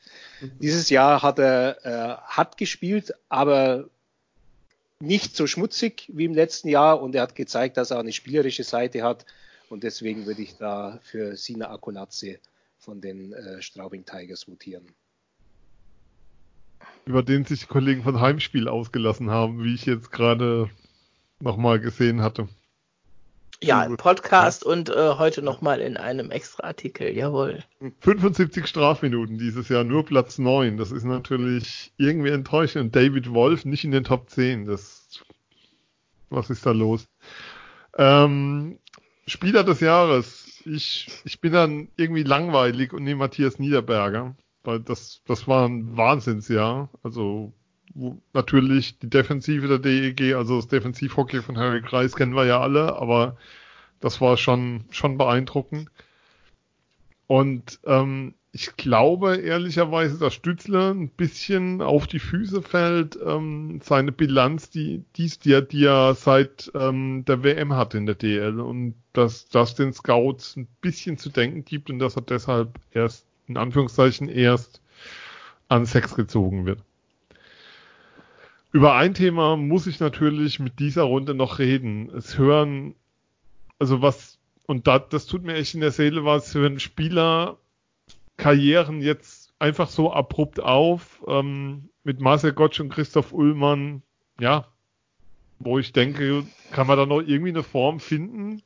Dieses Jahr hat er äh, hart gespielt, aber nicht so schmutzig wie im letzten Jahr und er hat gezeigt, dass er eine spielerische Seite hat und deswegen würde ich da für Sina Akolatze von den äh, Straubing Tigers votieren. Über den sich die Kollegen von Heimspiel ausgelassen haben, wie ich jetzt gerade nochmal gesehen hatte. Ja, im Podcast ja. und äh, heute nochmal in einem extra Artikel, jawohl. 75 Strafminuten dieses Jahr, nur Platz 9. Das ist natürlich irgendwie enttäuschend. Und David Wolf nicht in den Top 10. Das, was ist da los? Ähm, Spieler des Jahres. Ich, ich bin dann irgendwie langweilig und nehme Matthias Niederberger. Weil das, das war ein Wahnsinnsjahr. Also natürlich die Defensive der DEG, also das Defensivhockey von Harry Kreis kennen wir ja alle, aber das war schon, schon beeindruckend. Und ähm, ich glaube ehrlicherweise, dass Stützler ein bisschen auf die Füße fällt, ähm, seine Bilanz, die, dies, die, die er seit ähm, der WM hat in der DL und dass das den Scouts ein bisschen zu denken gibt und dass er deshalb erst, in Anführungszeichen, erst an Sex gezogen wird. Über ein Thema muss ich natürlich mit dieser Runde noch reden. Es hören, also was, und da, das tut mir echt in der Seele was, hören Spieler Karrieren jetzt einfach so abrupt auf, ähm, mit Marcel Gottsch und Christoph Ullmann, ja, wo ich denke, kann man da noch irgendwie eine Form finden?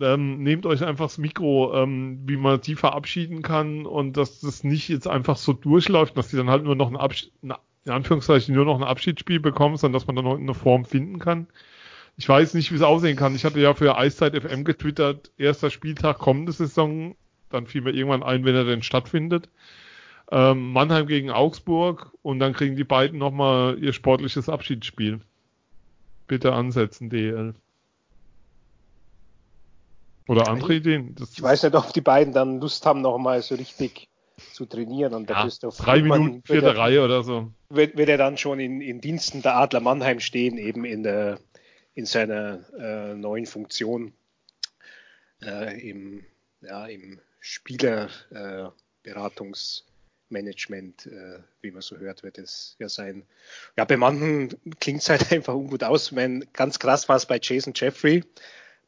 Ähm, nehmt euch einfach das Mikro, ähm, wie man die verabschieden kann und dass das nicht jetzt einfach so durchläuft, dass die dann halt nur noch eine, Abschied, in Anführungszeichen nur noch ein Abschiedsspiel bekommen, sondern dass man dann noch eine Form finden kann. Ich weiß nicht, wie es aussehen kann. Ich hatte ja für Eiszeit FM getwittert, erster Spieltag kommende Saison. Dann fiel mir irgendwann ein, wenn er denn stattfindet. Ähm, Mannheim gegen Augsburg und dann kriegen die beiden nochmal ihr sportliches Abschiedsspiel. Bitte ansetzen, DL. Oder andere Ideen? Das ich weiß nicht, ob die beiden dann Lust haben, nochmal so richtig zu trainieren. Und ja, drei Minuten, vierte Reihe oder so. Wird, wird er dann schon in, in Diensten der Adler Mannheim stehen, eben in, der, in seiner äh, neuen Funktion äh, im, ja, im Spielerberatungsmanagement, äh, äh, wie man so hört, wird es ja sein. Ja, bei manchen klingt es halt [laughs] einfach ungut aus. Ich meine, ganz krass war es bei Jason Jeffrey.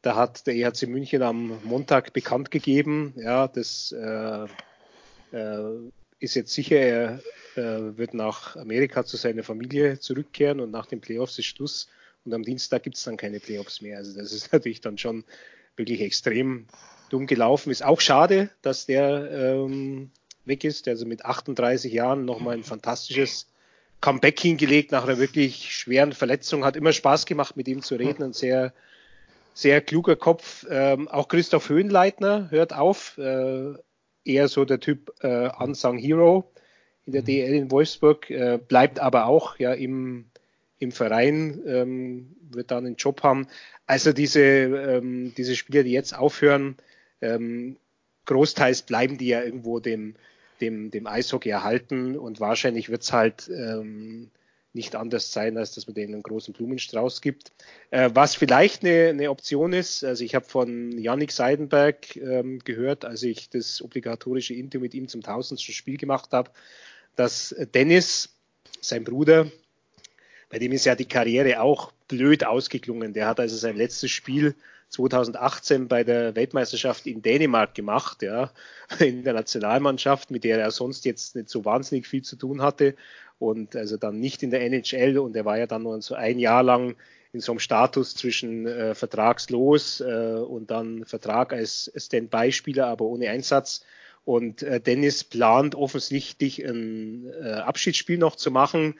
Da hat der EHC München am Montag bekannt gegeben, ja, dass äh, ist jetzt sicher, er äh, wird nach Amerika zu seiner Familie zurückkehren und nach den Playoffs ist Schluss und am Dienstag gibt es dann keine Playoffs mehr. Also das ist [laughs] natürlich dann schon wirklich extrem dumm gelaufen. Ist auch schade, dass der ähm, weg ist, also mit 38 Jahren nochmal ein fantastisches Comeback hingelegt nach einer wirklich schweren Verletzung. Hat immer Spaß gemacht, mit ihm zu reden. Ein sehr sehr kluger Kopf. Ähm, auch Christoph Höhenleitner hört auf. Äh, eher so der Typ äh, Unsung Hero in der mhm. DL in Wolfsburg, äh, bleibt aber auch ja im, im Verein, ähm, wird dann einen Job haben. Also diese, ähm, diese Spieler, die jetzt aufhören, ähm, großteils bleiben die ja irgendwo dem, dem, dem Eishockey erhalten und wahrscheinlich wird es halt ähm, nicht anders sein, als dass man denen einen großen Blumenstrauß gibt. Äh, was vielleicht eine, eine Option ist, also ich habe von Yannick Seidenberg ähm, gehört, als ich das obligatorische Interview mit ihm zum tausendsten Spiel gemacht habe, dass Dennis, sein Bruder, bei dem ist ja die Karriere auch blöd ausgeklungen. Der hat also sein letztes Spiel 2018 bei der Weltmeisterschaft in Dänemark gemacht, ja, [laughs] in der Nationalmannschaft, mit der er sonst jetzt nicht so wahnsinnig viel zu tun hatte und also dann nicht in der NHL und er war ja dann nur so ein Jahr lang in so einem Status zwischen äh, vertragslos äh, und dann Vertrag als Standby-Spieler, aber ohne Einsatz. Und äh, Dennis plant offensichtlich ein äh, Abschiedsspiel noch zu machen.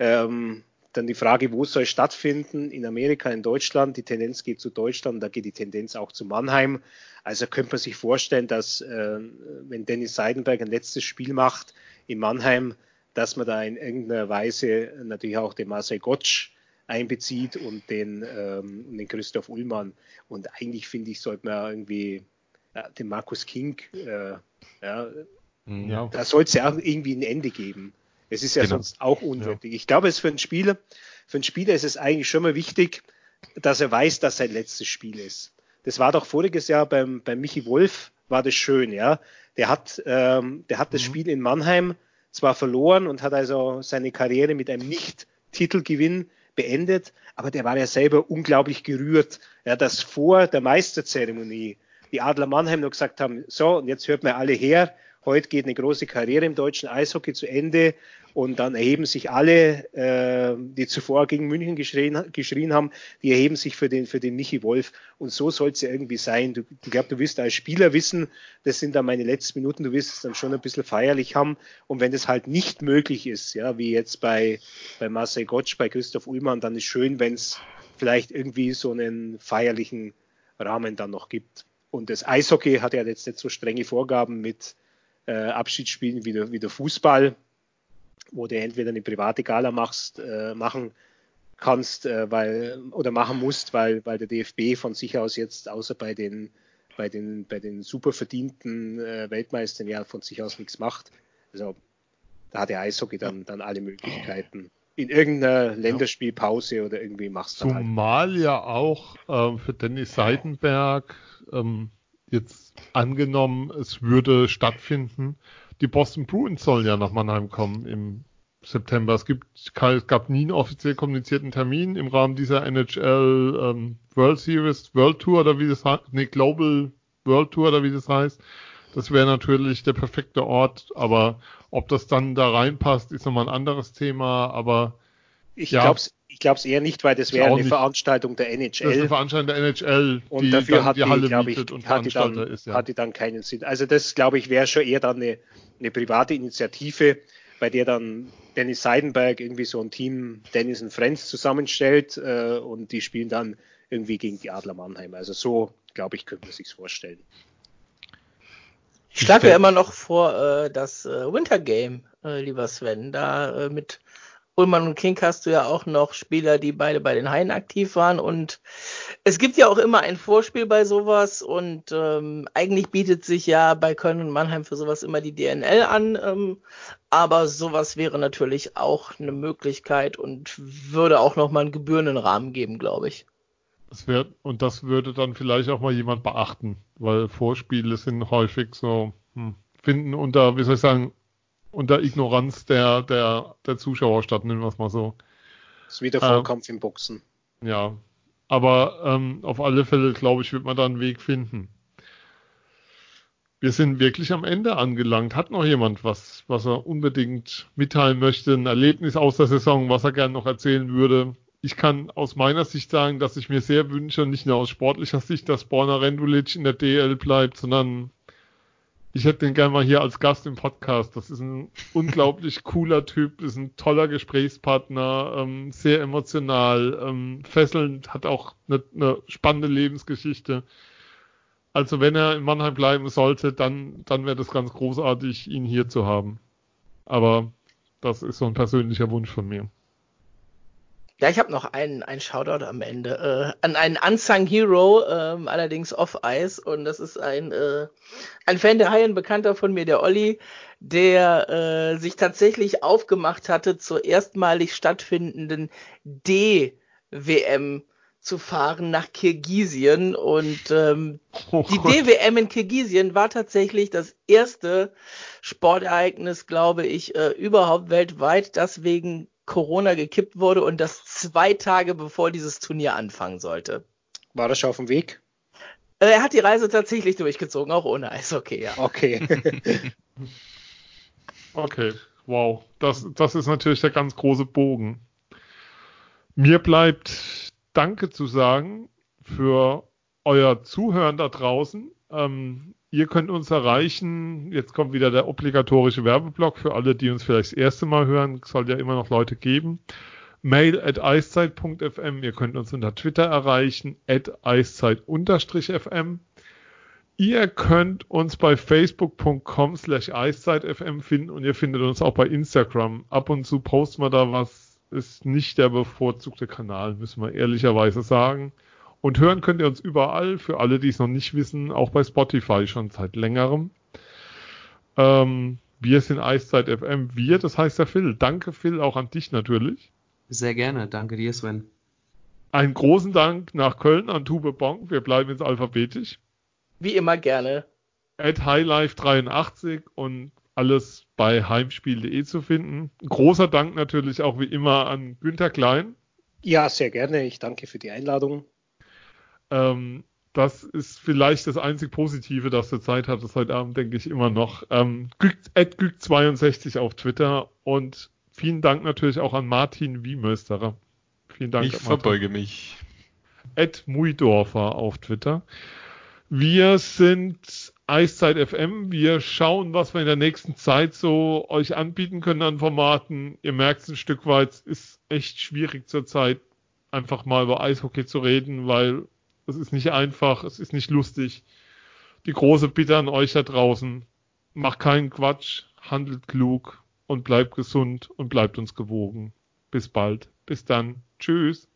Ähm, dann die Frage, wo soll es stattfinden? In Amerika, in Deutschland. Die Tendenz geht zu Deutschland, da geht die Tendenz auch zu Mannheim. Also könnte man sich vorstellen, dass äh, wenn Dennis Seidenberg ein letztes Spiel macht in Mannheim, dass man da in irgendeiner Weise natürlich auch den Marcel Gottsch einbezieht und den, ähm, den Christoph Ullmann. Und eigentlich finde ich, sollte man irgendwie ja, den Markus King, äh, ja, mhm. ja. da soll es ja auch irgendwie ein Ende geben. Es ist ja genau. sonst auch unwürdig. Ja. Ich glaube, es für einen Spieler, für einen Spieler ist es eigentlich schon mal wichtig, dass er weiß, dass sein letztes Spiel ist. Das war doch voriges Jahr beim, beim Michi Wolf, war das schön, ja. Der hat, ähm, der hat das mhm. Spiel in Mannheim zwar verloren und hat also seine Karriere mit einem Nicht-Titelgewinn beendet, aber der war ja selber unglaublich gerührt, ja, dass vor der Meisterzeremonie die Adler Mannheim noch gesagt haben, so, und jetzt hört mir alle her, heute geht eine große Karriere im deutschen Eishockey zu Ende und dann erheben sich alle, äh, die zuvor gegen München geschrien, geschrien haben, die erheben sich für den, für den Michi Wolf. Und so soll es ja irgendwie sein. Du, ich glaube, du wirst als Spieler wissen, das sind dann meine letzten Minuten, du wirst es dann schon ein bisschen feierlich haben. Und wenn das halt nicht möglich ist, ja, wie jetzt bei, bei Marcel Gottsch, bei Christoph Ullmann, dann ist schön, wenn es vielleicht irgendwie so einen feierlichen Rahmen dann noch gibt. Und das Eishockey hat ja jetzt nicht so strenge Vorgaben mit äh, Abschiedsspielen wie der, wie der Fußball wo du entweder eine private Gala machst, äh, machen kannst, äh, weil oder machen musst, weil, weil der DFB von sich aus jetzt außer bei den bei den bei den super verdienten äh, Weltmeistern ja von sich aus nichts macht. Also da hat der Eishockey dann dann alle Möglichkeiten. In irgendeiner Länderspielpause oder irgendwie machst du halt. Zumal halt. ja auch äh, für Dennis Seidenberg ähm, jetzt angenommen, es würde stattfinden, die Boston Bruins sollen ja nach Mannheim kommen im September. Es gibt, es gab nie einen offiziell kommunizierten Termin im Rahmen dieser NHL ähm, World Series, World Tour oder wie das heißt, nee, Global World Tour oder wie das heißt. Das wäre natürlich der perfekte Ort, aber ob das dann da reinpasst, ist nochmal ein anderes Thema, aber ich ja, glaube ich glaube es eher nicht, weil das wäre eine nicht. Veranstaltung der NHL. Das ist eine Veranstaltung der NHL, und die dafür hat die, die Halle mietet ich, und Veranstalter dann, ist. Ja. Hat die dann keinen Sinn. Also das, glaube ich, wäre schon eher dann eine, eine private Initiative, bei der dann Dennis Seidenberg irgendwie so ein Team Dennis und Friends zusammenstellt äh, und die spielen dann irgendwie gegen die Adler Mannheim. Also so, glaube ich, könnte man sich vorstellen. Ich schlage ja immer noch vor, äh, das äh, Winter Game, äh, lieber Sven, da äh, mit Ullmann und King hast du ja auch noch Spieler, die beide bei den Haien aktiv waren. Und es gibt ja auch immer ein Vorspiel bei sowas. Und ähm, eigentlich bietet sich ja bei Köln und Mannheim für sowas immer die DNL an. Ähm, aber sowas wäre natürlich auch eine Möglichkeit und würde auch nochmal einen gebührenden Rahmen geben, glaube ich. Das wär, und das würde dann vielleicht auch mal jemand beachten, weil Vorspiele sind häufig so, hm, finden unter, wie soll ich sagen, unter Ignoranz der, der, der Zuschauer statt, nennen wir es mal so. Das ist wieder Vollkampf ähm, im Boxen. Ja, aber ähm, auf alle Fälle, glaube ich, wird man da einen Weg finden. Wir sind wirklich am Ende angelangt. Hat noch jemand was, was er unbedingt mitteilen möchte? Ein Erlebnis aus der Saison, was er gerne noch erzählen würde? Ich kann aus meiner Sicht sagen, dass ich mir sehr wünsche, nicht nur aus sportlicher Sicht, dass Borna Rendulic in der DL bleibt, sondern ich hätte den gerne mal hier als Gast im Podcast. Das ist ein [laughs] unglaublich cooler Typ, ist ein toller Gesprächspartner, ähm, sehr emotional, ähm, fesselnd, hat auch eine, eine spannende Lebensgeschichte. Also wenn er in Mannheim bleiben sollte, dann, dann wäre das ganz großartig, ihn hier zu haben. Aber das ist so ein persönlicher Wunsch von mir. Ja, ich habe noch einen, einen Shoutout am Ende äh, an einen Unsung Hero, ähm, allerdings off-Ice. Und das ist ein, äh, ein Fan der Haien, Bekannter von mir, der Olli, der äh, sich tatsächlich aufgemacht hatte, zur erstmalig stattfindenden D-WM zu fahren nach Kirgisien. Und ähm, oh die DWM in Kirgisien war tatsächlich das erste Sportereignis, glaube ich, äh, überhaupt weltweit, das wegen Corona gekippt wurde und das zwei Tage bevor dieses Turnier anfangen sollte. War das schon auf dem Weg? Äh, er hat die Reise tatsächlich durchgezogen, auch ohne Eishockey, ja. Okay. [laughs] okay, wow. Das, das ist natürlich der ganz große Bogen. Mir bleibt Danke zu sagen für euer Zuhören da draußen. Ähm, Ihr könnt uns erreichen. Jetzt kommt wieder der obligatorische Werbeblock für alle, die uns vielleicht das erste Mal hören. Es soll ja immer noch Leute geben. Mail at eiszeit.fm. Ihr könnt uns unter Twitter erreichen, at eiszeit-fm. Ihr könnt uns bei facebook.com slash eiszeitfm finden und ihr findet uns auch bei Instagram. Ab und zu posten wir da was. Ist nicht der bevorzugte Kanal, müssen wir ehrlicherweise sagen. Und hören könnt ihr uns überall, für alle, die es noch nicht wissen, auch bei Spotify schon seit längerem. Ähm, wir sind Eiszeit FM. Wir, das heißt der Phil. Danke, Phil, auch an dich natürlich. Sehr gerne. Danke dir, Sven. Einen großen Dank nach Köln an Tube Bonk. Wir bleiben jetzt alphabetisch. Wie immer gerne. At highlife83 und alles bei heimspiel.de zu finden. Ein großer Dank natürlich auch wie immer an Günther Klein. Ja, sehr gerne. Ich danke für die Einladung. Ähm, das ist vielleicht das einzig Positive, dass du Zeit hattest heute Abend, denke ich immer noch. Ähm, 62 auf Twitter und vielen Dank natürlich auch an Martin Wiemösterer. Vielen Dank. Ich verbeuge mich. Ed Muidorfer auf Twitter. Wir sind Eiszeit FM. Wir schauen, was wir in der nächsten Zeit so euch anbieten können an Formaten. Ihr merkt es ein Stück weit, es ist echt schwierig zurzeit einfach mal über Eishockey zu reden, weil es ist nicht einfach, es ist nicht lustig. Die große Bitte an euch da draußen. Macht keinen Quatsch, handelt klug und bleibt gesund und bleibt uns gewogen. Bis bald. Bis dann. Tschüss.